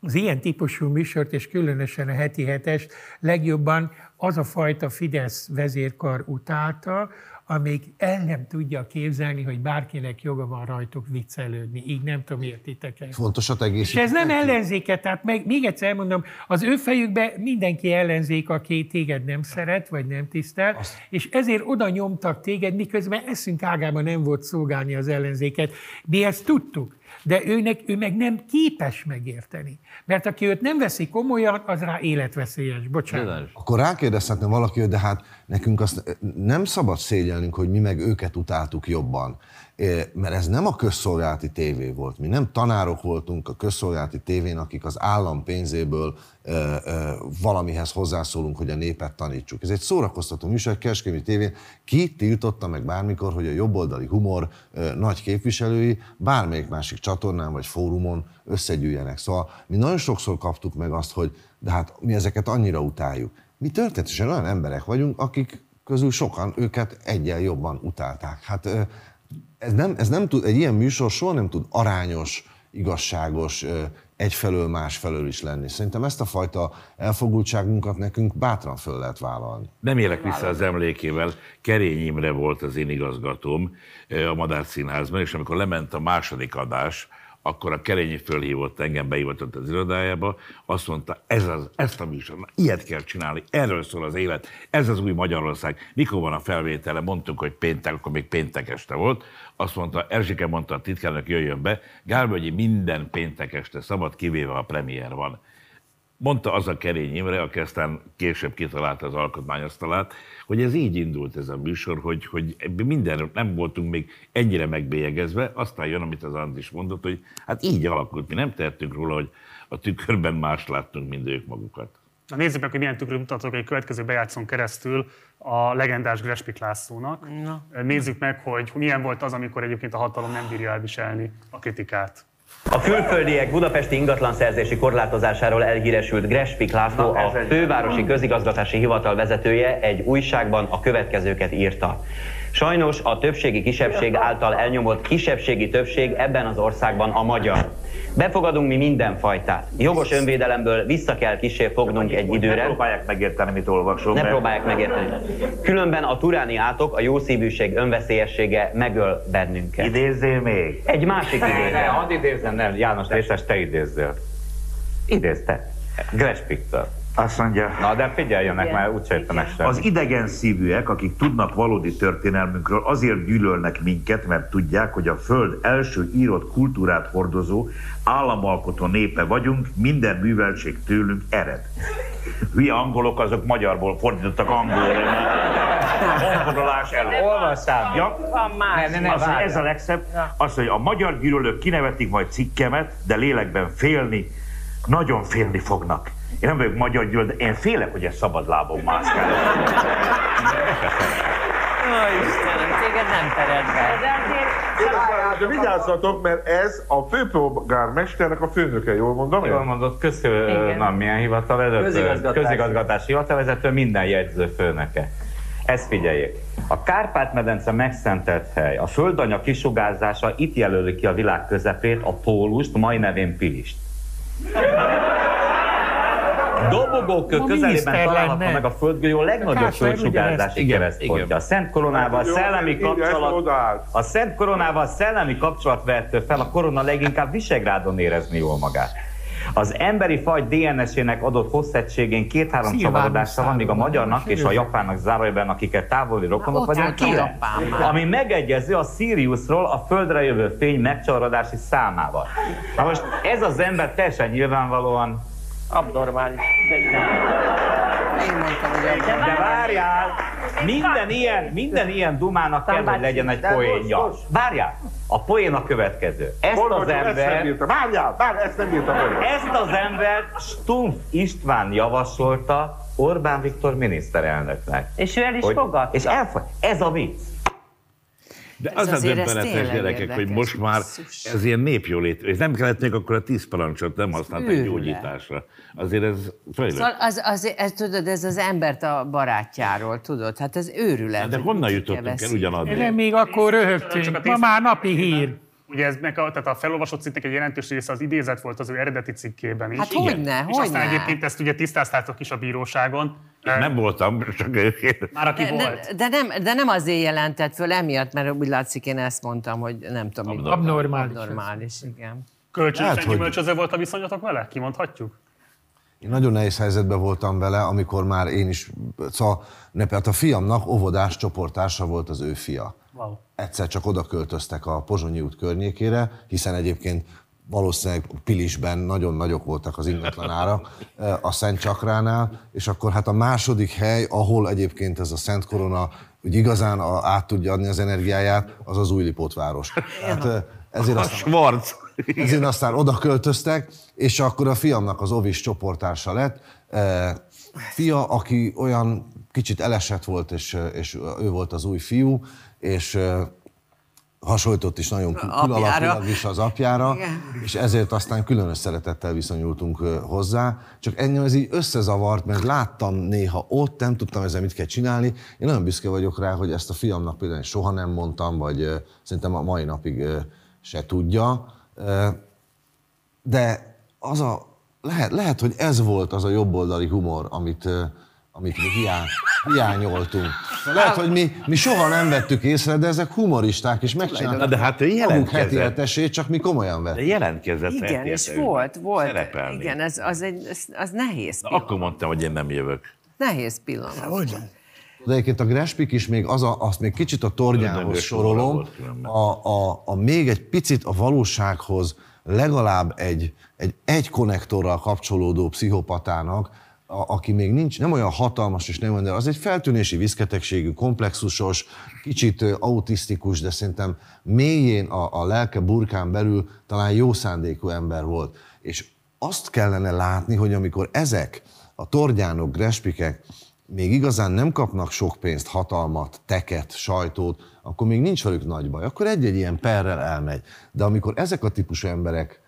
az ilyen típusú műsort, és különösen a heti hetest legjobban az a fajta Fidesz vezérkar utálta, amíg el nem tudja képzelni, hogy bárkinek joga van rajtuk viccelődni. Így nem tudom, értitek el. Fontos a egész. És ez nem ellenzéke, tehát meg, még egyszer mondom, az ő fejükben mindenki ellenzék, aki téged nem szeret, vagy nem tisztel, Azt. és ezért oda nyomtak téged, miközben eszünk ágában nem volt szolgálni az ellenzéket. Mi ezt tudtuk de őnek, ő meg nem képes megérteni. Mert aki őt nem veszi komolyan, az rá életveszélyes. Bocsánat. Akkor rákérdezhetne valaki, hogy de hát nekünk azt nem szabad szégyelnünk, hogy mi meg őket utáltuk jobban mert ez nem a közszolgálati tévé volt. Mi nem tanárok voltunk a közszolgálati tévén, akik az állam pénzéből valamihez hozzászólunk, hogy a népet tanítsuk. Ez egy szórakoztató műsor, Keskemi tévén. Ki tiltotta meg bármikor, hogy a jobboldali humor nagy képviselői bármelyik másik csatornán vagy fórumon összegyűjjenek. Szóval mi nagyon sokszor kaptuk meg azt, hogy de hát mi ezeket annyira utáljuk. Mi történetesen olyan emberek vagyunk, akik közül sokan őket egyen jobban utálták. Hát ö, ez nem, ez nem tud, egy ilyen műsor soha nem tud arányos, igazságos, egyfelől másfelől is lenni. Szerintem ezt a fajta elfogultságunkat nekünk bátran föl lehet vállalni. Nem élek vissza az emlékével. Kerény Imre volt az én igazgatóm a Madár Színházban, és amikor lement a második adás, akkor a Kerényi fölhívott engem, behivatott az irodájába, azt mondta, ez az, ezt a műsor, na, ilyet kell csinálni, erről szól az élet, ez az új Magyarország. Mikor van a felvétele? Mondtuk, hogy péntek, akkor még péntek este volt. Azt mondta, Erzsike mondta a titkárnak, jöjjön be, Gálvölgyi minden péntek este szabad, kivéve a premier van. Mondta az a Kerény Imre, aki aztán később kitalálta az alkotmányasztalát, hogy ez így indult ez a műsor, hogy, hogy minden nem voltunk még ennyire megbélyegezve, aztán jön, amit az Andris mondott, hogy hát így alakult, mi nem tehetünk róla, hogy a tükörben más láttunk, mint ők magukat. Na nézzük meg, hogy milyen tükröt mutatok egy következő bejátszón keresztül a legendás Grespik Lászlónak. Na. Nézzük meg, hogy milyen volt az, amikor egyébként a hatalom nem bírja elviselni a kritikát. A külföldiek budapesti ingatlanszerzési korlátozásáról elhíresült Grespik László, Na, a fővárosi közigazgatási hivatal vezetője egy újságban a következőket írta. Sajnos a többségi kisebbség által elnyomott kisebbségi többség ebben az országban a magyar. Befogadunk mi mindenfajtát. Jogos önvédelemből vissza kell kísér fognunk egy időre. Ne próbálják megérteni, mit olvasok. Ne mert- próbálják megérteni. Különben a turáni átok, a jószívűség önveszélyessége megöl bennünket. Idézzél még. Egy másik Ne, idézet. ne, hadd idézzem, nem, János Léses, te idézzél. Idézte. Grespiktől. Azt mondja. Na, de figyeljenek, mert úgy értenek semmit. Az idegen szívűek, akik tudnak valódi történelmünkről, azért gyűlölnek minket, mert tudják, hogy a Föld első írott kultúrát hordozó, államalkotó népe vagyunk, minden műveltség tőlünk ered. Hülye angolok, azok magyarból fordítottak angolra. Honfoglalás elő. Olvassál. Ja, Van más. Ne, ne, ne, az, várjál. ez a legszebb, az, hogy a magyar gyűlölők kinevetik majd cikkemet, de lélekben félni, nagyon félni fognak. Én nem vagyok magyar gyűlölő, de én félek, hogy ez szabad lábon mászkál. Ó, Istenem, téged nem tered be. De azért De vigyázzatok, mert ez a főpolgármesternek a főnöke, jól mondom? Jól mondott, közül, Igen. na, milyen hivatalvezető? Közigazgatási. Közigazgatási hivatalvezető, minden jegyző főnöke. Ezt figyeljék. A Kárpát-medence megszentelt hely, a földanya kisugárzása itt jelöli ki a világ közepét, a pólust, mai nevén Pilist. Dobogók közelében található meg a földgolyó legnagyobb földsugárzási keresztpontja. A Szent Koronával Jó, szellemi kapcsolat... A Szent Koronával szellemi kapcsolat vehető fel, a korona leginkább Visegrádon érezni jól magát. Az emberi faj DNS-ének adott hosszegységén két-három Szilvánus szavarodása van, míg a magyarnak és a japánnak zárójelben, akiket távoli rokonok vagyunk, a. Ami megegyező a Siriusról a földre jövő fény megcsavarodási számával. Na most ez az ember teljesen nyilvánvalóan abnormális. Én mondtam, hogy abban. de várjál, minden ilyen, minden ilyen dumának kell, hogy legyen egy poénja. Várjál, a poén a következő. Ezt az hogy ezt nem ember. Várjál, várj, ezt nem bírtam meg. ezt az embert Stumpf István javasolta Orbán Viktor miniszterelnöknek. És ő el is Hogy- fogadta. És elfog. Ez a vicc. De Ez az a döbbenetes gyerekek, hogy most már Basszus. ez ilyen népjólét, és nem kellett még akkor a tíz parancsot nem használták gyógyításra. Azért ez fejlett. Szóval az, az, ez, tudod, ez az embert a barátjáról, tudod? Hát ez őrület. De honnan jutottunk el ugyanaddig? De még akkor röhögtünk. Ma már napi hír. Ugye ez meg a, tehát a felolvasott cikknek egy jelentős része az idézet volt az ő eredeti cikkében is. Hát hogyne, És aztán egyébként ezt ugye tisztáztátok is a bíróságon. Nem voltam, csak ők. Már aki De, volt. de, de, nem, de nem azért jelentett föl emiatt, mert úgy látszik, én ezt mondtam, hogy nem tudom. Abnormális. Abnormális, igen. Kölcsönösen Hát, hogy- gyümölcsöző volt a viszonyatok vele? Kimondhatjuk? Én nagyon nehéz helyzetben voltam vele, amikor már én is, szóval ne, hát a fiamnak óvodás csoporttársa volt az ő fia. Wow. Egyszer csak oda költöztek a Pozsonyi út környékére, hiszen egyébként valószínűleg Pilisben nagyon nagyok voltak az ingatlanárak eh, a Szent Csakránál, és akkor hát a második hely, ahol egyébként ez a Szent Korona úgy igazán a, át tudja adni az energiáját, az az Újlipótváros. Hát eh, ezért A aztán, Schwarz. Ezért aztán oda költöztek, és akkor a fiamnak az ovis csoporttársa lett. Eh, Fia, aki olyan kicsit elesett volt, és, és ő volt az új fiú, és eh, hasonlított is nagyon kül- Apjára. külalapilag is az apjára, Igen. és ezért aztán különös szeretettel viszonyultunk ö, hozzá. Csak engem ez így összezavart, mert láttam néha ott, nem tudtam ezzel mit kell csinálni. Én nagyon büszke vagyok rá, hogy ezt a fiamnak például soha nem mondtam, vagy szerintem a mai napig se tudja. De az a, lehet, lehet, hogy ez volt az a jobboldali humor, amit, amit mi hiány, hiányoltunk. Lehet, hogy mi, mi soha nem vettük észre, de ezek humoristák, és megcsinálták Na, de hát ő jelentkezett. heti hetesét, csak mi komolyan vettük. De jelentkezett. Igen, és volt, volt. Szerepelni. Igen, ez, az, egy, ez, az nehéz Na, pillanat. akkor mondtam, hogy én nem jövök. Nehéz pillanat. De egyébként a Grespik is még az a, azt még kicsit a tornyához sorolom, a, a, a, még egy picit a valósághoz legalább egy, egy, egy konnektorral kapcsolódó pszichopatának, a, aki még nincs, nem olyan hatalmas és nem olyan, az egy feltűnési viszketegségű, komplexusos, kicsit autisztikus, de szerintem mélyén a, a lelke burkán belül talán jó szándékú ember volt. És azt kellene látni, hogy amikor ezek a torgyánok, grespikek még igazán nem kapnak sok pénzt, hatalmat, teket, sajtót, akkor még nincs velük nagy baj. Akkor egy-egy ilyen perrel elmegy. De amikor ezek a típusú emberek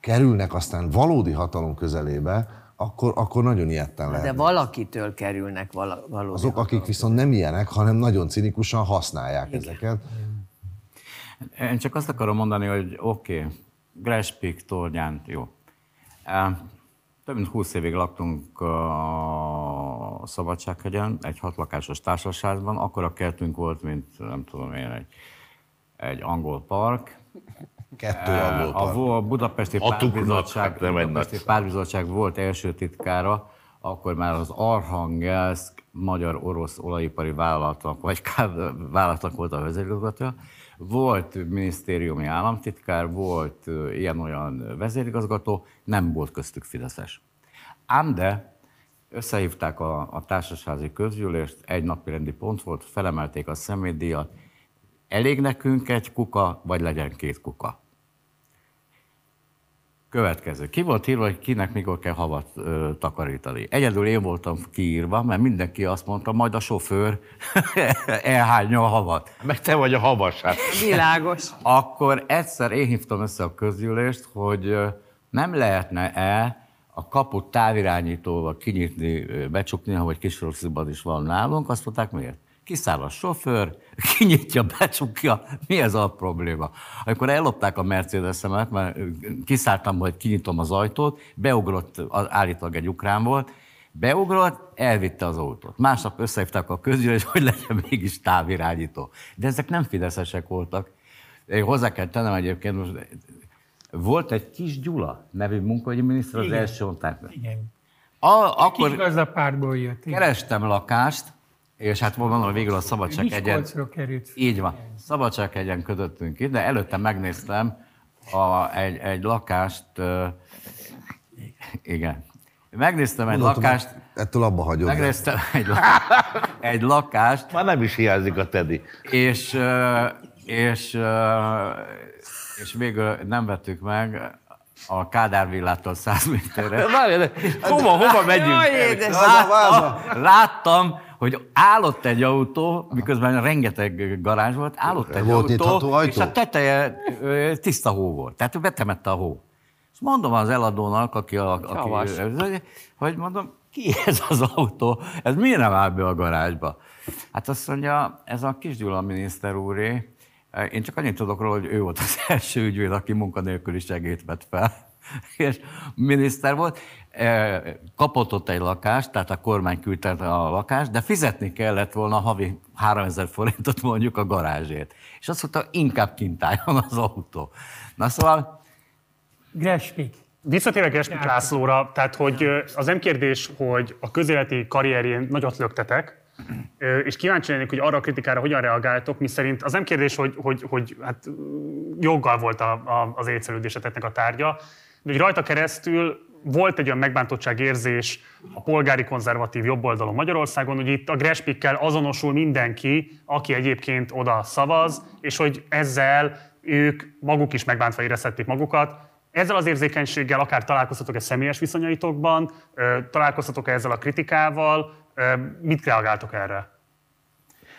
kerülnek aztán valódi hatalom közelébe, akkor, akkor nagyon ilyetten lehet. De valakitől kerülnek vala, valódi Azok, akik viszont nem ilyenek, hanem nagyon cinikusan használják ezeket. Én csak azt akarom mondani, hogy oké, okay, Grespik, Tornyán, jó. Több mint 20 évig laktunk a Szabadsághegyen, egy hatlakásos társaságban, akkor a kertünk volt, mint nem tudom én, egy, egy angol park. Kettő Eh, angol A, park. vo- a Budapesti Hatuknak, Pártbizottság, hát nem Budapesti nagy Pártbizottság volt első titkára, akkor már az Arhangelsk magyar-orosz olajipari vállalatnak, vagy vállalatnak volt a vezérigazgatója. Volt minisztériumi államtitkár, volt ilyen-olyan vezérigazgató, nem volt köztük Fideszes. Ám de összehívták a, a társasházi közgyűlést, egy napi rendi pont volt, felemelték a személydíjat, elég nekünk egy kuka, vagy legyen két kuka. Következő. Ki volt írva, hogy kinek mikor kell havat ö, takarítani? Egyedül én voltam kiírva, mert mindenki azt mondta, majd a sofőr elhányja a havat. Meg te vagy a havas, hát. Világos. Akkor egyszer én hívtam össze a közgyűlést, hogy nem lehetne-e a kaput távirányítóval kinyitni, becsukni, ahogy Kisrossziban is van nálunk, azt mondták, miért? Kiszáll a sofőr, kinyitja, becsukja, mi ez a probléma? Amikor ellopták a Mercedesemet, mert kiszálltam, hogy kinyitom az ajtót, beugrott, az- állítólag egy ukrán volt, beugrott, elvitte az autót. Másnap összehívták a közgyűlést, hogy legyen mégis távirányító. De ezek nem fideszesek voltak. Én hozzá kell tennem egyébként, most volt egy kis Gyula nevű munkahogyi miniszter az Igen. első osztályban. Igen. A, akkor Kis gazdapártból jött. igen. kerestem lakást, és hát mondom, végül a Szabadság egyen. Került. Így van. Szabadság egyen kötöttünk itt, de előtte megnéztem a, egy, egy lakást, igen. Megnéztem egy Gondoltam, lakást, Ettől abba hagyod. megnéztem egy, egy lakást, Már nem is hiányzik a Teddy. és, és, és végül nem vettük meg a Kádár villától 100 méterre. Várj, de hova, hova megyünk? Jaj, édes. Láttam, láttam, hogy állott egy autó, miközben rengeteg garázs volt, állott egy Volt autó, ajtó? és a teteje tiszta hó volt. Tehát betemette a hó. És mondom az eladónak, aki, a, aki hogy mondom, ki ez az autó? Ez miért nem áll be a garázsba? Hát azt mondja, ez a kis Gyula miniszter úré. Én csak annyit tudok róla, hogy ő volt az első ügyvéd, aki munkanélküli segélyt vett fel, és miniszter volt. Eh, Kapott ott egy lakást, tehát a kormány küldte a lakást, de fizetni kellett volna havi 3000 forintot mondjuk a garázsért. És azt mondta, inkább kint álljon az autó. Na szóval Grespik. Visszatérek Gespik Lászlóra, tehát hogy az nem kérdés, hogy a közéleti karrierjén nagyot löktetek, és kíváncsi lennék, hogy arra a kritikára hogyan reagáltok, mi szerint az nem kérdés, hogy, hogy, hogy hát, joggal volt a, a, az éjszelődéseteknek a tárgya, de hogy rajta keresztül volt egy olyan megbántottság érzés a polgári konzervatív jobboldalon Magyarországon, hogy itt a Grespikkel azonosul mindenki, aki egyébként oda szavaz, és hogy ezzel ők maguk is megbántva érezhették magukat. Ezzel az érzékenységgel akár találkoztatok-e személyes viszonyaitokban, ö, találkoztatok-e ezzel a kritikával, mit reagáltok erre?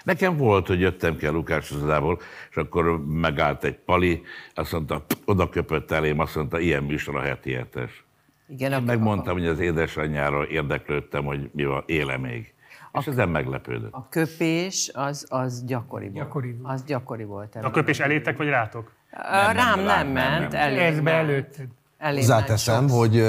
Nekem volt, hogy jöttem ki a Lukács utcából, és akkor megállt egy pali, azt mondta, oda köpött elém, azt mondta, ilyen műsor a heti hetes. Igen, Én megmondtam, hogy az édesanyjáról érdeklődtem, hogy mi van, éle még. És ezen meglepődött. A köpés az, az gyakori volt. Gyakori volt. Az gyakori volt. A köpés elétek, vagy rátok? Nem, rám nem, nem ment, elég Ezbe ment. előtted. Elég Hozzáteszem, hogy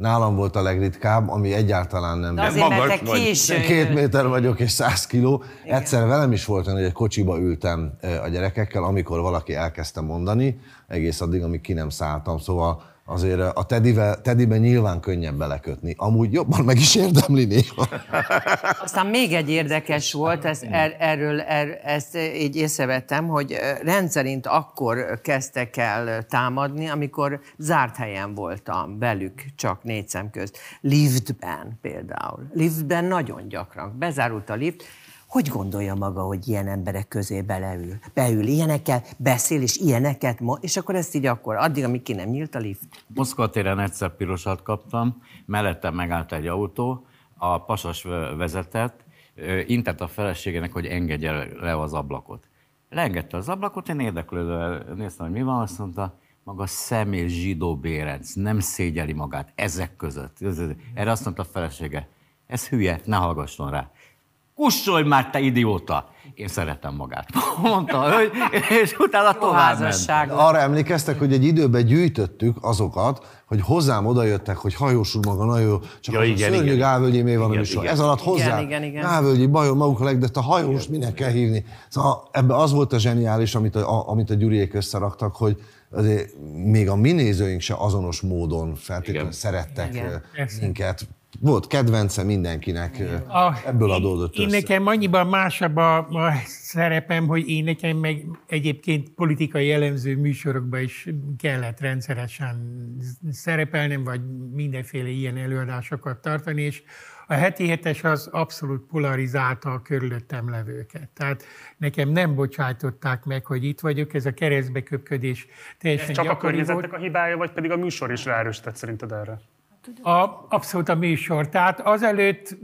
nálam volt a legritkább, ami egyáltalán nem De azért, mert te későn Két méter vagyok és 100 kiló. Egyszer velem is volt olyan, hogy egy kocsiba ültem a gyerekekkel, amikor valaki elkezdte mondani, egész addig, amíg ki nem szálltam. Szóval azért a tedivel, tediben nyilván könnyebb belekötni. Amúgy jobban meg is érdemli néha. Aztán még egy érdekes volt, ezt, er, erről er, ezt így észrevettem, hogy ö, rendszerint akkor kezdtek el támadni, amikor zárt helyen voltam velük, csak négy szem közt. Liftben például. Liftben nagyon gyakran. Bezárult a lift, hogy gondolja maga, hogy ilyen emberek közé beleül? Beül ilyenekkel, beszél, és ilyeneket mond, és akkor ezt így akkor, addig, amíg ki nem nyílt a lift. Moszkva téren egyszer pirosat kaptam, mellettem megállt egy autó, a pasas ve- vezetett, intett a feleségének, hogy engedje le az ablakot. Leengedte az ablakot, én érdeklődve néztem, hogy mi van, azt mondta, maga személy zsidó bérenc, nem szégyeli magát ezek között. Erre azt mondta a felesége, ez hülye, ne hallgasson rá. Kussolj már, te idióta! Én szeretem magát. Mondta a hölgy, és utána tovább ment. Arra emlékeztek, hogy egy időben gyűjtöttük azokat, hogy hozzám odajöttek, hogy hajós úr maga nagyon jó, csak Ja, igen, szörnyű igen. Gálvölgyi mi van a Igen, műsor. igen. Ez alatt Igen, hozzá. igen, igen. Gálvölgyi bajon maguk a leg, de a hajós minek kell hívni. Szóval ebbe az volt a zseniális, amit a, a- amit a gyuriék összeraktak, hogy azért még a mi nézőink se azonos módon feltétlenül szerettek Igen. ö, Persze. minket. Volt kedvence mindenkinek, A, ebből adódott Én össze. nekem annyiban másabb a, a szerepem, hogy én nekem meg egyébként politikai jellemző műsorokban is kellett rendszeresen szerepelnem, vagy mindenféle ilyen előadásokat tartani, és a heti hetes az abszolút polarizálta a körülöttem levőket. Tehát nekem nem bocsájtották meg, hogy itt vagyok, ez a keresztbeköpködés teljesen Ez csak a gyakori volt. környezetnek a hibája, vagy pedig a műsor is ráerősített szerinted erre? A, abszolút a műsor. Tehát azelőtt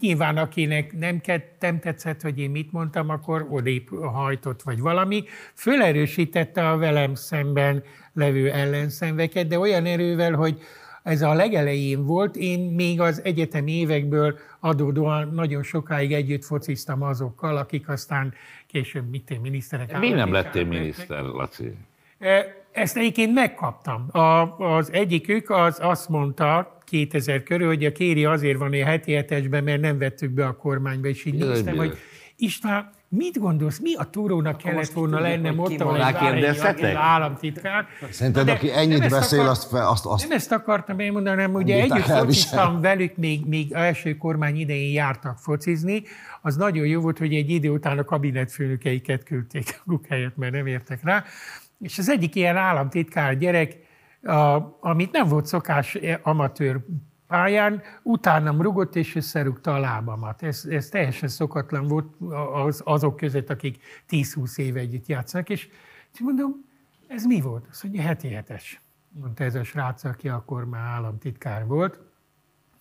nyilván akinek nem, nem tetszett, hogy én mit mondtam, akkor odébb hajtott, vagy valami. Fölerősítette a velem szemben levő ellenszenveket, de olyan erővel, hogy ez a legelején volt, én még az egyetemi évekből adódóan nagyon sokáig együtt fociztam azokkal, akik aztán később mit én, miniszterek. Mi nem lettél miniszter, Laci? E, Ezt egyébként megkaptam. A, az egyikük az azt mondta 2000 körül, hogy a kéri azért van a heti hetesben, mert nem vettük be a kormányba, és így Jaj, néztem, hogy István, mit gondolsz, mi a túrónak kellett volna tudjuk, lennem ott, ahol egy államtitkár? Szerinted, De aki ennyit beszél, akar- azt, fe- azt, azt Nem ezt akartam én mondani, hanem ugye együtt fociztam velük, még, még első kormány idején jártak focizni. Az nagyon jó volt, hogy egy idő után a kabinetfőnökeiket küldték maguk helyett, mert nem értek rá. És az egyik ilyen államtitkár gyerek, a, amit nem volt szokás eh, amatőr pályán, utánam rugott és összerúgta a lábamat. Ez, ez teljesen szokatlan volt az, azok között, akik 10-20 éve együtt játszanak, és mondom, ez mi volt? Azt mondja, heti hetes, mondta ez a srác, aki akkor már államtitkár volt,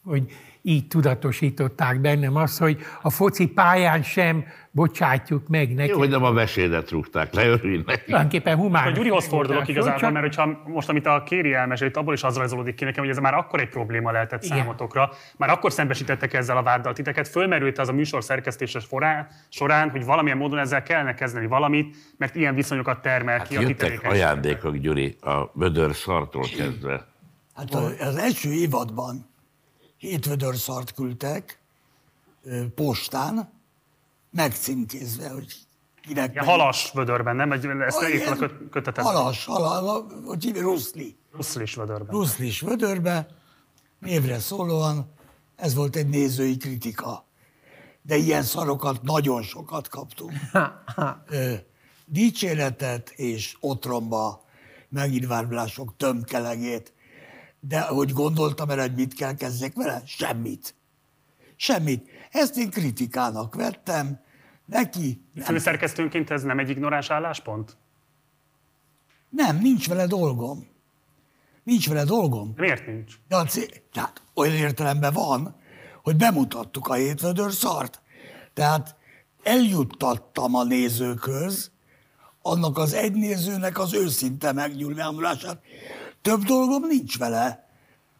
hogy így tudatosították bennem azt, hogy a foci pályán sem bocsátjuk meg neki. Jó, hogy nem a vesédet rúgták le, örülj neki. Tulajdonképpen A humános. Gyurihoz fordulok igazából, volt, mert hogyha most, amit a Kéri elmesélt, abból is az rajzolódik ki nekem, hogy ez már akkor egy probléma lehetett Igen. számotokra. Már akkor szembesítettek ezzel a váddal titeket. Fölmerült az a műsor szerkesztése forá- során, hogy valamilyen módon ezzel kellene kezdeni valamit, mert ilyen viszonyokat termel Hát ki a jöttek ajándékok, Gyuri, a vödör szartól kezdve. Hát a- az első évadban hét vödör szart küldtek postán, megcímkézve, hogy kinek melyik. halas vödörben, nem? Egy, ezt Ah, ilyen köt- kötetet. Halas, halas, hogy hívja, ruszli. Ruszlis vödörben. Ruszlis vödörbe, névre szólóan, ez volt egy nézői kritika. De ilyen szarokat nagyon sokat kaptunk. Dicséretet és otromba megnyilvánulások tömkelegét. De hogy gondoltam erre, hogy mit kell kezdjek vele? Semmit. Semmit. Ezt én kritikának vettem. Neki Főszerkesztőnként ez nem egy ignoráns álláspont? nem, nincs vele dolgom. Nincs vele dolgom. De miért nincs? De a cél, tehát olyan értelemben van, hogy bemutattuk a hétvödör szart. Tehát eljuttattam a nézőköz, annak az egy nézőnek az őszinte megnyilvánulását. Több dolgom nincs vele.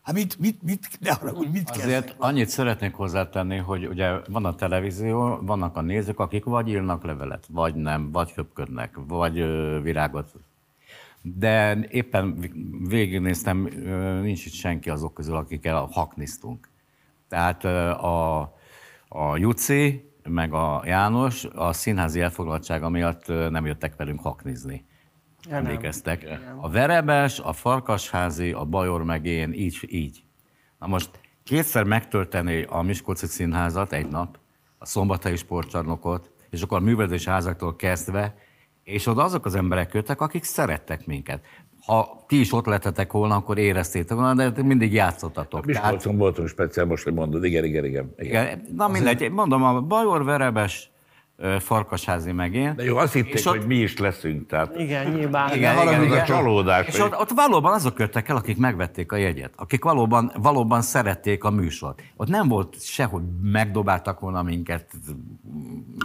Hát mit, mit, mit, ne haragudj, mit kezdek? Azért annyit szeretnék hozzátenni, hogy ugye van a televízió, vannak a nézők, akik vagy írnak levelet, vagy nem, vagy köpködnek, vagy virágot. De éppen végignéztem, nincs itt senki azok közül, akikkel haknisztunk. Tehát a, a Juci, meg a János a színházi elfoglaltsága miatt nem jöttek velünk haknizni. Ja, nem. Emlékeztek. A Verebes, a Farkasházi, a Bajor meg én, így, így. Na most kétszer megtölteni a Miskolci Színházat egy nap, a Szombathelyi Sportcsarnokot, és akkor a művelődési házaktól kezdve, és oda azok az emberek jöttek, akik szerettek minket. Ha ti is ott lettetek volna, akkor éreztétek volna, de mindig játszottatok. Miskolcon voltunk speciál, most, hogy mondod. Igen, igen, igen. igen. Igen, na mindegy, mondom, a Bajor, Verebes, Farkasházi meg én. De jó, azt hitték, És ott- hogy mi is leszünk. Tehát... Igen, nyilván. Igen, igen, a igen. csalódás, És hogy- ott, ott valóban azok jöttek el, akik megvették a jegyet, akik valóban, valóban szerették a műsort. Ott nem volt se, hogy megdobáltak volna minket,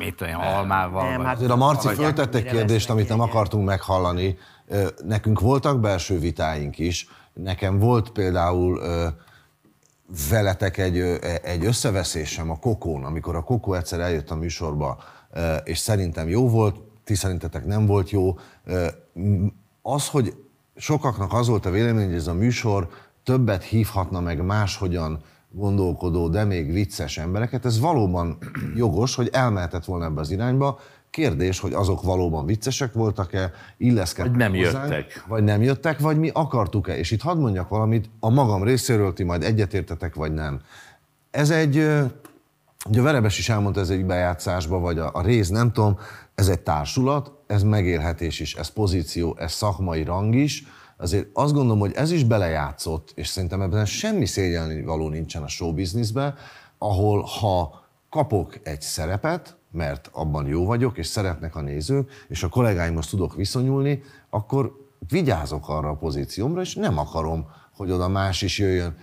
mit olyan almával. Nem, vagy- hát Azért a Marci föltett egy kérdést, amit nem akartunk meghallani. Nekünk voltak belső vitáink is. Nekem volt például veletek egy, ö, egy összeveszésem a Kokón, amikor a Kokó egyszer eljött a műsorba, és szerintem jó volt, ti szerintetek nem volt jó. Az, hogy sokaknak az volt a vélemény, hogy ez a műsor többet hívhatna meg máshogyan gondolkodó, de még vicces embereket, ez valóban jogos, hogy elmehetett volna ebbe az irányba. Kérdés, hogy azok valóban viccesek voltak-e, illeszkedtek Vagy nem hozzánk, jöttek. vagy nem jöttek, vagy mi akartuk-e. És itt hadd mondjak valamit, a magam részéről ti majd egyetértetek, vagy nem. Ez egy, ugye a Verebes is elmondta, ez egy bejátszásba, vagy a, a rész, nem tudom, ez egy társulat, ez megélhetés is, ez pozíció, ez szakmai rang is. Azért azt gondolom, hogy ez is belejátszott, és szerintem ebben semmi szégyelni való nincsen a showbizniszben, ahol ha kapok egy szerepet, mert abban jó vagyok, és szeretnek a nézők, és a kollégáimhoz tudok viszonyulni, akkor vigyázok arra a pozíciómra, és nem akarom, hogy oda más is jöjjön.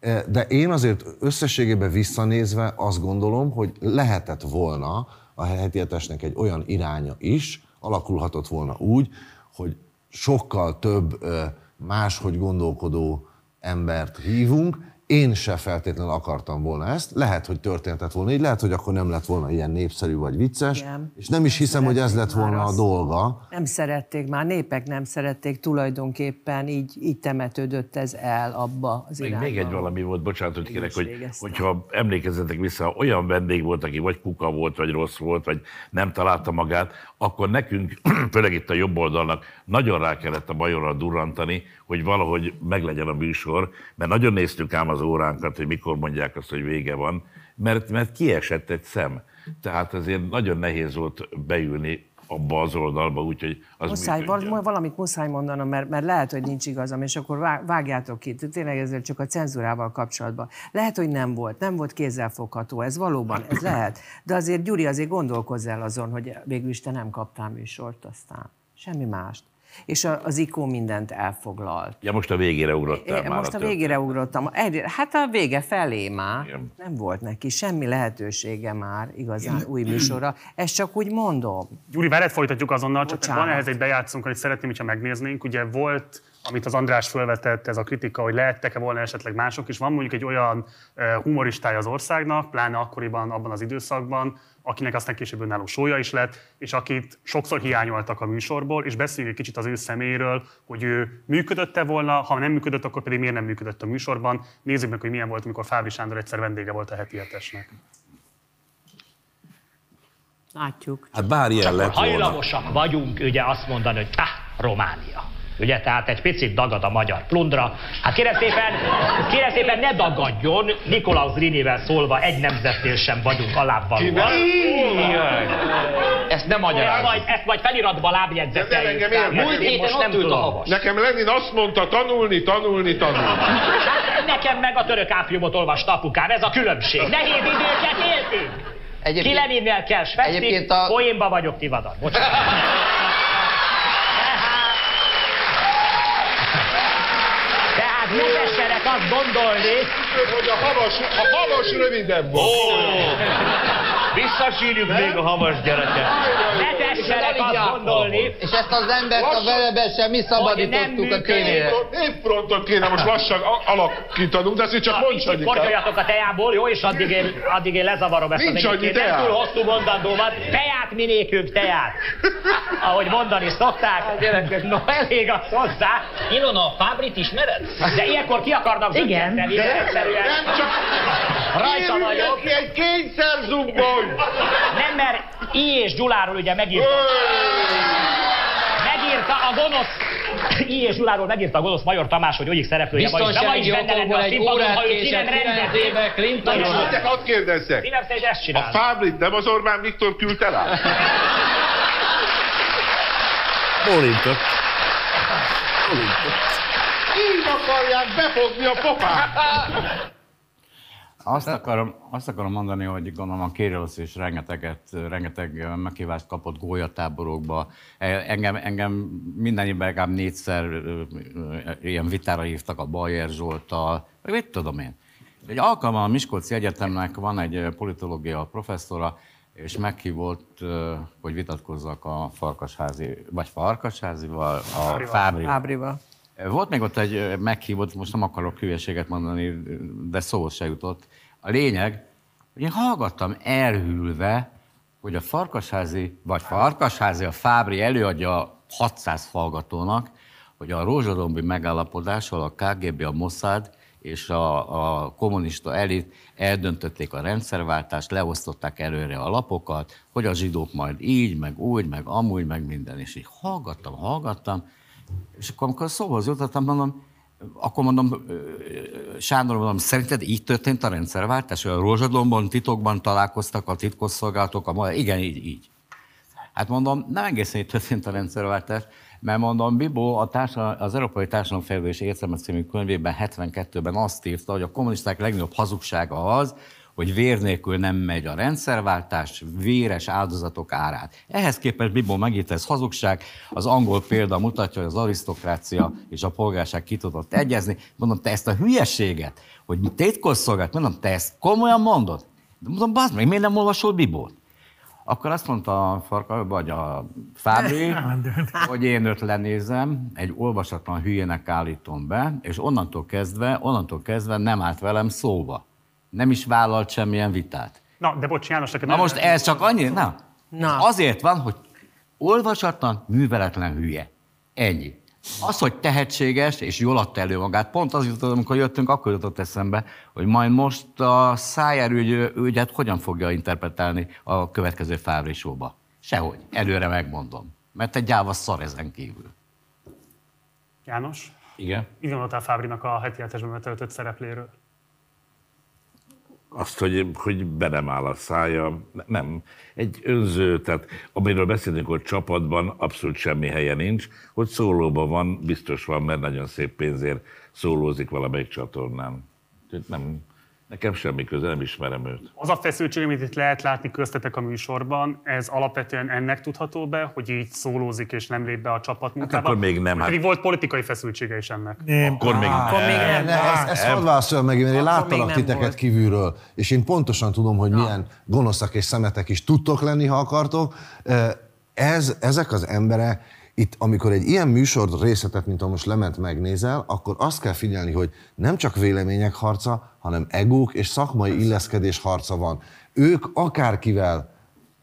E, De én azért összességében visszanézve azt gondolom, hogy lehetett volna a hetietesnek egy olyan iránya is, alakulhatott volna úgy, hogy sokkal több ö, máshogy gondolkodó embert hívunk. Én se feltétlenül akartam volna ezt. Lehet, hogy történhetett volna így, lehet, hogy akkor nem lett volna ilyen népszerű vagy vicces, Igen. és nem is hiszem, hogy ez lett volna a dolga. Nem szerették már, népek nem szerették, tulajdonképpen így, így temetődött ez el abba az Még, irányba. még egy valami volt, bocsánat, hogy kérek, hogy, hogyha emlékezzetek vissza, olyan vendég volt, aki vagy kuka volt, vagy rossz volt, vagy nem találta magát, akkor nekünk, főleg itt a jobb oldalnak, nagyon rá kellett a bajorra durrantani, hogy valahogy meglegyen a műsor, mert nagyon néztük ám az óránkat, hogy mikor mondják azt, hogy vége van, mert, mert kiesett egy szem. Tehát azért nagyon nehéz volt beülni abba az oldalba, úgyhogy az Muszáj, val- valamit muszáj mondanom, mert, mert lehet, hogy nincs igazam, és akkor vá- vágjátok ki. Tényleg ezzel csak a cenzúrával kapcsolatban. Lehet, hogy nem volt, nem volt kézzelfogható, ez valóban, ez lehet. De azért, Gyuri, azért gondolkozz el azon, hogy végül is te nem kaptál műsort aztán. Semmi mást. És a, az IKO mindent elfoglalt. Ja, most a végére ugrottál Én már. most a történet. végére ugrottam. Egyre, hát a vége felé már Igen. nem volt neki semmi lehetősége már igazán új műsorra. Ezt csak úgy mondom. Gyuri, veled folytatjuk azonnal, csak Bocsánat. van ehhez egy bejátszunk, amit szeretném, hogyha megnéznénk. Ugye volt, amit az András felvetett, ez a kritika, hogy lehettek-e volna esetleg mások is. Van mondjuk egy olyan humoristája az országnak, pláne akkoriban, abban az időszakban, akinek aztán később önálló sója is lett, és akit sokszor hiányoltak a műsorból, és beszéljünk egy kicsit az ő személyéről, hogy ő működött-e volna, ha nem működött, akkor pedig miért nem működött a műsorban. Nézzük meg, hogy milyen volt, amikor Fábri Sándor egyszer vendége volt a heti hetesnek. Látjuk. Hát bár ilyen lett volna. hajlamosak vagyunk ugye azt mondani, hogy ah, Románia. Ugye, tehát egy picit dagad a magyar plundra. Hát kérem szépen, kérem szépen ne dagadjon, Nikolaus Rinivel szólva egy nemzetnél sem vagyunk alábbvalóan. Ezt nem Ezt magyarázom. majd, ezt majd feliratba lábjegyzeteljük. Múlt héten most ott nem ült a havas. Nekem Lenin azt mondta, tanulni, tanulni, tanulni. Hát nekem meg a török ápriumot olvasta apukám, ez a különbség. Nehéz időket éltünk. Ki Egyébként, Leninnél kell sveszni, Egyébként a- poénba vagyok tivadan. Bocsánat. Tehát ne tessenek azt gondolni, hogy a havas, a havas rövidebb volt. Visszasírjuk még a havas gyereket. Ne tessenek azt gondolni. És ezt az embert a velebesen mi szabadítottuk a tévére. Névfrontot kéne most lassan a- alakítanunk, de ezt csak mondj annyit. Kortyoljatok a teából, jó? És addig én, addig én lezavarom ezt Nincs az annyi egyébként nem teá. túl hosszú mondandómat. Teát minékünk, teát. Ahogy mondani szokták. Gyerekek, no elég az hozzá. Ilona, a Fábrit ismered? De ilyenkor ki akarnak Igen. De nem csak... Rajta vagyok. egy kényszerzubbony! Nem, mert I és Gyuláról ugye megírta. Megírta a gonosz I és Gyuláról megírta a gonosz Major Tamás, hogy egyik szereplője vagy, de ma is Biztonsági benne lenne okokból a egy színpadon, órát ha ő ki késett nem rendezi. 9 éve Clinton Na, úr. és Csak hadd kérdezzek. Mi nem te ezt A csinálsz? Fábrit nem az Orbán Viktor küldte rá? Bólintott. Így akarják befogni a pofát! Azt akarom, azt akarom mondani, hogy gondolom a Kérilosz is rengeteget, rengeteg meghívást kapott gólyatáborokba. E, Engem, engem minden évben legalább négyszer ilyen vitára hívtak a Bajer Zsolttal, vagy mit tudom én. Egy alkalommal a Miskolci Egyetemnek van egy politológia professzora, és meghívott, hogy vitatkozzak a Farkasházi, vagy Farkasházival, a Fábrival. Ábrival. Volt még ott egy meghívott, most nem akarok hülyeséget mondani, de szó se jutott. A lényeg, hogy én hallgattam elhűlve, hogy a Farkasházi, vagy Farkasházi, a Fábri előadja 600 hallgatónak, hogy a rózsadombi megállapodással a KGB, a Mossad és a, a kommunista elit eldöntötték a rendszerváltást, leosztották előre a lapokat, hogy a zsidók majd így, meg úgy, meg amúgy, meg minden. És így hallgattam, hallgattam, és akkor, amikor szóhoz jutottam, mondom, akkor mondom, Sándor, mondom, szerinted így történt a rendszerváltás? hogy A Rózsadomban titokban találkoztak a titkosszolgálatok? A... ma- Igen, így, így. Hát mondom, nem egészen így történt a rendszerváltás, mert mondom, Bibó a társadal- az Európai Társadalomfejlődés Értelme című könyvében 72-ben azt írta, hogy a kommunisták legnagyobb hazugsága az, hogy vér nélkül nem megy a rendszerváltás, véres áldozatok árát. Ehhez képest Bibó megírta, ez hazugság, az angol példa mutatja, hogy az arisztokrácia és a polgárság ki tudott egyezni. Mondom, te ezt a hülyeséget, hogy tétkosszolgált, mondom, te ezt komolyan mondod? De mondom, bazd meg, miért nem olvasol Bibót? Akkor azt mondta a Farka, vagy a Fábri, hogy én őt lenézem, egy olvasatlan hülyének állítom be, és onnantól kezdve, onnantól kezdve nem állt velem szóba. Nem is vállalt semmilyen vitát. Na, de bocs, János, neked Na nem- most ez csak annyi, na, Na. azért van, hogy olvasatlan, műveletlen hülye. Ennyi. Az, hogy tehetséges és jól adta elő magát, pont az jutott, amikor jöttünk, akkor jutott eszembe, hogy majd most a Szájer ügy, ügyet hogyan fogja interpretálni a következő Fábri showba. Sehogy. Előre megmondom. Mert egy gyáva szar ezen kívül. János, Igen. mit gondoltál Fábrinak a heti hetesben betöltött szerepléről? Azt, hogy, hogy be nem áll a szája, nem. Egy önző, tehát amiről beszélünk, hogy csapatban abszolút semmi helye nincs, hogy szólóban van, biztos van, mert nagyon szép pénzért szólózik valamelyik csatornán. Nem, nekem semmi köze, nem ismerem őt. Az a feszültség, amit itt lehet látni köztetek a műsorban, ez alapvetően ennek tudható be, hogy így szólózik és nem lép be a csapatmunkába? Hát akkor még nem, hát- Pedig volt politikai feszültsége is ennek. Akkor még Akkor még nem. Ne, ezt, ezt hadd meg, mert én láttalak nem titeket volt. kívülről, és én pontosan tudom, hogy milyen gonoszak és szemetek is tudtok lenni, ha akartok. Ez, ezek az emberek, itt, amikor egy ilyen műsor részletet, mint a most lement megnézel, akkor azt kell figyelni, hogy nem csak vélemények harca, hanem egók és szakmai illeszkedés harca van. Ők akárkivel,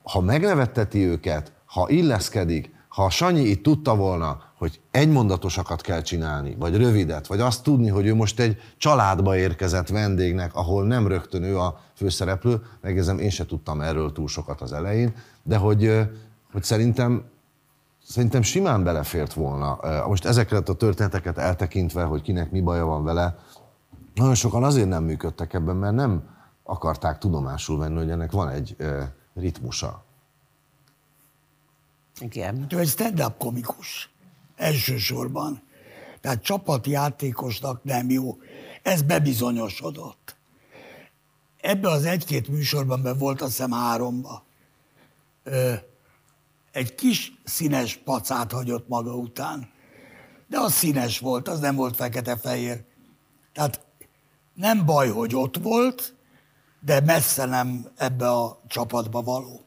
ha megnevetteti őket, ha illeszkedik, ha a Sanyi itt tudta volna, hogy egymondatosakat kell csinálni, vagy rövidet, vagy azt tudni, hogy ő most egy családba érkezett vendégnek, ahol nem rögtön ő a főszereplő, megjegyzem, én se tudtam erről túl sokat az elején, de hogy, hogy szerintem Szerintem simán belefért volna. Most ezeket a történeteket eltekintve, hogy kinek mi baja van vele, nagyon sokan azért nem működtek ebben, mert nem akarták tudomásul venni, hogy ennek van egy ritmusa. Igen. Ő egy stand-up komikus elsősorban. Tehát csapatjátékosnak nem jó. Ez bebizonyosodott. Ebbe az egy-két műsorban, mert volt azt hiszem háromba, egy kis színes pacát hagyott maga után. De az színes volt, az nem volt fekete-fehér. Tehát nem baj, hogy ott volt, de messze nem ebbe a csapatba való.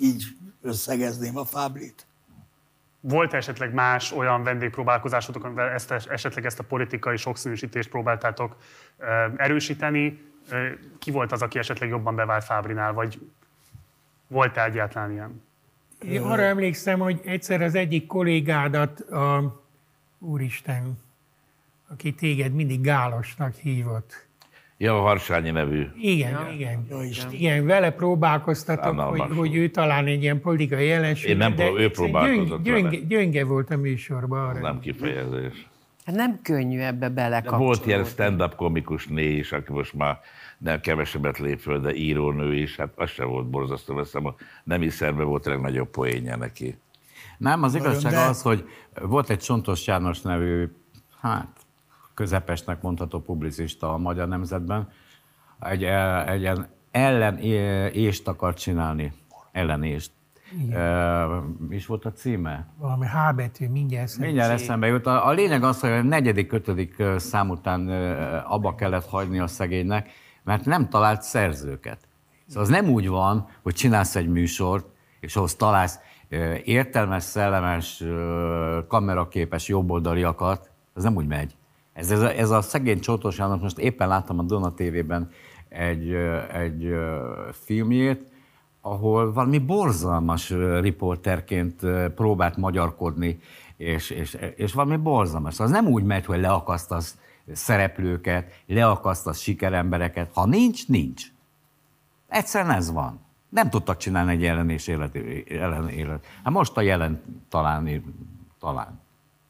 Így összegezném a fáblit. Volt esetleg más olyan vendégpróbálkozásotok, amivel ezt, esetleg ezt a politikai sokszínűsítést próbáltátok erősíteni? Ki volt az, aki esetleg jobban bevált Fábrinál, vagy volt-e egyáltalán ilyen? Én arra emlékszem, hogy egyszer az egyik kollégádat, a, úristen, aki téged mindig Gálosnak hívott. Ja, a Harsányi nevű. Igen, ja. igen. Igen, vele próbálkoztatok, hogy, hogy ő talán egy ilyen politikai jelenség. Én nem de ő próbálkozott gyönge, vele. gyönge, gyönge volt a műsorban. Arra. Nem kifejezés. Hát nem könnyű ebbe belekapcsolódni. volt ilyen stand-up komikus né is, aki most már nem kevesebbet lép föl, de írónő is, hát az se volt borzasztó, azt hiszem a nemi szerve volt a legnagyobb poénja neki. Nem, az igazság de- az, hogy volt egy Csontos János nevű, hát közepesnek mondható publicista a Magyar Nemzetben, egy, el- egy ilyen ellenést akart csinálni. Ellenést. Igen. E, mi is volt a címe? Valami H betű, mindjárt eszembe. Mindjárt eszembe jut. A, a lényeg az, hogy a negyedik, ötödik szám után abba kellett hagyni a szegénynek, mert nem talált szerzőket. Szóval az nem úgy van, hogy csinálsz egy műsort, és ahhoz találsz értelmes, szellemes, kameraképes jobboldaliakat, ez nem úgy megy. Ez, ez, a, ez a szegény Csótos János, most éppen láttam a Dona TV-ben egy, egy filmjét, ahol valami borzalmas riporterként próbált magyarkodni, és, és, és valami borzalmas. Szóval az nem úgy megy, hogy leakasztasz szereplőket, leakasztasz sikerembereket. Ha nincs, nincs. Egyszerűen ez van. Nem tudtak csinálni egy jelen és élet, ellen élet. Hát most a jelen talán, talán.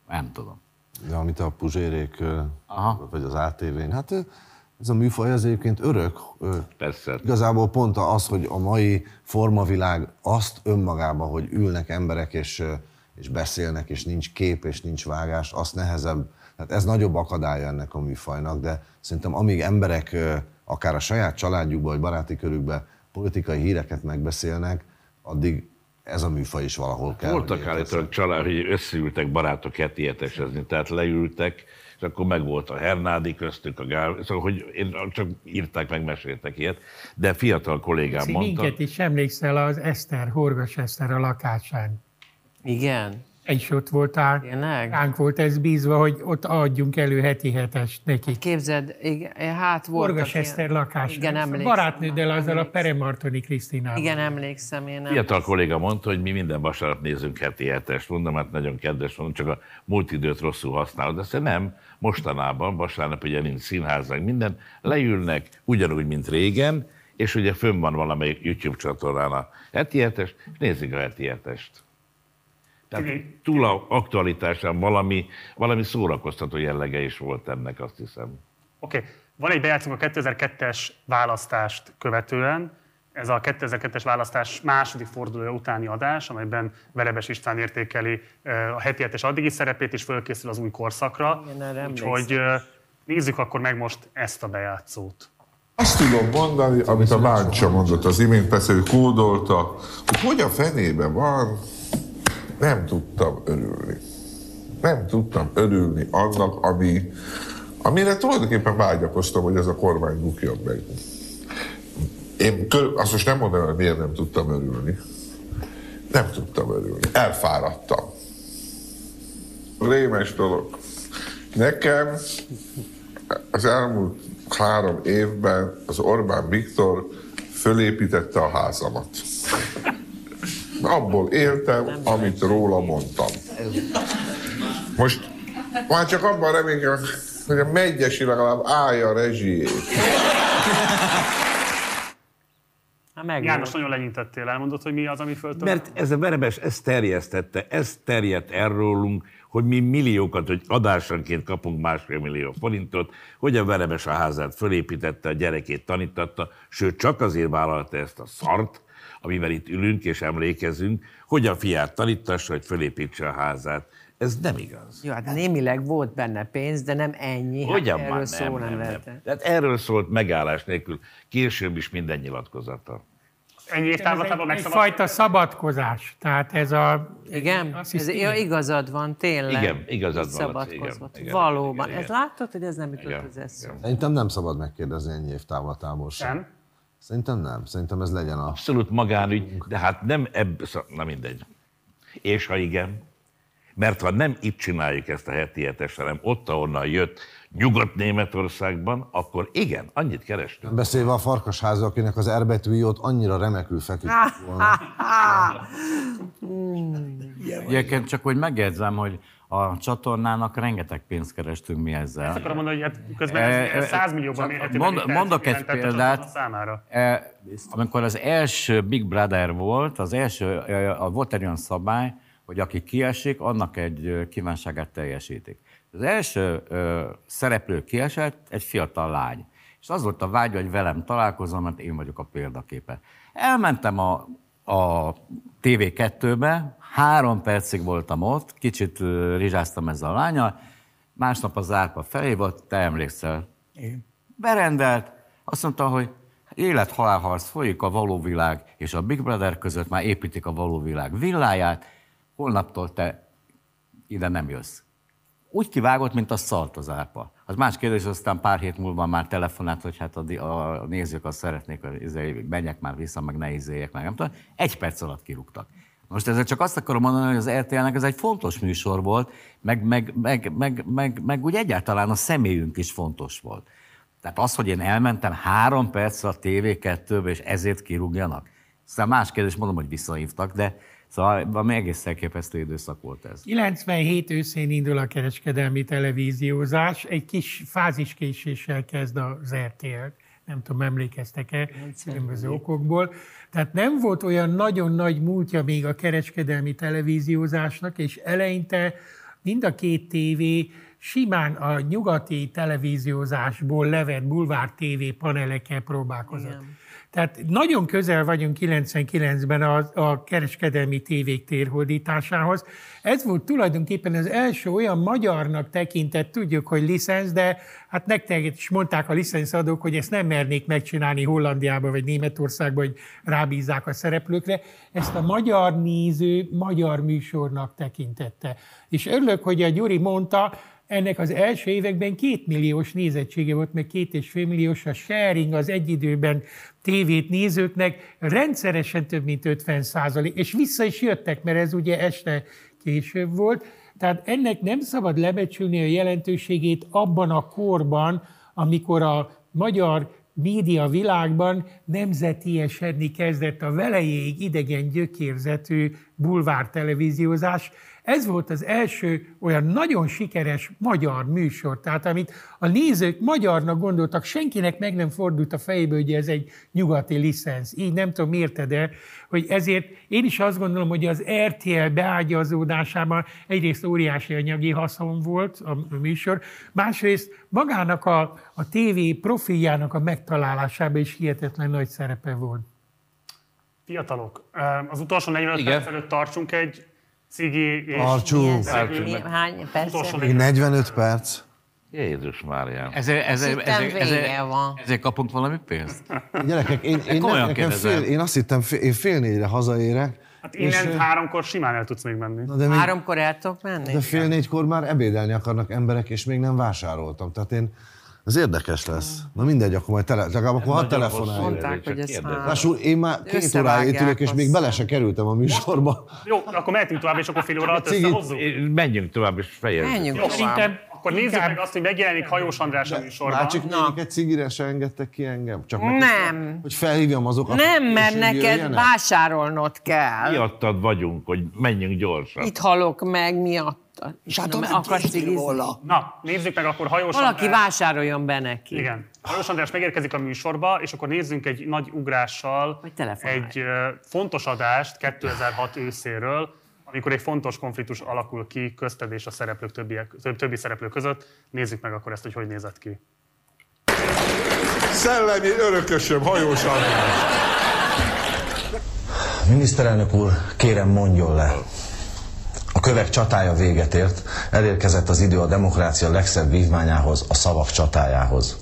Nem tudom. Ja, amit a Puzsérék, Aha. vagy az ATV-n, hát ez a műfaj az egyébként örök. Persze. Igazából pont az, hogy a mai formavilág azt önmagában, hogy ülnek emberek és, és beszélnek, és nincs kép, és nincs vágás, azt nehezebb. Tehát ez nagyobb akadálya ennek a műfajnak, de szerintem amíg emberek akár a saját családjukban, vagy baráti körükben politikai híreket megbeszélnek, addig ez a műfaj is valahol kell. hogy Voltak állítólag család, hogy összeültek barátok heti hetesezni, tehát leültek, és akkor meg volt a Hernádi köztük, a Gál, szóval, hogy én csak írták, meg meséltek ilyet, de fiatal kollégám Laci, mondta, Minket is emlékszel az Eszter, Horgas Eszter a lakásán. Igen. És ott voltál, Tényleg? ránk volt ez bízva, hogy ott adjunk elő heti hetest neki. Képzeld, igen, hát volt. Horgas Eszter lakás. Igen, emlékszem. Barátnőddel azzal a Peremartoni Krisztinával. Igen, emlékszem, én nem. Fiatal kolléga mondta, hogy mi minden vasárnap nézünk heti hetest. Mondom, hát nagyon kedves, mondom, csak a múlt időt rosszul használod. De azt nem, mostanában, vasárnap ugye nincs színház, meg minden, leülnek ugyanúgy, mint régen, és ugye fönn van valamelyik YouTube csatornán a heti hetest, és nézik a heti hetest. Tehát túl a aktualitásán valami, valami szórakoztató jellege is volt ennek, azt hiszem. Oké, okay. van egy bejátszunk a 2002-es választást követően. Ez a 2002-es választás második fordulója utáni adás, amelyben Verebes István értékeli a heti hetes addigi szerepét, és fölkészül az új korszakra. Igen, Úgyhogy nézzük akkor meg most ezt a bejátszót. Azt tudom mondani, amit a Láncsa mondott az imént, persze ő kódolta, hogy hogy a fenében van, nem tudtam örülni. Nem tudtam örülni annak, ami, amire tulajdonképpen vágyakoztam, hogy ez a kormány bukjon meg. Én kör, azt most nem mondanám, hogy miért nem tudtam örülni. Nem tudtam örülni. Elfáradtam. Rémes dolog. Nekem az elmúlt három évben az Orbán Viktor fölépítette a házamat. Abból éltem, amit róla mondtam. Most már csak abban reménykedem, hogy a megyesi legalább állja a rezsijét. János, nagyon lenyintettél, elmondod, hogy mi az, ami föltől? Mert ez a Verebes ezt terjesztette, ez terjedt errólunk, hogy mi milliókat, hogy adásonként kapunk másfél millió forintot, hogy a Verebes a házát fölépítette, a gyerekét tanítatta, sőt csak azért vállalta ezt a szart, amivel itt ülünk és emlékezünk, hogy a fiát tanítassa, hogy fölépítse a házát. Ez nem igaz. Jó, hát némileg volt benne pénz, de nem ennyi. Hogyan hát már erről nem, szó nem, nem, lehetett. Tehát erről szólt megállás nélkül, később is minden nyilatkozata. Ennyi év Ez egy, távlatában megszabad... egyfajta szabadkozás. Tehát ez a... Igen? Ez, hiszem, ja, igen. igazad van, tényleg. Igen, igazad van, Szabadkozott. igen, igen, Valóban. igen, Ez igen. láttad, hogy ez nem jutott az eszembe. Szerintem nem szabad megkérdezni ennyi év távlatából sem. Nem? Szerintem nem. Szerintem ez legyen a... Abszolút magánügy, de hát nem ebből, na mindegy. És ha igen, mert ha nem itt csináljuk ezt a heti hetes, hanem ott, ahonnan jött, Nyugat-Németországban, akkor igen, annyit kerestünk. Beszélve a farkasháza, akinek az erbetűi ott annyira remekül feküdt volna. Egyébként csak hogy megjegyzem, hogy a csatornának rengeteg pénzt kerestünk mi ezzel. Ezt akarom mondani, hogy hát közben ez, ez 100 millióban mérhető. Mond, mondok egy példát. Számára. E, amikor az első Big Brother volt, az első, volt egy olyan szabály, hogy aki kiesik, annak egy kívánságát teljesítik. Az első ö, szereplő kiesett, egy fiatal lány. És az volt a vágy, hogy velem találkozom, mert én vagyok a példaképe. Elmentem a, a TV2-be, három percig voltam ott, kicsit rizsáztam ezzel a lányal, másnap az árpa felhívott, te emlékszel, Én. berendelt, azt mondta, hogy élet-halálharc folyik a való világ és a Big Brother között, már építik a való világ villáját, holnaptól te ide nem jössz. Úgy kivágott, mint a szalt az árpa. Az más kérdés, aztán pár hét múlva már telefonált, hogy hát a, di- a nézők azt szeretnék, hogy izé, menjek már vissza, meg ne izéljek meg, nem tudom. Egy perc alatt kirúgtak. Most ezzel csak azt akarom mondani, hogy az RTL-nek ez egy fontos műsor volt, meg, meg, meg, meg, meg, meg úgy egyáltalán a személyünk is fontos volt. Tehát az, hogy én elmentem három percre a TV2-be, és ezért kirúgjanak. Aztán más kérdés, mondom, hogy visszahívtak, de szóval valami egész elképesztő időszak volt ez. 97 őszén indul a kereskedelmi televíziózás, egy kis fáziskéséssel kezd az RTL. Nem tudom, emlékeztek-e különböző okokból. Tehát nem volt olyan nagyon nagy múltja még a kereskedelmi televíziózásnak, és eleinte mind a két tévé simán a nyugati televíziózásból levett bulvár TV panelekkel próbálkozott. Igen. Tehát nagyon közel vagyunk 99-ben a, a kereskedelmi tévék térhódításához. Ez volt tulajdonképpen az első olyan magyarnak tekintett, tudjuk, hogy licensz, de hát nektek is mondták a licenszadók, hogy ezt nem mernék megcsinálni Hollandiába vagy Németországba, hogy rábízzák a szereplőkre. Ezt a magyar néző magyar műsornak tekintette. És örülök, hogy a Gyuri mondta, ennek az első években két milliós nézettsége volt, meg két és fél milliós a sharing az egy időben tévét nézőknek, rendszeresen több mint 50 százalék, és vissza is jöttek, mert ez ugye este később volt. Tehát ennek nem szabad lebecsülni a jelentőségét abban a korban, amikor a magyar média világban nemzetiesedni kezdett a velejéig idegen gyökérzetű bulvár televíziózás. Ez volt az első olyan nagyon sikeres magyar műsor, tehát amit a nézők magyarnak gondoltak, senkinek meg nem fordult a fejébe, hogy ez egy nyugati licensz. Így nem tudom, érted de hogy ezért én is azt gondolom, hogy az RTL beágyazódásában egyrészt óriási anyagi haszon volt a műsor, másrészt magának a, a TV profiljának a megtalálásában is hihetetlen nagy szerepe volt. Fiatalok, az utolsó 45 perc előtt tartsunk egy cigi és... Szegő- Hány perc? Még 45 perc. Jézus Máriám. Ezért, ezért, ezért, ezért, ezért kapunk valami pénzt? Gyerekek, én, én, nem, nekem kérdezem. fél, én azt hittem, fél, én fél négyre hazaérek. Hát innen és, háromkor simán el tudsz még menni. Na de még- Háromkor el tudok menni? de fél négykor már ebédelni akarnak emberek, és még nem vásároltam. Tehát én, ez érdekes lesz. Na mindegy, akkor majd tele, legalább akkor hadd telefonálj. Mondták, hogy ez. Rásul, én már két órája itt ülök, és még bele se kerültem a műsorba. Jó, akkor mehetünk tovább, és akkor fél óra alatt Cigit. összehozzuk. Menjünk tovább, és fejezzük. Menjünk Jó, szerintem akkor nézzük meg azt, hogy megjelenik Hajós András a műsorban. Bácsik néniket cigire se engedtek ki engem? Csak meg, Nem. Hogy felhívjam azokat. Nem, mert neked jöjjenek? vásárolnod kell. Miattad vagyunk, hogy menjünk gyorsan. Itt halok meg miatt. És hát Nem akarsz volna. Na, nézzük meg akkor Hajós Valaki András. vásároljon be neki. Igen. Hajós András megérkezik a műsorba, és akkor nézzünk egy nagy ugrással egy fontos adást 2006 őszéről, amikor egy fontos konfliktus alakul ki közted és a szereplők többiek, több- többi szereplő között. Nézzük meg akkor ezt, hogy hogy nézett ki. Szellemi örökösöm, hajós András. Miniszterelnök úr, kérem mondjon le. Kövek csatája véget ért, elérkezett az idő a demokrácia legszebb vívmányához, a szavak csatájához.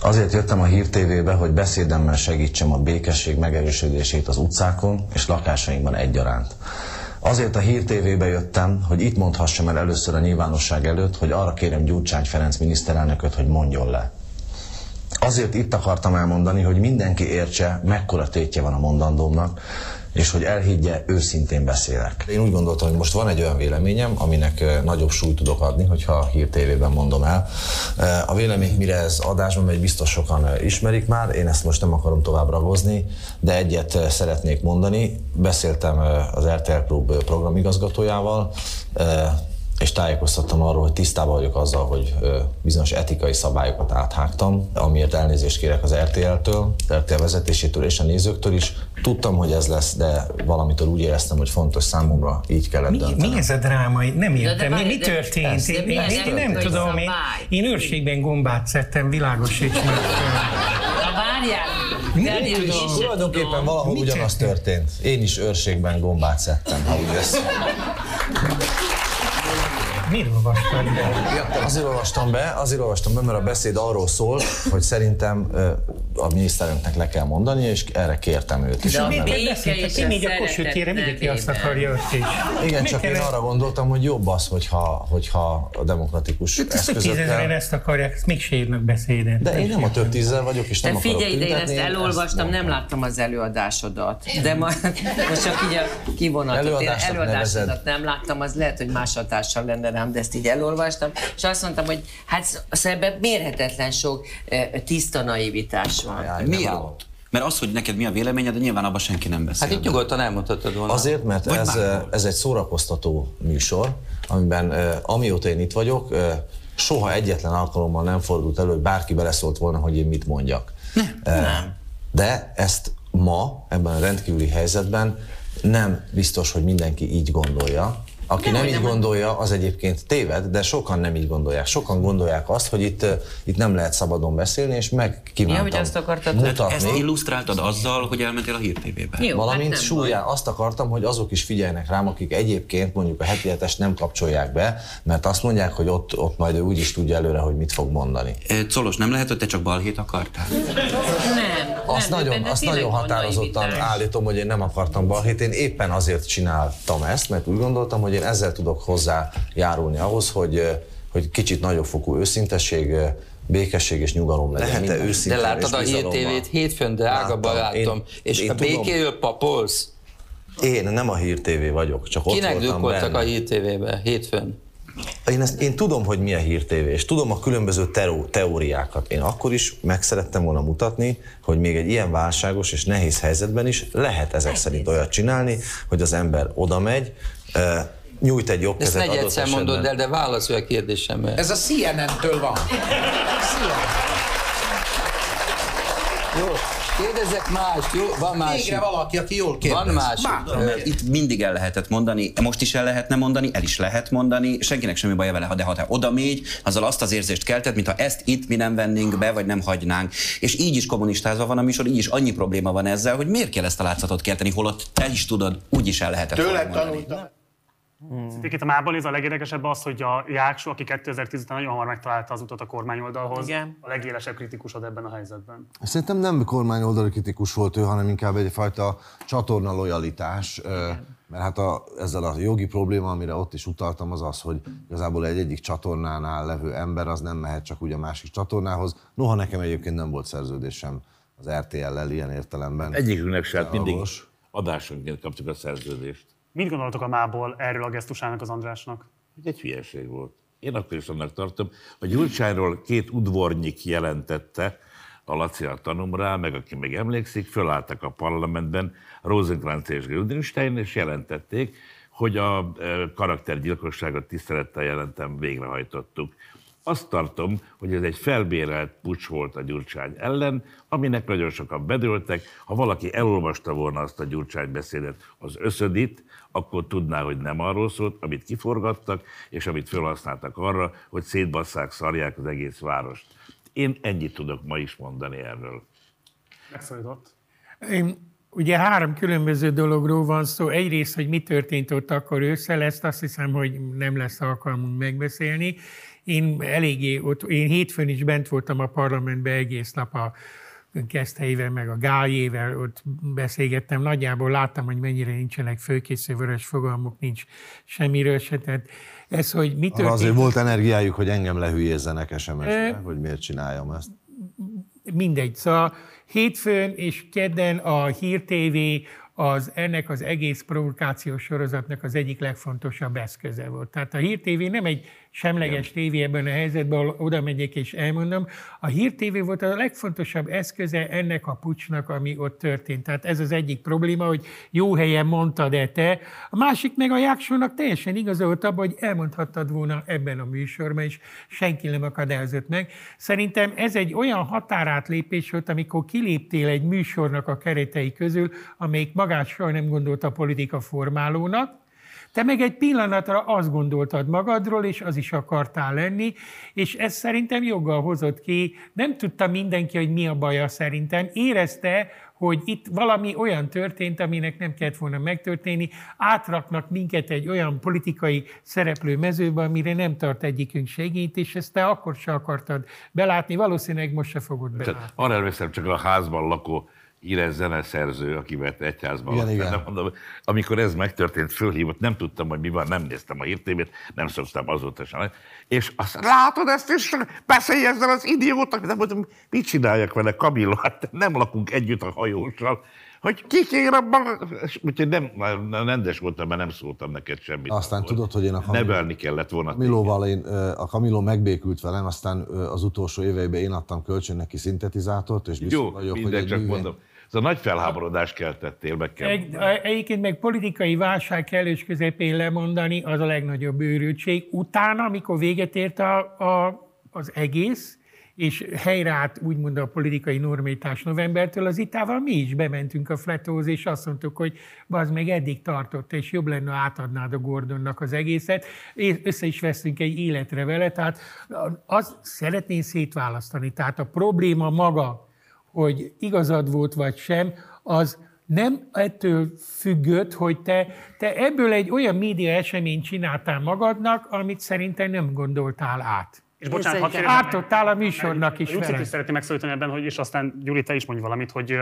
Azért jöttem a Hír TV-be, hogy beszédemmel segítsem a békesség megerősödését az utcákon és lakásainkban egyaránt. Azért a Hír TV-be jöttem, hogy itt mondhassam el először a nyilvánosság előtt, hogy arra kérem Gyurcsány Ferenc miniszterelnököt, hogy mondjon le. Azért itt akartam elmondani, hogy mindenki értse, mekkora tétje van a mondandómnak, és hogy elhiggye, őszintén beszélek. Én úgy gondoltam, hogy most van egy olyan véleményem, aminek nagyobb súlyt tudok adni, hogyha a Hír TV-ben mondom el. A vélemény, mire ez adásban megy, biztos sokan ismerik már, én ezt most nem akarom tovább ragozni, de egyet szeretnék mondani. Beszéltem az RTL Klub programigazgatójával, és tájékoztattam arról, hogy tisztában vagyok azzal, hogy bizonyos etikai szabályokat áthágtam, amiért elnézést kérek az RTL-től, az RTL vezetésétől és a nézőktől is. Tudtam, hogy ez lesz, de valamitől úgy éreztem, hogy fontos számomra, így kellett Mi, döntenem. mi ez a dráma? Nem értem. de mi, mi történt? de Én, mi én, én nem tudom. Én, én őrségben gombát szedtem, világosíts meg. Várjál, Mi várjál, tudom? Tulajdonképpen valahol Mit ugyanaz történt. Én is őrségben gombát szedtem, ha úgy lesz. Miről olvastad be? Ja, azért olvastam be, azért olvastam be, mert a beszéd arról szól, hogy szerintem a miniszterünknek le kell mondani, és erre kértem őt is. És miért béke és Én a kosütére mindenki azt akarja is. Igen, Miért csak én arra gondoltam, hogy jobb az, hogyha, hogyha a demokratikus Hát ezt, hogy tízezeren eszközökkel... ezt akarják, ezt még se írnak beszédet. De én nem a több tízzel vagyok, és De nem akarok figyelj ide, én ezt elolvastam, nem láttam az előadásodat. De ma, most csak így a kivonatot. Előadásodat nem láttam, az lehet, hogy más hatással lenne rám, de ezt így elolvastam. És azt mondtam, hogy hát ebben mérhetetlen sok tiszta naivitás van. Miért? Mert az, hogy neked mi a véleményed, de nyilván abban senki nem beszél. Hát itt nyugodtan elmondhatod volna. Azért, mert Vagy ez, ez egy szórakoztató műsor, amiben amióta én itt vagyok, soha egyetlen alkalommal nem fordult elő, hogy bárki beleszólt volna, hogy én mit mondjak. Nem. De ezt ma, ebben a rendkívüli helyzetben nem biztos, hogy mindenki így gondolja. Aki nem, így gondolja, az egyébként téved, de sokan nem így gondolják. Sokan gondolják azt, hogy itt, itt nem lehet szabadon beszélni, és megkívántam mutatni. Ezt illusztráltad azzal, hogy elmentél a Hír TV-be. Jó, Valamint hát nem súlyán azt akartam, hogy azok is figyeljenek rám, akik egyébként mondjuk a heti hetest nem kapcsolják be, mert azt mondják, hogy ott, ott majd ő úgy is tudja előre, hogy mit fog mondani. Colos, nem lehet, hogy te csak balhét akartál? Nem. Azt nem, nagyon, azt nagyon határozottan állítom, hogy én nem akartam balhét. Én éppen azért csináltam ezt, mert úgy gondoltam, hogy én ezzel tudok hozzájárulni ahhoz, hogy, eh, hogy kicsit nagyobb fokú őszintesség, eh, békesség és nyugalom legyen. Minden őszintén De láttad a Hír. TV-t hétfőn, de ágabban Láttam. És én a tudom. békéről papolsz? Én nem a Hír TV vagyok, csak ott Kinek voltam drukkoltak benne. a Hír TV-be hétfőn? Én, ezt, én tudom, hogy mi a Hír TV, és tudom a különböző teó, teóriákat. Én akkor is meg szerettem volna mutatni, hogy még egy ilyen válságos és nehéz helyzetben is lehet ezek szerint olyat csinálni, hogy az ember oda megy, eh, nyújt egy jobb Ezt kezet adott negyedszer esetben. mondod el, de válaszolj a kérdésemre. Ez a CNN-től van. Jó, kérdezek más, jó? Van más. Végre valaki, aki jól kérdez. Van más. Itt mindig el lehetett mondani, most is el lehetne mondani, el is lehet mondani, senkinek semmi baja vele, de ha te oda mégy, azzal azt az érzést kelted, mintha ezt itt mi nem vennénk be, vagy nem hagynánk. És így is kommunistázva van a műsor, így is annyi probléma van ezzel, hogy miért kell ezt a látszatot kelteni, holott te is tudod, úgy is el lehetett volna Tőled mondani. Itt a mából ez a legérdekesebb az, hogy a Jáksó, aki 2010 után nagyon hamar megtalálta az utat a kormányoldalhoz, Igen. a legélesebb kritikusod ebben a helyzetben. Szerintem nem kormányoldali kritikus volt ő, hanem inkább egyfajta csatorna lojalitás, ö, mert hát a, ezzel a jogi probléma, amire ott is utaltam, az az, hogy igazából egy egyik csatornánál levő ember az nem mehet csak úgy a másik csatornához. Noha nekem egyébként nem volt szerződésem az RTL-lel ilyen értelemben. Egyikünknek se, hát mindig adásonként kaptuk a szerződést. Mit gondoltok a mából erről a gesztusának az Andrásnak? Egy hülyeség volt. Én akkor is annak tartom. A Gyurcsányról két udvornyik jelentette, a Laci a tanum rá, meg aki még emlékszik, fölálltak a parlamentben Rosenkrantz és Güldenstein, és jelentették, hogy a e, karaktergyilkosságot tisztelettel jelentem végrehajtottuk. Azt tartom, hogy ez egy felbérelt pucs volt a Gyurcsány ellen, aminek nagyon sokan bedőltek. Ha valaki elolvasta volna azt a Gyurcsány beszédet, az összödit, akkor tudná, hogy nem arról szólt, amit kiforgattak, és amit felhasználtak arra, hogy szétbasszák, szarják az egész várost. Én ennyit tudok ma is mondani erről. Megszólított. Én, ugye három különböző dologról van szó. Egyrészt, hogy mi történt ott akkor ősszel, ezt azt hiszem, hogy nem lesz alkalmunk megbeszélni. Én eléggé ott, én hétfőn is bent voltam a parlamentben egész nap a Keszthelyével, meg a Gáljével, ott beszélgettem. Nagyjából láttam, hogy mennyire nincsenek főkésző vörös fogalmuk, nincs semmiről se. Tehát ez, hogy mi történt... azért volt energiájuk, hogy engem lehülyézzenek SMS-be, Ö- hogy miért csináljam ezt. mindegy. Szóval hétfőn és kedden a Hír TV az ennek az egész provokációs sorozatnak az egyik legfontosabb eszköze volt. Tehát a Hír TV nem egy semleges tévé ebben a helyzetben, ahol oda megyek és elmondom. A Hír TV volt a legfontosabb eszköze ennek a pucsnak, ami ott történt. Tehát ez az egyik probléma, hogy jó helyen mondtad-e te. A másik meg a Jáksónak teljesen igaza volt abban, hogy elmondhattad volna ebben a műsorban, és senki nem akadályozott meg. Szerintem ez egy olyan határátlépés volt, amikor kiléptél egy műsornak a keretei közül, amelyik magát soha nem gondolta politika formálónak, te meg egy pillanatra azt gondoltad magadról, és az is akartál lenni, és ez szerintem joggal hozott ki. Nem tudta mindenki, hogy mi a baja szerintem. Érezte, hogy itt valami olyan történt, aminek nem kellett volna megtörténni, átraknak minket egy olyan politikai szereplő mezőbe, amire nem tart egyikünk segít, és ezt te akkor se akartad belátni, valószínűleg most se fogod belátni. arra emlékszem, csak a házban lakó híres zeneszerző, akivel egyházban Igen, igen. nem mondom, amikor ez megtörtént, fölhívott, nem tudtam, hogy mi van, nem néztem a hírtévét, nem szoktam azóta sem. És azt látod ezt, és beszélj ezzel az idiótak, nem mondom, mit csináljak vele, Kamilla, hát nem lakunk együtt a hajóssal, hogy maga, És úgyhogy nem, nem, rendes voltam, mert nem szóltam neked semmit. Aztán tudod, hogy én a Kamil- Nevelni kellett volna. Kamilóval én, a Kamiló megbékült velem, aztán az utolsó éveiben én adtam kölcsön neki szintetizátort, és biztos Jó, vagyok, minden hogy csak egy művé- mondom. Ez a nagy felháborodást keltettél, meg kell Egy, a- egyébként meg politikai válság kellős közepén lemondani, az a legnagyobb őrültség. Utána, amikor véget ért a, a, az egész, és helyreállt úgymond a politikai normalitás novembertől, az itával mi is bementünk a fletóhoz, és azt mondtuk, hogy az meg eddig tartott, és jobb lenne, ha átadnád a Gordonnak az egészet, és össze is veszünk egy életre vele, tehát az szeretném szétválasztani. Tehát a probléma maga, hogy igazad volt vagy sem, az nem ettől függött, hogy te, te ebből egy olyan média eseményt csináltál magadnak, amit szerintem nem gondoltál át. És bocsánat, hadd Ártottál a műsornak is Lucit is szeretném megszólítani ebben, hogy és aztán Gyuri, te is mondj valamit, hogy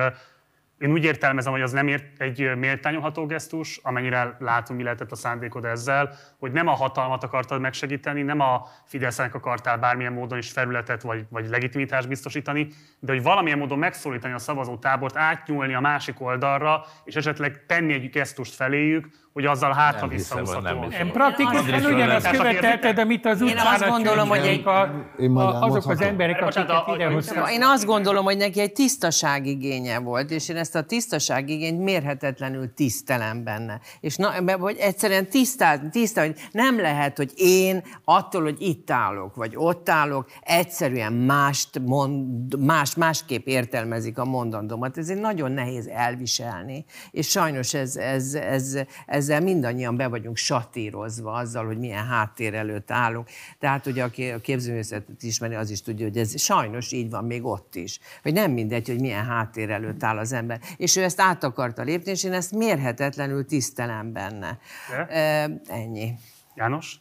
én úgy értelmezem, hogy az nem ért egy méltányolható gesztus, amennyire látunk, mi lehetett a szándékod ezzel, hogy nem a hatalmat akartad megsegíteni, nem a Fidesznek akartál bármilyen módon is felületet vagy, vagy legitimitást biztosítani, de hogy valamilyen módon megszólítani a szavazótábort, átnyúlni a másik oldalra, és esetleg tenni egy gesztust feléjük, hogy azzal hátra. Nem praktikusan ugyanazt nem- követelted, amit az Én utcán azt gondolom, hogy egy- a, Én a, azok az emberek, akiket idehoztak. Én azt gondolom, hogy neki egy tisztaság igénye volt, és én ezt a tisztaság igényt mérhetetlenül tisztelem benne. És na, mert hogy egyszerűen tisztá, tiszta, hogy nem lehet, hogy én attól, hogy itt állok, vagy ott állok, egyszerűen mást mond, más, másképp értelmezik a mondandómat. Ez egy nagyon nehéz elviselni, és sajnos ez, ez, ez, ezzel mindannyian be vagyunk satírozva azzal, hogy milyen háttér előtt állunk. Tehát ugye aki a képzőművészetet ismeri, az is tudja, hogy ez sajnos így van még ott is. Hogy nem mindegy, hogy milyen háttér előtt áll az ember. És ő ezt át akarta lépni, és én ezt mérhetetlenül tisztelem benne. De? E, ennyi. János?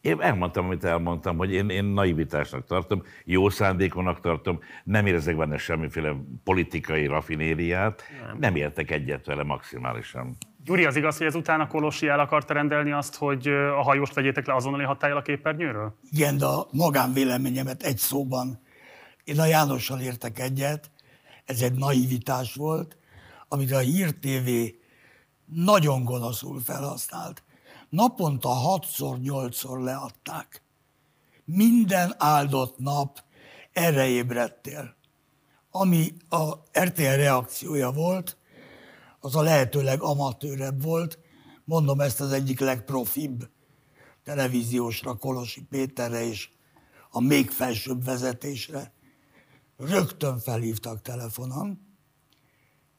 Én elmondtam, amit elmondtam, hogy én, én naivitásnak tartom, jó szándékonak tartom, nem érzek benne semmiféle politikai rafinériát, nem, nem értek egyet vele maximálisan. Gyuri, az igaz, hogy ezután a Kolosi el akarta rendelni azt, hogy a hajóst vegyétek le azonnali hatályal a képernyőről? Igen, de a magánvéleményemet egy szóban. Én a Jánossal értek egyet, ez egy naivitás volt, amit a Hír TV nagyon gonoszul felhasznált. Naponta hatszor, nyolcszor leadták. Minden áldott nap erre ébredtél. Ami a RTL reakciója volt, az a lehetőleg amatőrebb volt. Mondom ezt az egyik legprofibb televíziósra, Kolosi Péterre és a még felsőbb vezetésre. Rögtön felhívtak telefonon,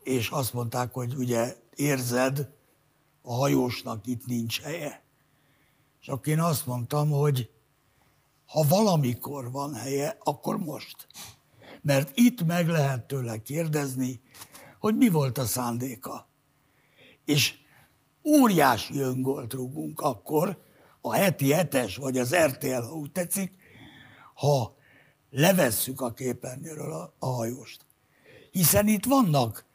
és azt mondták, hogy ugye érzed, a hajósnak itt nincs helye. Akkor én azt mondtam, hogy ha valamikor van helye, akkor most. Mert itt meg lehet tőle kérdezni, hogy mi volt a szándéka. És óriási öngolt rúgunk akkor, a heti hetes, vagy az RTL, ha úgy tetszik, ha levesszük a képernyőről a, a hajóst. Hiszen itt vannak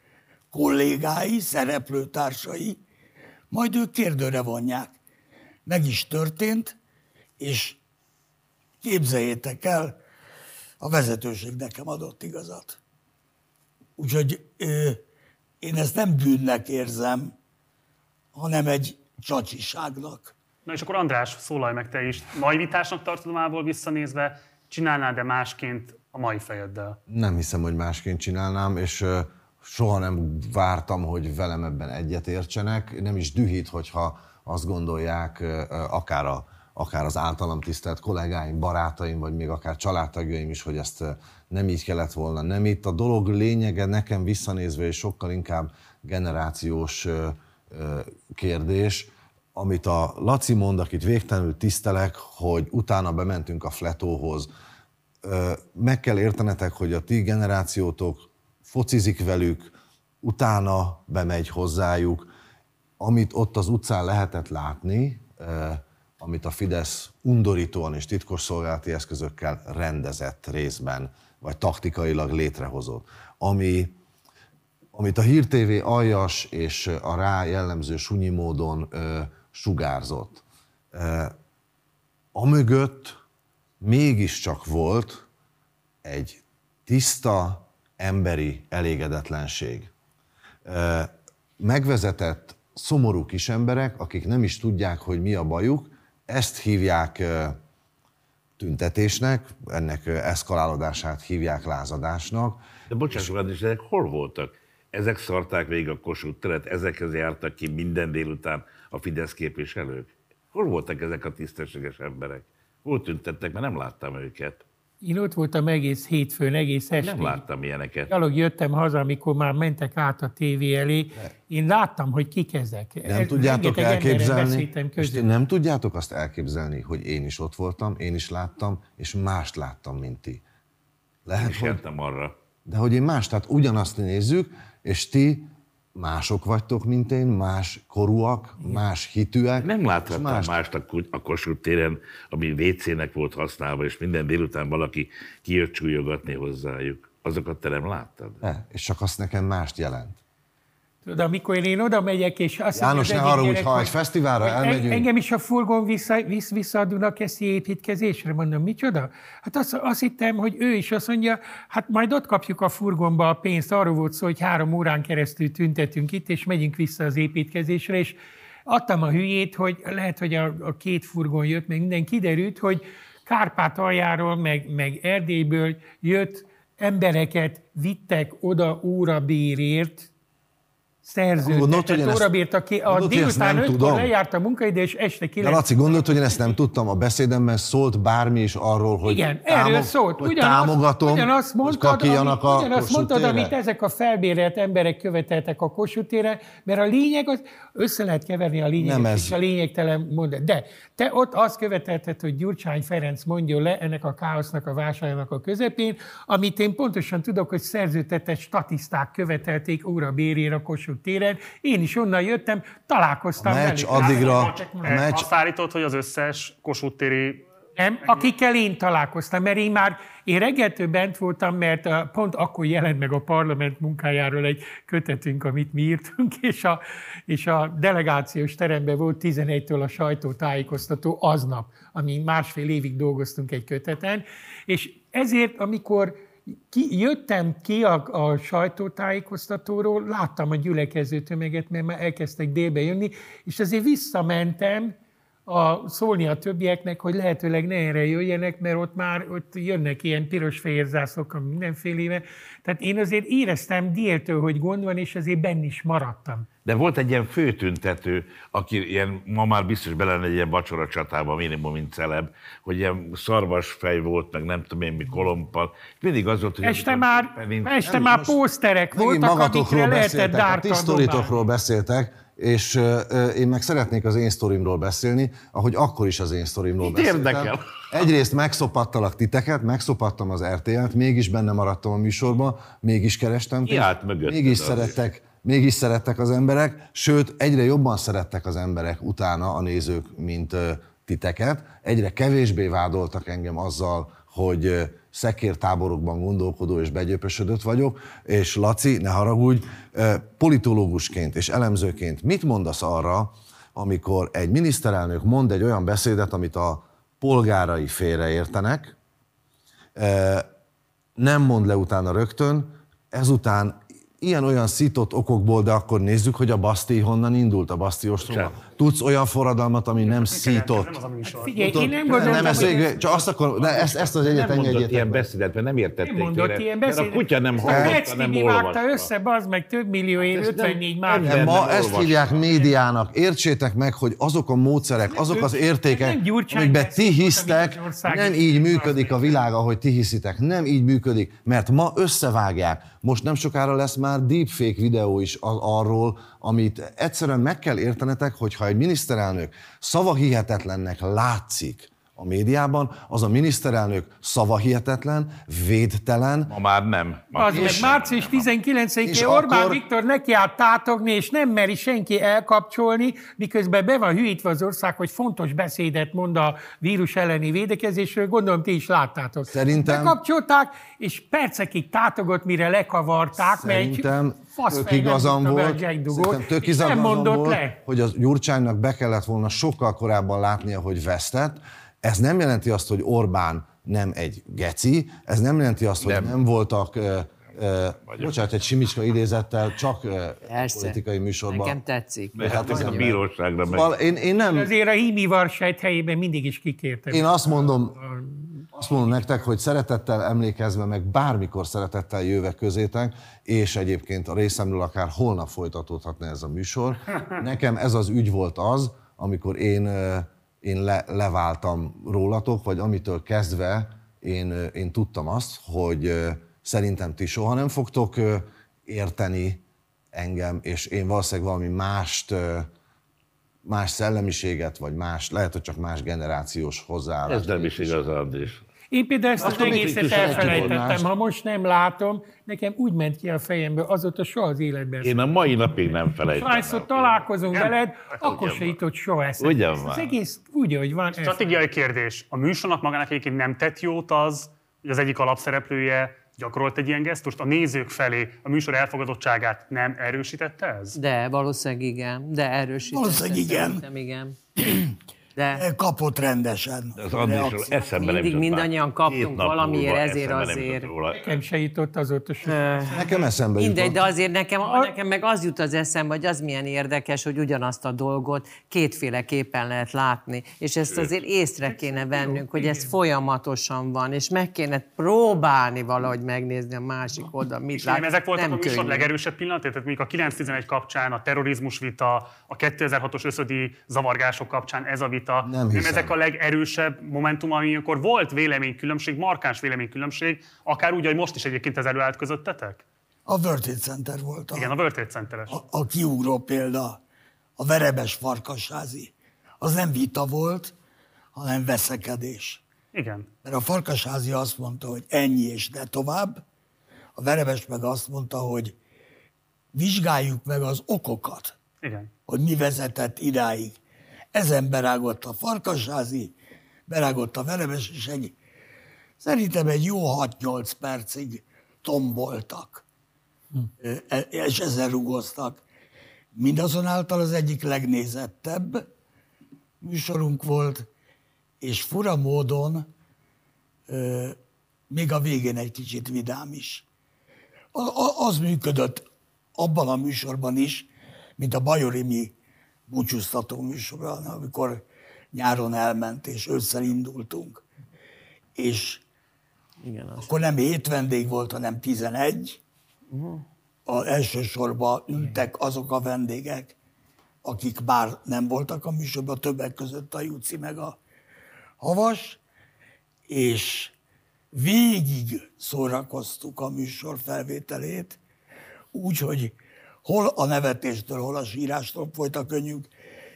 kollégái, szereplőtársai, majd ők kérdőre vonják. Meg is történt, és képzeljétek el, a vezetőség nekem adott igazat. Úgyhogy ö, én ezt nem bűnnek érzem, hanem egy csacsiságnak. Na és akkor András, szólalj meg te is. Naivitásnak tartod mából visszanézve, csinálnád-e másként a mai fejeddel? Nem hiszem, hogy másként csinálnám, és ö, soha nem vártam, hogy velem ebben egyetértsenek. Nem is dühít, hogyha azt gondolják, akár, a, akár az általam tisztelt kollégáim, barátaim, vagy még akár családtagjaim is, hogy ezt ö, nem így kellett volna. Nem itt a dolog lényege nekem visszanézve, és sokkal inkább generációs ö, ö, kérdés, amit a Laci mond, akit végtelenül tisztelek, hogy utána bementünk a fletóhoz. Meg kell értenetek, hogy a ti generációtok focizik velük, utána bemegy hozzájuk, amit ott az utcán lehetett látni, amit a Fidesz undorítóan és titkosszolgálati eszközökkel rendezett részben, vagy taktikailag létrehozott, ami amit a Hír TV aljas és a rá jellemző sunyi módon ö, sugárzott. Ö, amögött mégiscsak volt egy tiszta emberi elégedetlenség. Ö, megvezetett szomorú kis emberek, akik nem is tudják, hogy mi a bajuk, ezt hívják tüntetésnek, ennek eszkalálódását hívják lázadásnak. De bocsáss meg, és ezek hol voltak? Ezek szarták végig a Kossuth teret, ezekhez jártak ki minden délután a Fidesz képviselők. Hol voltak ezek a tisztességes emberek? Hol tüntettek, mert nem láttam őket. Én ott voltam egész hétfőn, egész estig. Nem láttam ilyeneket. Gyalog jöttem haza, amikor már mentek át a tévé elé. Én láttam, hogy kik ezek. Nem tudjátok Rengeteg emberrel elképzelni, és nem tudjátok azt elképzelni, hogy én is ott voltam, én is láttam, és mást láttam, mint ti. Lehet, És hogy... arra. De hogy én más, tehát ugyanazt nézzük, és ti mások vagytok, mint én, más korúak, más hitűek. Nem láthattam más- más... mást a, a Kossuth téren, ami WC-nek volt használva, és minden délután valaki kijött csúlyogatni hozzájuk. Azokat te nem láttad? De, és csak azt nekem mást jelent. Tudod, amikor én oda megyek, és azt János, ne haragudj, gyerek, ha egy fesztiválra elmegyünk- Engem is a furgon vissza, visz, vissza a Dunakeszi építkezésre. Mondom, micsoda? Hát azt, azt hittem, hogy ő is azt mondja, hát majd ott kapjuk a furgonba a pénzt. Arról volt szó, hogy három órán keresztül tüntetünk itt, és megyünk vissza az építkezésre, és adtam a hülyét, hogy lehet, hogy a, a két furgon jött, meg minden kiderült, hogy Kárpát aljáról, meg, meg Erdélyből jött embereket vittek oda órabérért, Hogy szerződtetett ezt- órabért, aki a hogy délután 5 tudom? lejárt a munkaidő, és este De 9 Laci, gondolt, hogy én ezt nem tudtam, a beszédemben szólt bármi is arról, hogy, Igen, erről szólt. hogy Ugyanazt- támogatom, ugyanazt hogy mondtad, kakiljanak amit, a ugyanazt mondtad, amit ezek a felbérelt emberek követeltek a Kossuth térre, mert a lényeg az, össze lehet keverni a lényeget Nem ez. és a lényegtelen mondat. De te ott azt követelted, hogy Gyurcsány Ferenc mondjon le ennek a káosznak a válságnak a közepén, amit én pontosan tudok, hogy szerződtetett statiszták követelték órabérére a Kossuth téren. Én is onnan jöttem, találkoztam A meccs velük. addigra- a meccs- Azt állítod, hogy az összes Kossuth téri nem, akikkel én találkoztam, mert én már, én reggeltől bent voltam, mert a, pont akkor jelent meg a parlament munkájáról egy kötetünk, amit mi írtunk, és a, és a delegációs teremben volt 11-től a sajtótájékoztató aznap, ami másfél évig dolgoztunk egy köteten, és ezért, amikor ki, jöttem ki a, a sajtótájékoztatóról, láttam a gyülekező tömeget, mert már elkezdtek délbe jönni, és azért visszamentem, a, szólni a többieknek, hogy lehetőleg ne erre jöjjenek, mert ott már ott jönnek ilyen piros-fehér zászlók mindenfélével. Tehát én azért éreztem déltől, hogy gond van, és azért benn is maradtam. De volt egy ilyen főtüntető, aki ilyen, ma már biztos bele egy ilyen vacsora csatába, minimum, mint celeb, hogy ilyen szarvasfej volt, meg nem tudom én mi kolompal. Mindig az volt, hogy... Este már, nincs- este Nem, már pószterek voltak, magatokról lehetett beszéltek, a ti sztoritokról beszéltek, és én meg szeretnék az én sztorimról beszélni, ahogy akkor is az én sztorimról Mit beszéltem. érdekel? Egyrészt megszopattalak titeket, megszopattam az RTL-t, mégis benne maradtam a műsorban, mégis kerestem Ki állt mögötted mégis szerettek, mégis szerettek az emberek, sőt, egyre jobban szerettek az emberek utána a nézők, mint titeket. Egyre kevésbé vádoltak engem azzal, hogy szekértáborokban gondolkodó és begyöpösödött vagyok, és Laci, ne haragudj, politológusként és elemzőként mit mondasz arra, amikor egy miniszterelnök mond egy olyan beszédet, amit a polgárai félreértenek, nem mond le utána rögtön, ezután ilyen-olyan szított okokból, de akkor nézzük, hogy a Baszti honnan indult, a Baszti ostroma. Tudsz olyan forradalmat, ami nem szított? Figyelj, én nem nem, gondoltam, nem ezt, végül- csak azt akar, de ezt, ezt az egyet nem mondott engedjétek ilyen meg. beszédet, mert nem értették Nem mondott tőle, ilyen beszédet. a kutya nem A Petsz nem Tibi vágta olvasta. össze, bazd meg több millió év, ezt nem- 54 nem- már. De ma nem ezt olvasta. hívják médiának. Értsétek meg, hogy azok a módszerek, azok az értékek, nem Gyurcsány amikben ti hisztek, az nem így működik a világ, ahogy ti hiszitek. Nem így működik, mert ma összevágják. Most nem sokára lesz már deepfake videó is a- arról, amit egyszerűen meg kell értenetek, hogy ha egy miniszterelnök szavahihetetlennek látszik a médiában, az a miniszterelnök szavahihetetlen, védtelen, Ma már nem. Ma Az meg És- március 19-én és Orbán akkor- Viktor neki állt tátogni, és nem meri senki elkapcsolni, miközben be van hűítve az ország, hogy fontos beszédet mond a vírus elleni védekezésről, gondolom ti is láttátok. Szerintem- Bekapcsolták, és percekig tátogott, mire lekavarták, Szerintem mert tök igazam volt, szerintem tök igazam mondott volt, le. hogy az Gyurcsánynak be kellett volna sokkal korábban látnia, hogy vesztett. Ez nem jelenti azt, hogy Orbán nem egy geci, ez nem jelenti azt, hogy nem, nem voltak, ö, bocsánat, egy Simicska idézettel csak Persze. politikai műsorban. Nekem tetszik. De hát ez a bíróságra megy. Szóval én, én nem, Azért a hími varsejt helyében mindig is kikértem. én azt mondom, azt mondom nektek, hogy szeretettel emlékezve, meg bármikor szeretettel jövök közétek, és egyébként a részemről akár holnap folytatódhatna ez a műsor. Nekem ez az ügy volt az, amikor én, ö, én le, leváltam rólatok, vagy amitől kezdve én, én tudtam azt, hogy szerintem ti soha nem fogtok érteni engem, és én valószínűleg valami mást más szellemiséget, vagy más, lehet, hogy csak más generációs hozzáállást. Ez nem is igaz, Andris. Én például ezt az egészet elfelejtettem. Ha most nem látom, nekem úgy ment ki a fejemből, azóta soha az életben. Én a mai napig nem felejtem. Hányszor találkozunk veled, akkor se jutott soha eszembe. Ugyan van. Az egész úgy, ahogy van. ez- Stratégiai kérdés. A műsornak magának egyébként nem tett jót az, hogy az egyik alapszereplője gyakorolt egy ilyen gesztust, a nézők felé a műsor elfogadottságát nem erősítette ez? De valószínűleg igen, de erősítette. Valószínűleg igen. Igen. De Kapott rendesen. Az Andrisról reakciót. eszembe nem mindig mindannyian kaptunk valamiért, ezért azért. Nekem se jutott azóta se. Nekem eszembe Mindegy, jutott. de azért nekem, nekem meg az jut az eszembe, hogy az milyen érdekes, hogy ugyanazt a dolgot kétféleképpen lehet látni. És ezt azért észre kéne vennünk, hogy ez folyamatosan van, és meg kéne próbálni valahogy megnézni a másik oldal, mit És lát. nem ezek voltak nem a műsor könnyű. legerősebb pillanatai? Tehát mondjuk a 911 kapcsán, a terrorizmus vita, a 2006-os összödi zavargások kapcsán ez a vita. Nem hiszem. ezek a legerősebb momentum, amikor volt véleménykülönbség, markáns véleménykülönbség, akár úgy, hogy most is egyébként ez előállt közöttetek? A World Trade Center volt a, Igen, a World Trade Centeres. a, a kiugró példa, a verebes farkasházi. Az nem vita volt, hanem veszekedés. Igen. Mert a farkasházi azt mondta, hogy ennyi és ne tovább, a verebes meg azt mondta, hogy vizsgáljuk meg az okokat, Igen. hogy mi vezetett idáig. Ezen berágott a farkasházi, berágott a verebes, és egy, szerintem egy jó 6-8 percig tomboltak, Ö, e- és ezzel rugoztak. Mindazonáltal az egyik legnézettebb műsorunk volt, és fura módon ö, még a végén egy kicsit vidám is. Az működött abban a műsorban is, mint a Bajorimi búcsúztató műsorban, amikor nyáron elment, és ősszel indultunk. És Igen, az. akkor nem hét vendég volt, hanem 11. A elsősorban ültek azok a vendégek, akik bár nem voltak a műsorban, többek között a Juci meg a Havas, és végig szórakoztuk a műsor felvételét, úgy, hogy hol a nevetéstől, hol a sírástól folyt a könnyünk,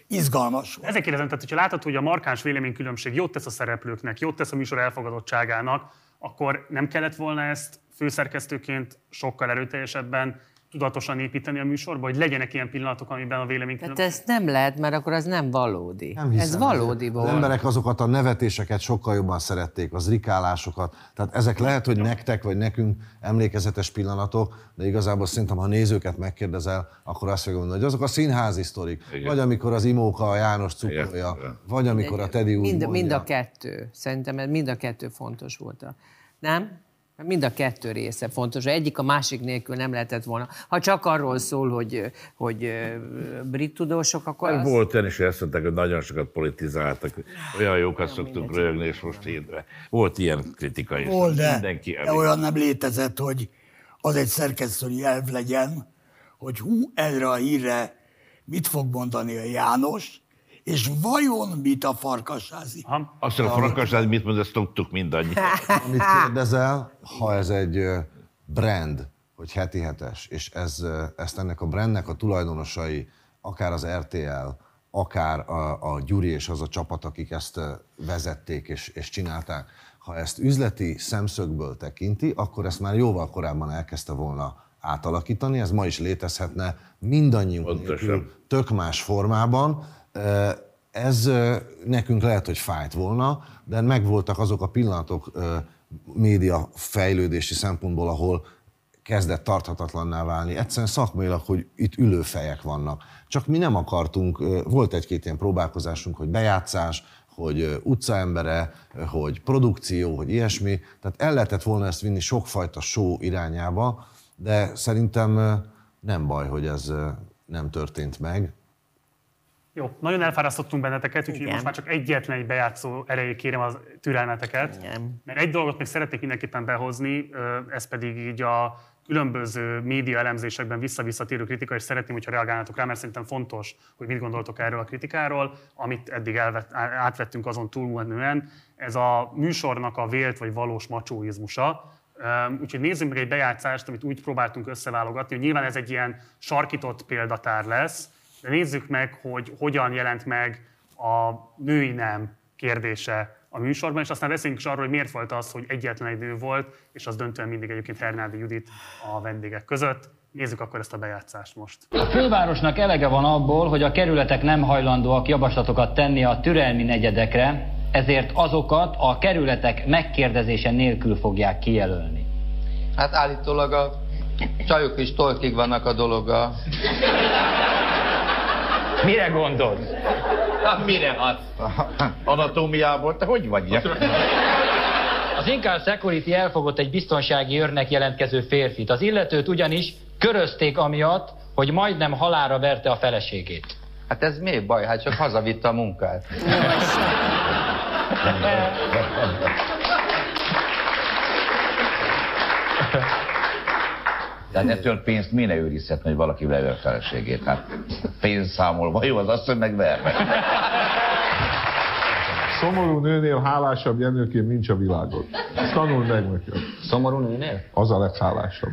izgalmas volt. Ezek kérdezem, tehát hogyha látod, hogy a markáns véleménykülönbség jót tesz a szereplőknek, jót tesz a műsor elfogadottságának, akkor nem kellett volna ezt főszerkesztőként sokkal erőteljesebben tudatosan építeni a műsorba, hogy legyenek ilyen pillanatok, amiben a véleménykülönbség... Tehát ezt nem lehet, mert akkor az nem valódi. Nem hiszem, ez valódi Az volt. emberek azokat a nevetéseket sokkal jobban szerették, az rikálásokat. Tehát ezek lehet, hogy nektek vagy nekünk emlékezetes pillanatok, de igazából szerintem, ha nézőket megkérdezel, akkor azt fogom mondani, hogy azok a színházi sztorik. Igen. Vagy amikor az Imóka a János cukorja, vagy amikor a Teddy úgy mind, mondja. mind a kettő. Szerintem ez mind a kettő fontos volt. A- Nem? Mind a kettő része fontos. Egyik a másik nélkül nem lehetett volna. Ha csak arról szól, hogy, hogy brit tudósok, akkor Mert az... volt olyan is, hogy azt mondták, hogy nagyon sokat politizáltak, olyan jókat szoktunk röhögni, és most így. Volt ilyen kritika is. Volt, de, Mindenki, de olyan nem létezett, hogy az egy szerkesztői elv legyen, hogy hú, erre a hírre mit fog mondani a János, és vajon mit a farkasázi? Azt a frankasság, mit mond, ezt tudtuk mindannyian. Amit kérdezel, ha ez egy brand, hogy heti hetes, és ez, ezt ennek a brandnek a tulajdonosai, akár az RTL, akár a, a Gyuri és az a csapat, akik ezt vezették és, és csinálták, ha ezt üzleti szemszögből tekinti, akkor ezt már jóval korábban elkezdte volna átalakítani, ez ma is létezhetne mindannyiunk nélkül, tök más formában. Ez nekünk lehet, hogy fájt volna, de megvoltak azok a pillanatok média fejlődési szempontból, ahol kezdett tarthatatlanná válni. Egyszerűen szakmailag, hogy itt ülő fejek vannak. Csak mi nem akartunk, volt egy-két ilyen próbálkozásunk, hogy bejátszás, hogy utcaembere, hogy produkció, hogy ilyesmi. Tehát el lehetett volna ezt vinni sokfajta show irányába, de szerintem nem baj, hogy ez nem történt meg. Jó, nagyon elfárasztottunk benneteket, úgyhogy Igen. most már csak egyetlen egy bejátszó erejéig kérem az türelmeteket. Igen. Mert egy dolgot még szeretnék mindenképpen behozni, ez pedig így a különböző média elemzésekben vissza-visszatérő kritika, és szeretném, hogyha reagálnátok rá, mert szerintem fontos, hogy mit gondoltok erről a kritikáról, amit eddig elvett, á- átvettünk azon túlmenően. Ez a műsornak a vélt vagy valós macsóizmusa. Úgyhogy nézzünk meg egy bejátszást, amit úgy próbáltunk összeválogatni, hogy nyilván ez egy ilyen sarkított példatár lesz, de nézzük meg, hogy hogyan jelent meg a női nem kérdése a műsorban, és aztán beszéljünk is arról, hogy miért volt az, hogy egyetlen egy nő volt, és az döntően mindig egyébként Hernádi Judit a vendégek között. Nézzük akkor ezt a bejátszást most. A fővárosnak elege van abból, hogy a kerületek nem hajlandóak javaslatokat tenni a türelmi negyedekre, ezért azokat a kerületek megkérdezése nélkül fogják kijelölni. Hát állítólag a csajok is tolkig vannak a dologgal. Mire gondolsz? Hát mire hát? Anatómiából, te hogy vagy? Az Incal Security elfogott egy biztonsági őrnek jelentkező férfit. Az illetőt ugyanis körözték amiatt, hogy majdnem halára verte a feleségét. Hát ez mi baj? Hát csak hazavitte a munkát. Tehát ettől pénzt mi ne őrizhetne, hogy valaki a feleségét? Hát pénzszámolva, jó, az hogy meg verve. Szomorú nőnél hálásabb Jenőként nincs a világon. Ezt tanuld meg nekem. Szomorú nőnél? Az a leghálásabb.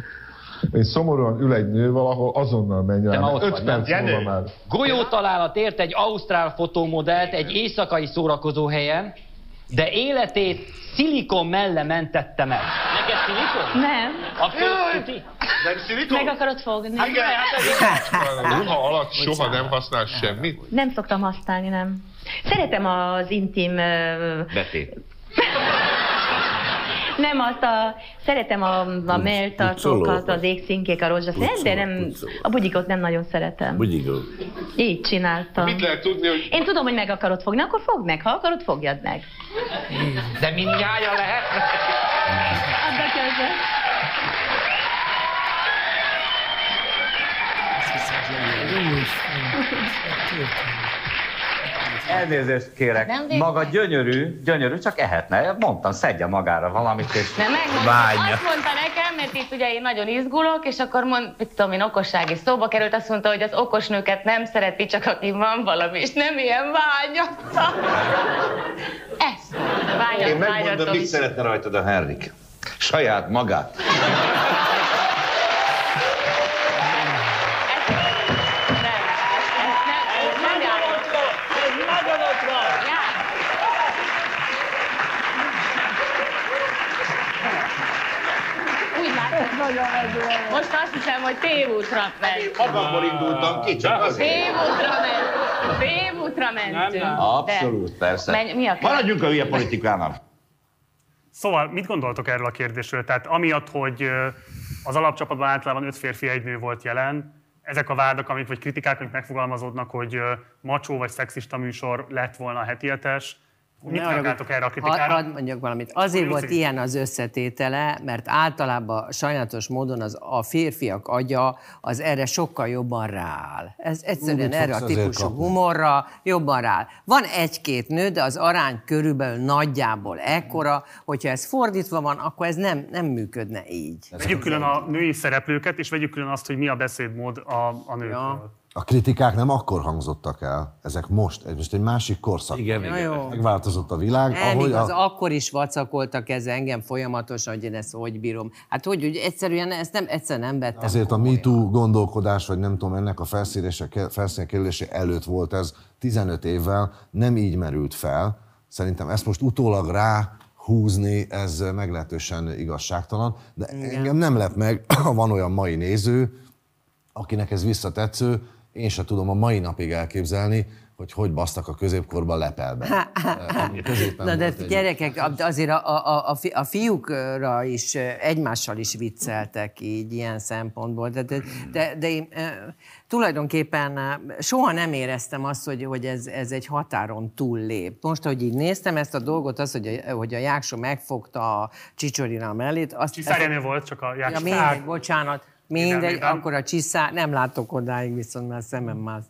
Egy szomorúan ül egy nő valahol, azonnal menj rá. ma mert ott Öt vagy, nem? perc múlva már. Golyótalálat ért egy ausztrál fotómodellt egy éjszakai szórakozóhelyen, de életét szilikon melle mentette meg. Neked szilikon? Nem. A fő Nem szilikon? Meg akarod fogni? Ruha alatt soha nem használ semmit? Nem szoktam használni, nem. Szeretem az intim... ö, Betét. Nem azt a... Szeretem a, a melltartókat, az égszínkék, a rózsaszín, de nem... A bugyikot nem nagyon szeretem. Bugyigó. Így csináltam. Mit lehet tudni, hogy Én tudom, hogy meg akarod fogni, akkor fogd meg. Ha akarod, fogjad meg. De mindnyája lehet? Add a kezed. Elnézést kérek. Nem védtek? Maga gyönyörű, gyönyörű, csak ehetne. Mondtam, szedje magára valamit, és Nem, megmondta, azt mondta nekem, mert itt ugye én nagyon izgulok, és akkor mond, mit tudom én, okosság is szóba került, azt mondta, hogy az okos nőket nem szereti, csak aki van valami, és nem ilyen vágyata. Ez. Vágyat, Én megmondom, vágyatos. mit szeretne rajtad a Henrik. Saját magát. Most azt hiszem, hogy tévútra ment. Magamból indultam ki, csak azért. Tévútra ment. Tévútra mentünk. Abszolút, persze. Menj, mi a Maradjunk a hülye politikának. Szóval mit gondoltok erről a kérdésről? Tehát amiatt, hogy az alapcsapatban általában öt férfi, egy nő volt jelen, ezek a vádak, amik, vagy kritikák, amik megfogalmazódnak, hogy macsó vagy szexista műsor lett volna a heti hetes, Mit reagáltok erre a kritikára? Hadd mondjak valamit. Azért volt ilyen az összetétele, mert általában sajnálatos módon az, a férfiak agya az erre sokkal jobban rááll. Ez egyszerűen Mit erre a típusú humorra jobban rááll. Van egy-két nő, de az arány körülbelül nagyjából ekkora, hogyha ez fordítva van, akkor ez nem, nem működne így. Vegyük külön a női szereplőket, és vegyük külön azt, hogy mi a beszédmód a, a nőkről. A kritikák nem akkor hangzottak el, ezek most, most egy másik korszak. Igen, Ja, jó. Megváltozott a világ, Nem ahogy igaz, a, akkor is vacakoltak ez engem folyamatosan, hogy én ezt hogy bírom. Hát hogy, hogy egyszerűen ezt nem, egyszer nem vettem. azért a MeToo gondolkodás, vagy nem tudom, ennek a felszínre kerülése előtt volt ez 15 évvel, nem így merült fel. Szerintem ezt most utólag rá húzni, ez meglehetősen igazságtalan, de engem nem lep meg, ha van olyan mai néző, akinek ez visszatetsző, én se tudom a mai napig elképzelni, hogy hogy basztak a középkorban lepelbe. Na de volt egy- gyerekek, azért a, a, a, a fiúkra is egymással is vicceltek így ilyen szempontból. De, de, de, de én tulajdonképpen soha nem éreztem azt, hogy, hogy ez, ez egy határon túllép. Most, hogy így néztem ezt a dolgot, az, hogy a, hogy a Jáksó megfogta a Csicsorina mellét, azt... Csiszárjenő volt, csak a Ja, Jáksó. mindegy, bocsánat. Mindegy, akkor a csiszár, nem látok odáig, viszont már szemem már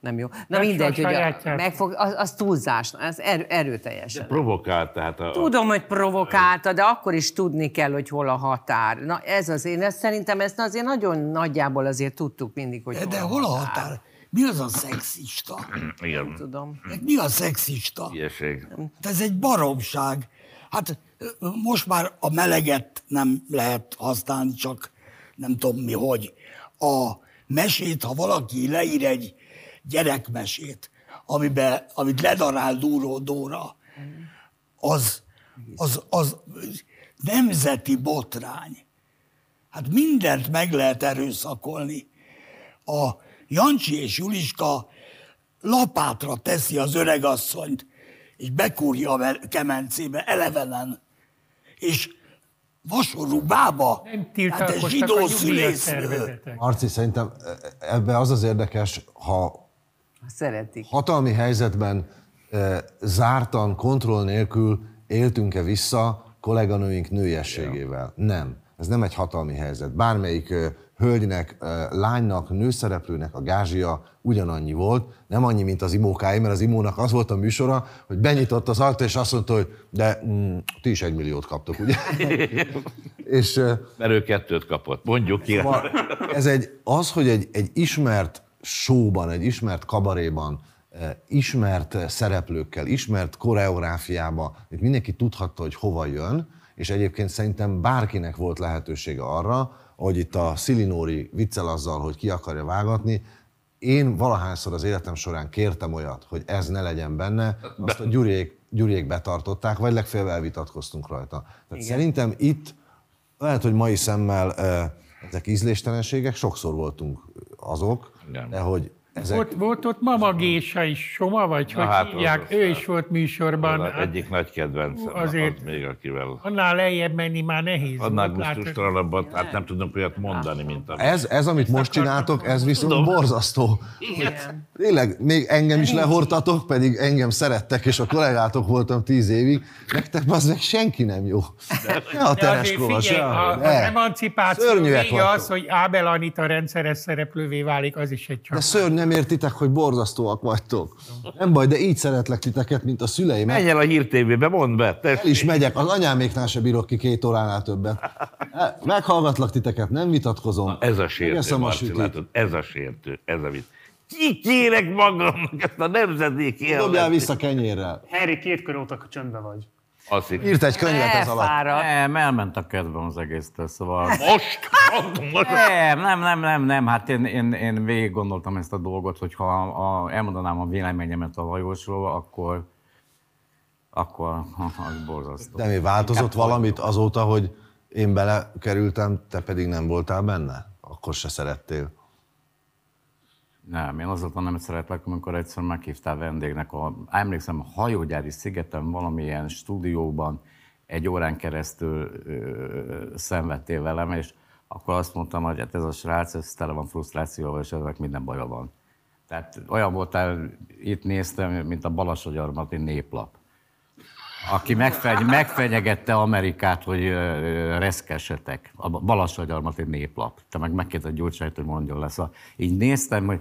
nem jó. Na Jáksó mindegy, hogy a, megfog, az, az túlzás, az erő, erőteljesen. Provokált, tehát a... Tudom, hogy provokálta, de akkor is tudni kell, hogy hol a határ. Na ez az én, ezt szerintem ezt azért nagyon nagyjából azért tudtuk mindig, hogy De, de hol a határ? Mi az a szexista? Igen. Tudom. Mi a szexista? Ilyeség. Hát ez egy baromság. Hát most már a meleget nem lehet használni, csak nem tudom mi hogy. A mesét, ha valaki leír egy gyerekmesét, amiben, amit ledarál Dúró Dóra, az, az, az nemzeti botrány. Hát mindent meg lehet erőszakolni. A Jancsi és Juliska lapátra teszi az öregasszonyt, és bekúrja a kemencébe elevenen, és vasorú bába, hát egy tiltakoztak zsidó a színésznő. nyugdíjasszervezetek. Marci, szerintem ebbe az az érdekes, ha Szeretik. hatalmi helyzetben e, zártan, kontroll nélkül éltünk-e vissza kolléganőink nőiességével? Nem. Ez nem egy hatalmi helyzet. Bármelyik e, hölgynek, lánynak, nőszereplőnek a gázsia ugyanannyi volt, nem annyi, mint az imókáé, mert az imónak az volt a műsora, hogy benyitott az ajtó, és azt mondta, hogy de mm, ti is egy milliót kaptok, ugye? és, Mert ő kettőt kapott. Mondjuk ki. Szóval ez egy, az, hogy egy, egy ismert showban, egy ismert kabaréban, ismert szereplőkkel, ismert koreográfiában, itt mindenki tudhatta, hogy hova jön, és egyébként szerintem bárkinek volt lehetősége arra, hogy itt a Szilinóri viccel azzal, hogy ki akarja vágatni, én valahányszor az életem során kértem olyat, hogy ez ne legyen benne, azt a Gyuriék, Gyuriék betartották, vagy legfeljebb elvitatkoztunk rajta. Tehát Igen. szerintem itt lehet, hogy mai szemmel ezek ízléstelenségek, sokszor voltunk azok, de hogy ezek... Ott volt ott Mama Gésa is, Soma, vagy Na hogy hát, hívják, ő is volt műsorban. Az Hát egyik nagy kedvenc, azért- az még akivel... Annál lejjebb menni már nehéz. Annál volt, gusztustalanabbat, hát nem tudunk olyat mondani, mint a... Ez, ez, amit most csináltok, ez viszont borzasztó. Igen. Tényleg, még engem is lehortatok, pedig engem szerettek, és a kollégátok voltam tíz évig. Nektek az meg senki nem jó. Ne a De Tereskova, se. a, az Ne. emancipáció az, hogy Ábel Anita rendszeres szereplővé válik, az is egy De csak. Nem értitek, hogy borzasztóak vagytok. Nem baj, de így szeretlek titeket, mint a szüleim. Menj el a hírtévébe, mondd be, El is megyek, az anyáméknál se bírok ki két óránál többet. Meghallgatlak titeket, nem vitatkozom. Ez a sértő, Marci, látod? Ez a sértő, ez a vicc. Kikérek magamnak ezt a nemzedéki Dobjál vissza kenyérrel. Harry, két kör óta csöndbe vagy. Hittem. Írt egy könyvet ez alatt. Nem, elment a kedvem az egésztől, szóval... Most? most? Nem, nem, nem, nem, nem. Hát én, én, én végig gondoltam ezt a dolgot, hogy ha a, elmondanám a véleményemet a hajósról, akkor akkor az borzasztó. De mi változott valamit azóta, hogy én belekerültem, te pedig nem voltál benne? Akkor se szerettél. Nem, én azóta nem szeretlek, amikor egyszer meghívtál vendégnek, a, emlékszem, a hajógyári szigeten valamilyen stúdióban egy órán keresztül ö, szenvedtél velem, és akkor azt mondtam, hogy hát ez a srác, ez tele van frusztrációval, és ennek minden baja van. Tehát olyan voltál, itt néztem, mint a Balassagyarmati néplap. Aki megfegy, megfenyegette Amerikát, hogy ö, reszkessetek. A Balassagyarmat egy néplap. Te meg megkérdezett Gyurcsányt, hogy mondjon lesz. Szóval így néztem, hogy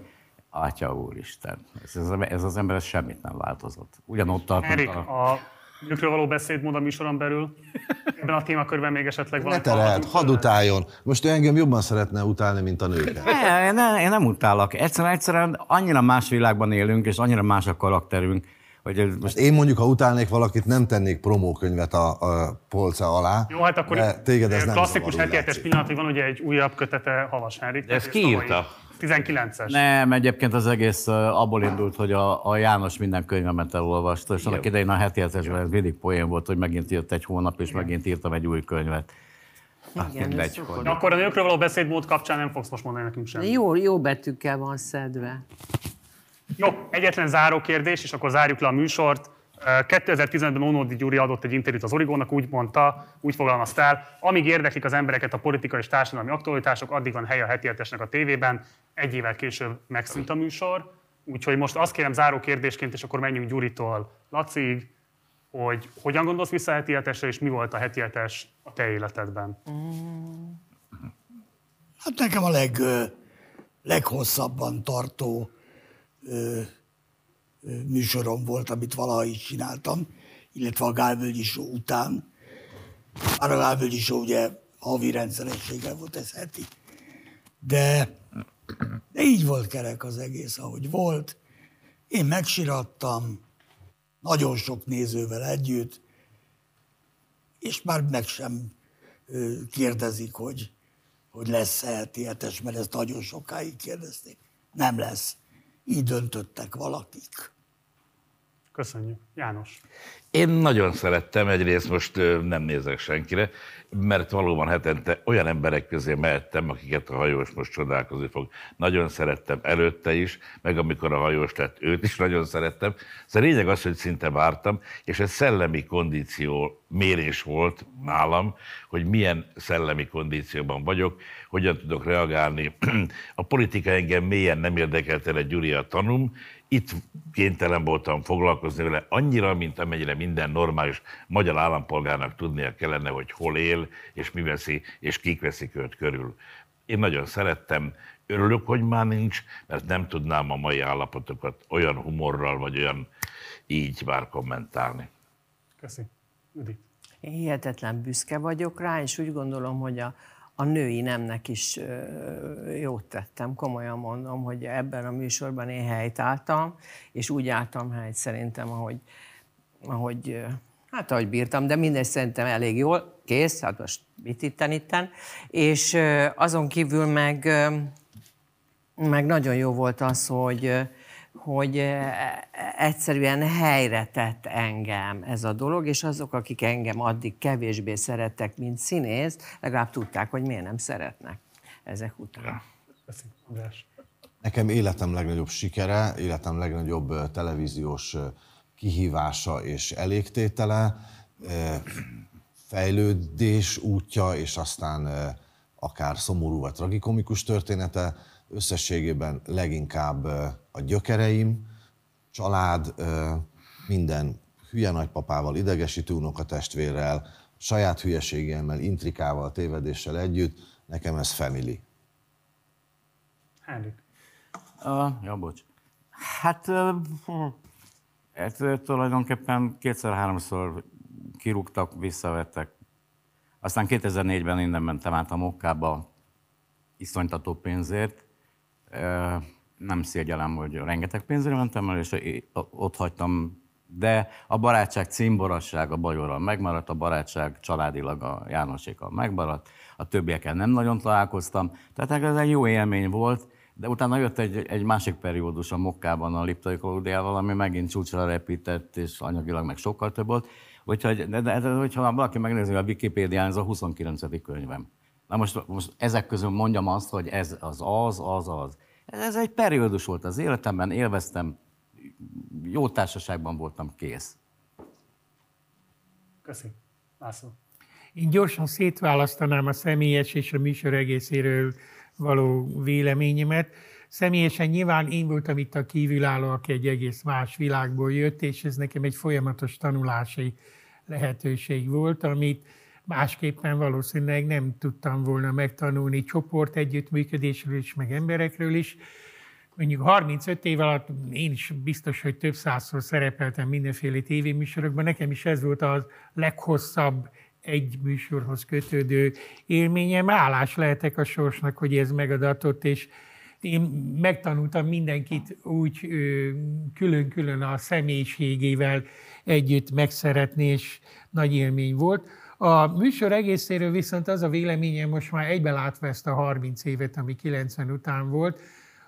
Atya úristen, ez, ez, ez az ember ez semmit nem változott. Ugyanott tart, Erik, a... a nőkről való beszédmód a műsoron belül. Ebben a témakörben még esetleg van. Ne terelt, hadd utáljon. Most ő engem jobban szeretne utálni, mint a nőket. Ne, ne, én nem utálok. Egyszerűen, egyszerűen annyira más világban élünk, és annyira más a karakterünk, hogy ez most... Én mondjuk, ha utálnék valakit, nem tennék promókönyvet a, a polca alá. Jó, hát akkor de téged ez nem klasszikus hetes pillanat, hogy van ugye egy újabb kötete Havas Henrik. De ezt ki írta? 19-es. Nem, egyébként az egész abból indult, hogy a, a János minden könyvemet elolvasta, és annak idején a heti hetesben mindig poén volt, hogy megint jött egy hónap, és megint írtam egy új könyvet. Hát mindegy, hogy... Akkor a nőkről való beszédmód kapcsán nem fogsz most mondani nekünk semmit. jó, jó betűkkel van szedve. Jó, egyetlen záró kérdés, és akkor zárjuk le a műsort. 2015-ben Ónódi Gyuri adott egy interjút az Origónak, úgy mondta, úgy fogalmazta el, amíg érdeklik az embereket a politikai és társadalmi aktualitások, addig van hely a heti a tévében. Egy évvel később megszűnt a műsor. Úgyhogy most azt kérem záró kérdésként, és akkor menjünk Gyuritól Lacig, hogy hogyan gondolsz vissza a heti hetesre, és mi volt a heti hetes a te életedben? Hát nekem a leg, leghosszabban tartó műsorom volt, amit valaha is csináltam, illetve a Gálvölgyi Show után. Már a Gálvölgyi Show ugye havi rendszerességgel volt ez heti. De, de így volt kerek az egész, ahogy volt. Én megsirattam, nagyon sok nézővel együtt, és már meg sem kérdezik, hogy, hogy lesz-e hetes, mert ezt nagyon sokáig kérdezték. Nem lesz. Így döntöttek valakik. Köszönjük. János. Én nagyon szerettem, egyrészt most nem nézek senkire, mert valóban hetente olyan emberek közé mehettem, akiket a hajós most csodálkozni fog. Nagyon szerettem előtte is, meg amikor a hajós lett, őt is nagyon szerettem. Szóval lényeg az, hogy szinte vártam, és ez szellemi kondíció mérés volt nálam, hogy milyen szellemi kondícióban vagyok, hogyan tudok reagálni. A politika engem mélyen nem érdekelt el egy Gyuri a tanum, itt kénytelen voltam foglalkozni vele annyira, mint amennyire minden normális magyar állampolgárnak tudnia kellene, hogy hol él, és mi veszi, és kik veszik őt körül. Én nagyon szerettem, örülök, hogy már nincs, mert nem tudnám a mai állapotokat olyan humorral, vagy olyan így már kommentálni. Köszi. Judit. Én hihetetlen büszke vagyok rá, és úgy gondolom, hogy a, a női nemnek is jót tettem, komolyan mondom, hogy ebben a műsorban én helyt álltam, és úgy álltam helyt szerintem, ahogy, ahogy hát ahogy bírtam, de mindegy szerintem elég jól, kész, hát most mit itten itten, és azon kívül meg, meg nagyon jó volt az, hogy hogy egyszerűen helyre tett engem ez a dolog, és azok, akik engem addig kevésbé szerettek, mint színész, legalább tudták, hogy miért nem szeretnek ezek után. Nekem életem legnagyobb sikere, életem legnagyobb televíziós kihívása és elégtétele, fejlődés útja, és aztán akár szomorú vagy tragikomikus története, összességében leginkább a gyökereim, család, minden hülye nagypapával, idegesítő unokatestvérrel, saját hülyeségemmel, intrikával, tévedéssel együtt, nekem ez family. Henrik. Uh, ja, bocs. Hát, uh, hát uh, tulajdonképpen kétszer-háromszor kirúgtak, visszavettek. Aztán 2004-ben innen mentem át a Mokkába iszonytató pénzért. Nem szégyellem, hogy rengeteg pénzre mentem el, és ott hagytam. De a barátság címborasság a Bajorral megmaradt, a barátság családilag a Jánosékkal megmaradt, a többiekkel nem nagyon találkoztam. Tehát ez egy jó élmény volt, de utána jött egy, egy másik periódus a Mokkában a Liptai Klaudiával, ami megint csúcsra repített, és anyagilag meg sokkal több volt. Úgyhogy, de, de, de hogyha valaki megnézi a Wikipédián, ez a 29. könyvem. Na most, most ezek közül mondjam azt, hogy ez az az, az az. Ez egy periódus volt az életemben, élveztem, jó társaságban voltam, kész. Köszi. László. Én gyorsan szétválasztanám a személyes és a műsor egészéről való véleményemet. Személyesen nyilván én voltam itt a kívülálló, aki egy egész más világból jött, és ez nekem egy folyamatos tanulási lehetőség volt, amit másképpen valószínűleg nem tudtam volna megtanulni csoport együttműködésről is, meg emberekről is. Mondjuk 35 év alatt én is biztos, hogy több százszor szerepeltem mindenféle tévéműsorokban. Nekem is ez volt az leghosszabb egy műsorhoz kötődő élményem. Állás lehetek a sorsnak, hogy ez megadatott, és én megtanultam mindenkit úgy külön-külön a személyiségével együtt megszeretni, és nagy élmény volt. A műsor egészéről viszont az a véleményem most már egybe látva ezt a 30 évet, ami 90 után volt,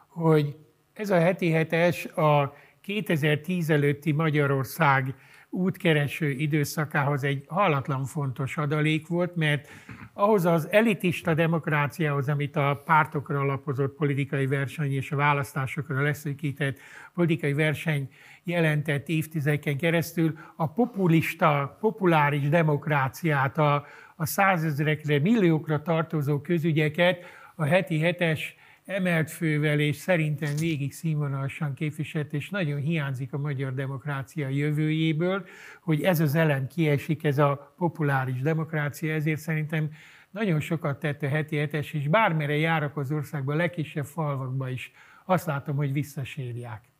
hogy ez a heti hetes a 2010 előtti Magyarország útkereső időszakához egy hallatlan fontos adalék volt, mert ahhoz az elitista demokráciához, amit a pártokra alapozott politikai verseny és a választásokra leszűkített politikai verseny jelentett évtizedeken keresztül, a populista, populáris demokráciát, a, a százezrekre, milliókra tartozó közügyeket a heti hetes emelt fővel és szerintem végig színvonalasan képviselt, és nagyon hiányzik a magyar demokrácia jövőjéből, hogy ez az elem kiesik, ez a populáris demokrácia, ezért szerintem nagyon sokat tett a heti hetes, és bármere járok az országban, a legkisebb falvakban is, azt látom, hogy visszasírják.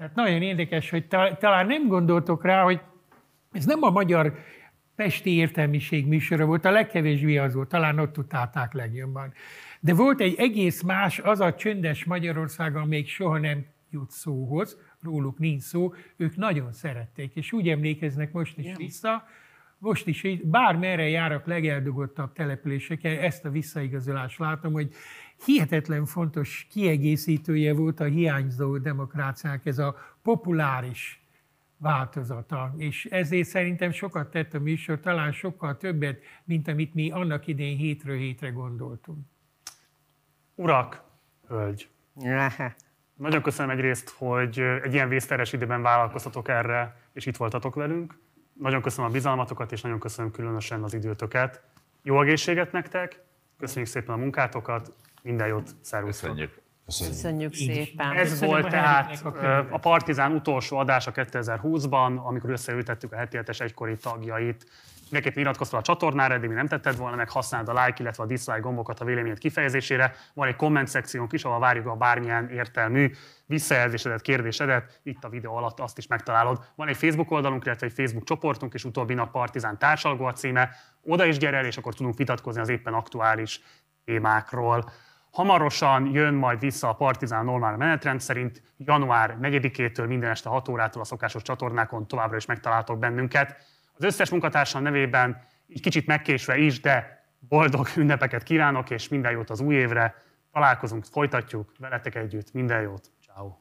Tehát nagyon érdekes, hogy talán nem gondoltok rá, hogy ez nem a magyar pesti értelmiség műsora volt, a legkevésbé az volt, talán ott utálták legjobban. De volt egy egész más, az a csöndes Magyarország, amelyik soha nem jut szóhoz, róluk nincs szó, ők nagyon szerették, és úgy emlékeznek most is vissza, most is, bármerre járok legeldugottabb településeken, ezt a visszaigazolást látom, hogy hihetetlen fontos kiegészítője volt a hiányzó demokráciák, ez a populáris változata. És ezért szerintem sokat tett a műsor, talán sokkal többet, mint amit mi annak idén hétről hétre gondoltunk. Urak, hölgy, nagyon köszönöm egyrészt, hogy egy ilyen vészteres időben vállalkoztatok erre, és itt voltatok velünk. Nagyon köszönöm a bizalmatokat, és nagyon köszönöm különösen az időtöket. Jó egészséget nektek, köszönjük szépen a munkátokat, minden jót, szervusztok! Köszönjük! Köszönjük szépen. Ez Köszönöm volt a tehát a Partizán utolsó adása 2020-ban, amikor összeültettük a heti hetes egykori tagjait. Mindenképpen iratkozz fel a csatornára, eddig mi nem tetted volna, meg használd a like, illetve a dislike gombokat a véleményed kifejezésére. Van egy komment szekciónk is, ahol várjuk a bármilyen értelmű visszajelzésedet, kérdésedet. Itt a videó alatt azt is megtalálod. Van egy Facebook oldalunk, illetve egy Facebook csoportunk, és utóbbi nap Partizán társalgó a címe. Oda is gyere el, és akkor tudunk vitatkozni az éppen aktuális témákról. Hamarosan jön majd vissza a Partizán normál menetrend szerint, január 4-től minden este 6 órától a szokásos csatornákon továbbra is megtaláltok bennünket. Az összes munkatársam nevében így kicsit megkésve is, de boldog ünnepeket kívánok, és minden jót az új évre. Találkozunk, folytatjuk veletek együtt. Minden jót. Ciao.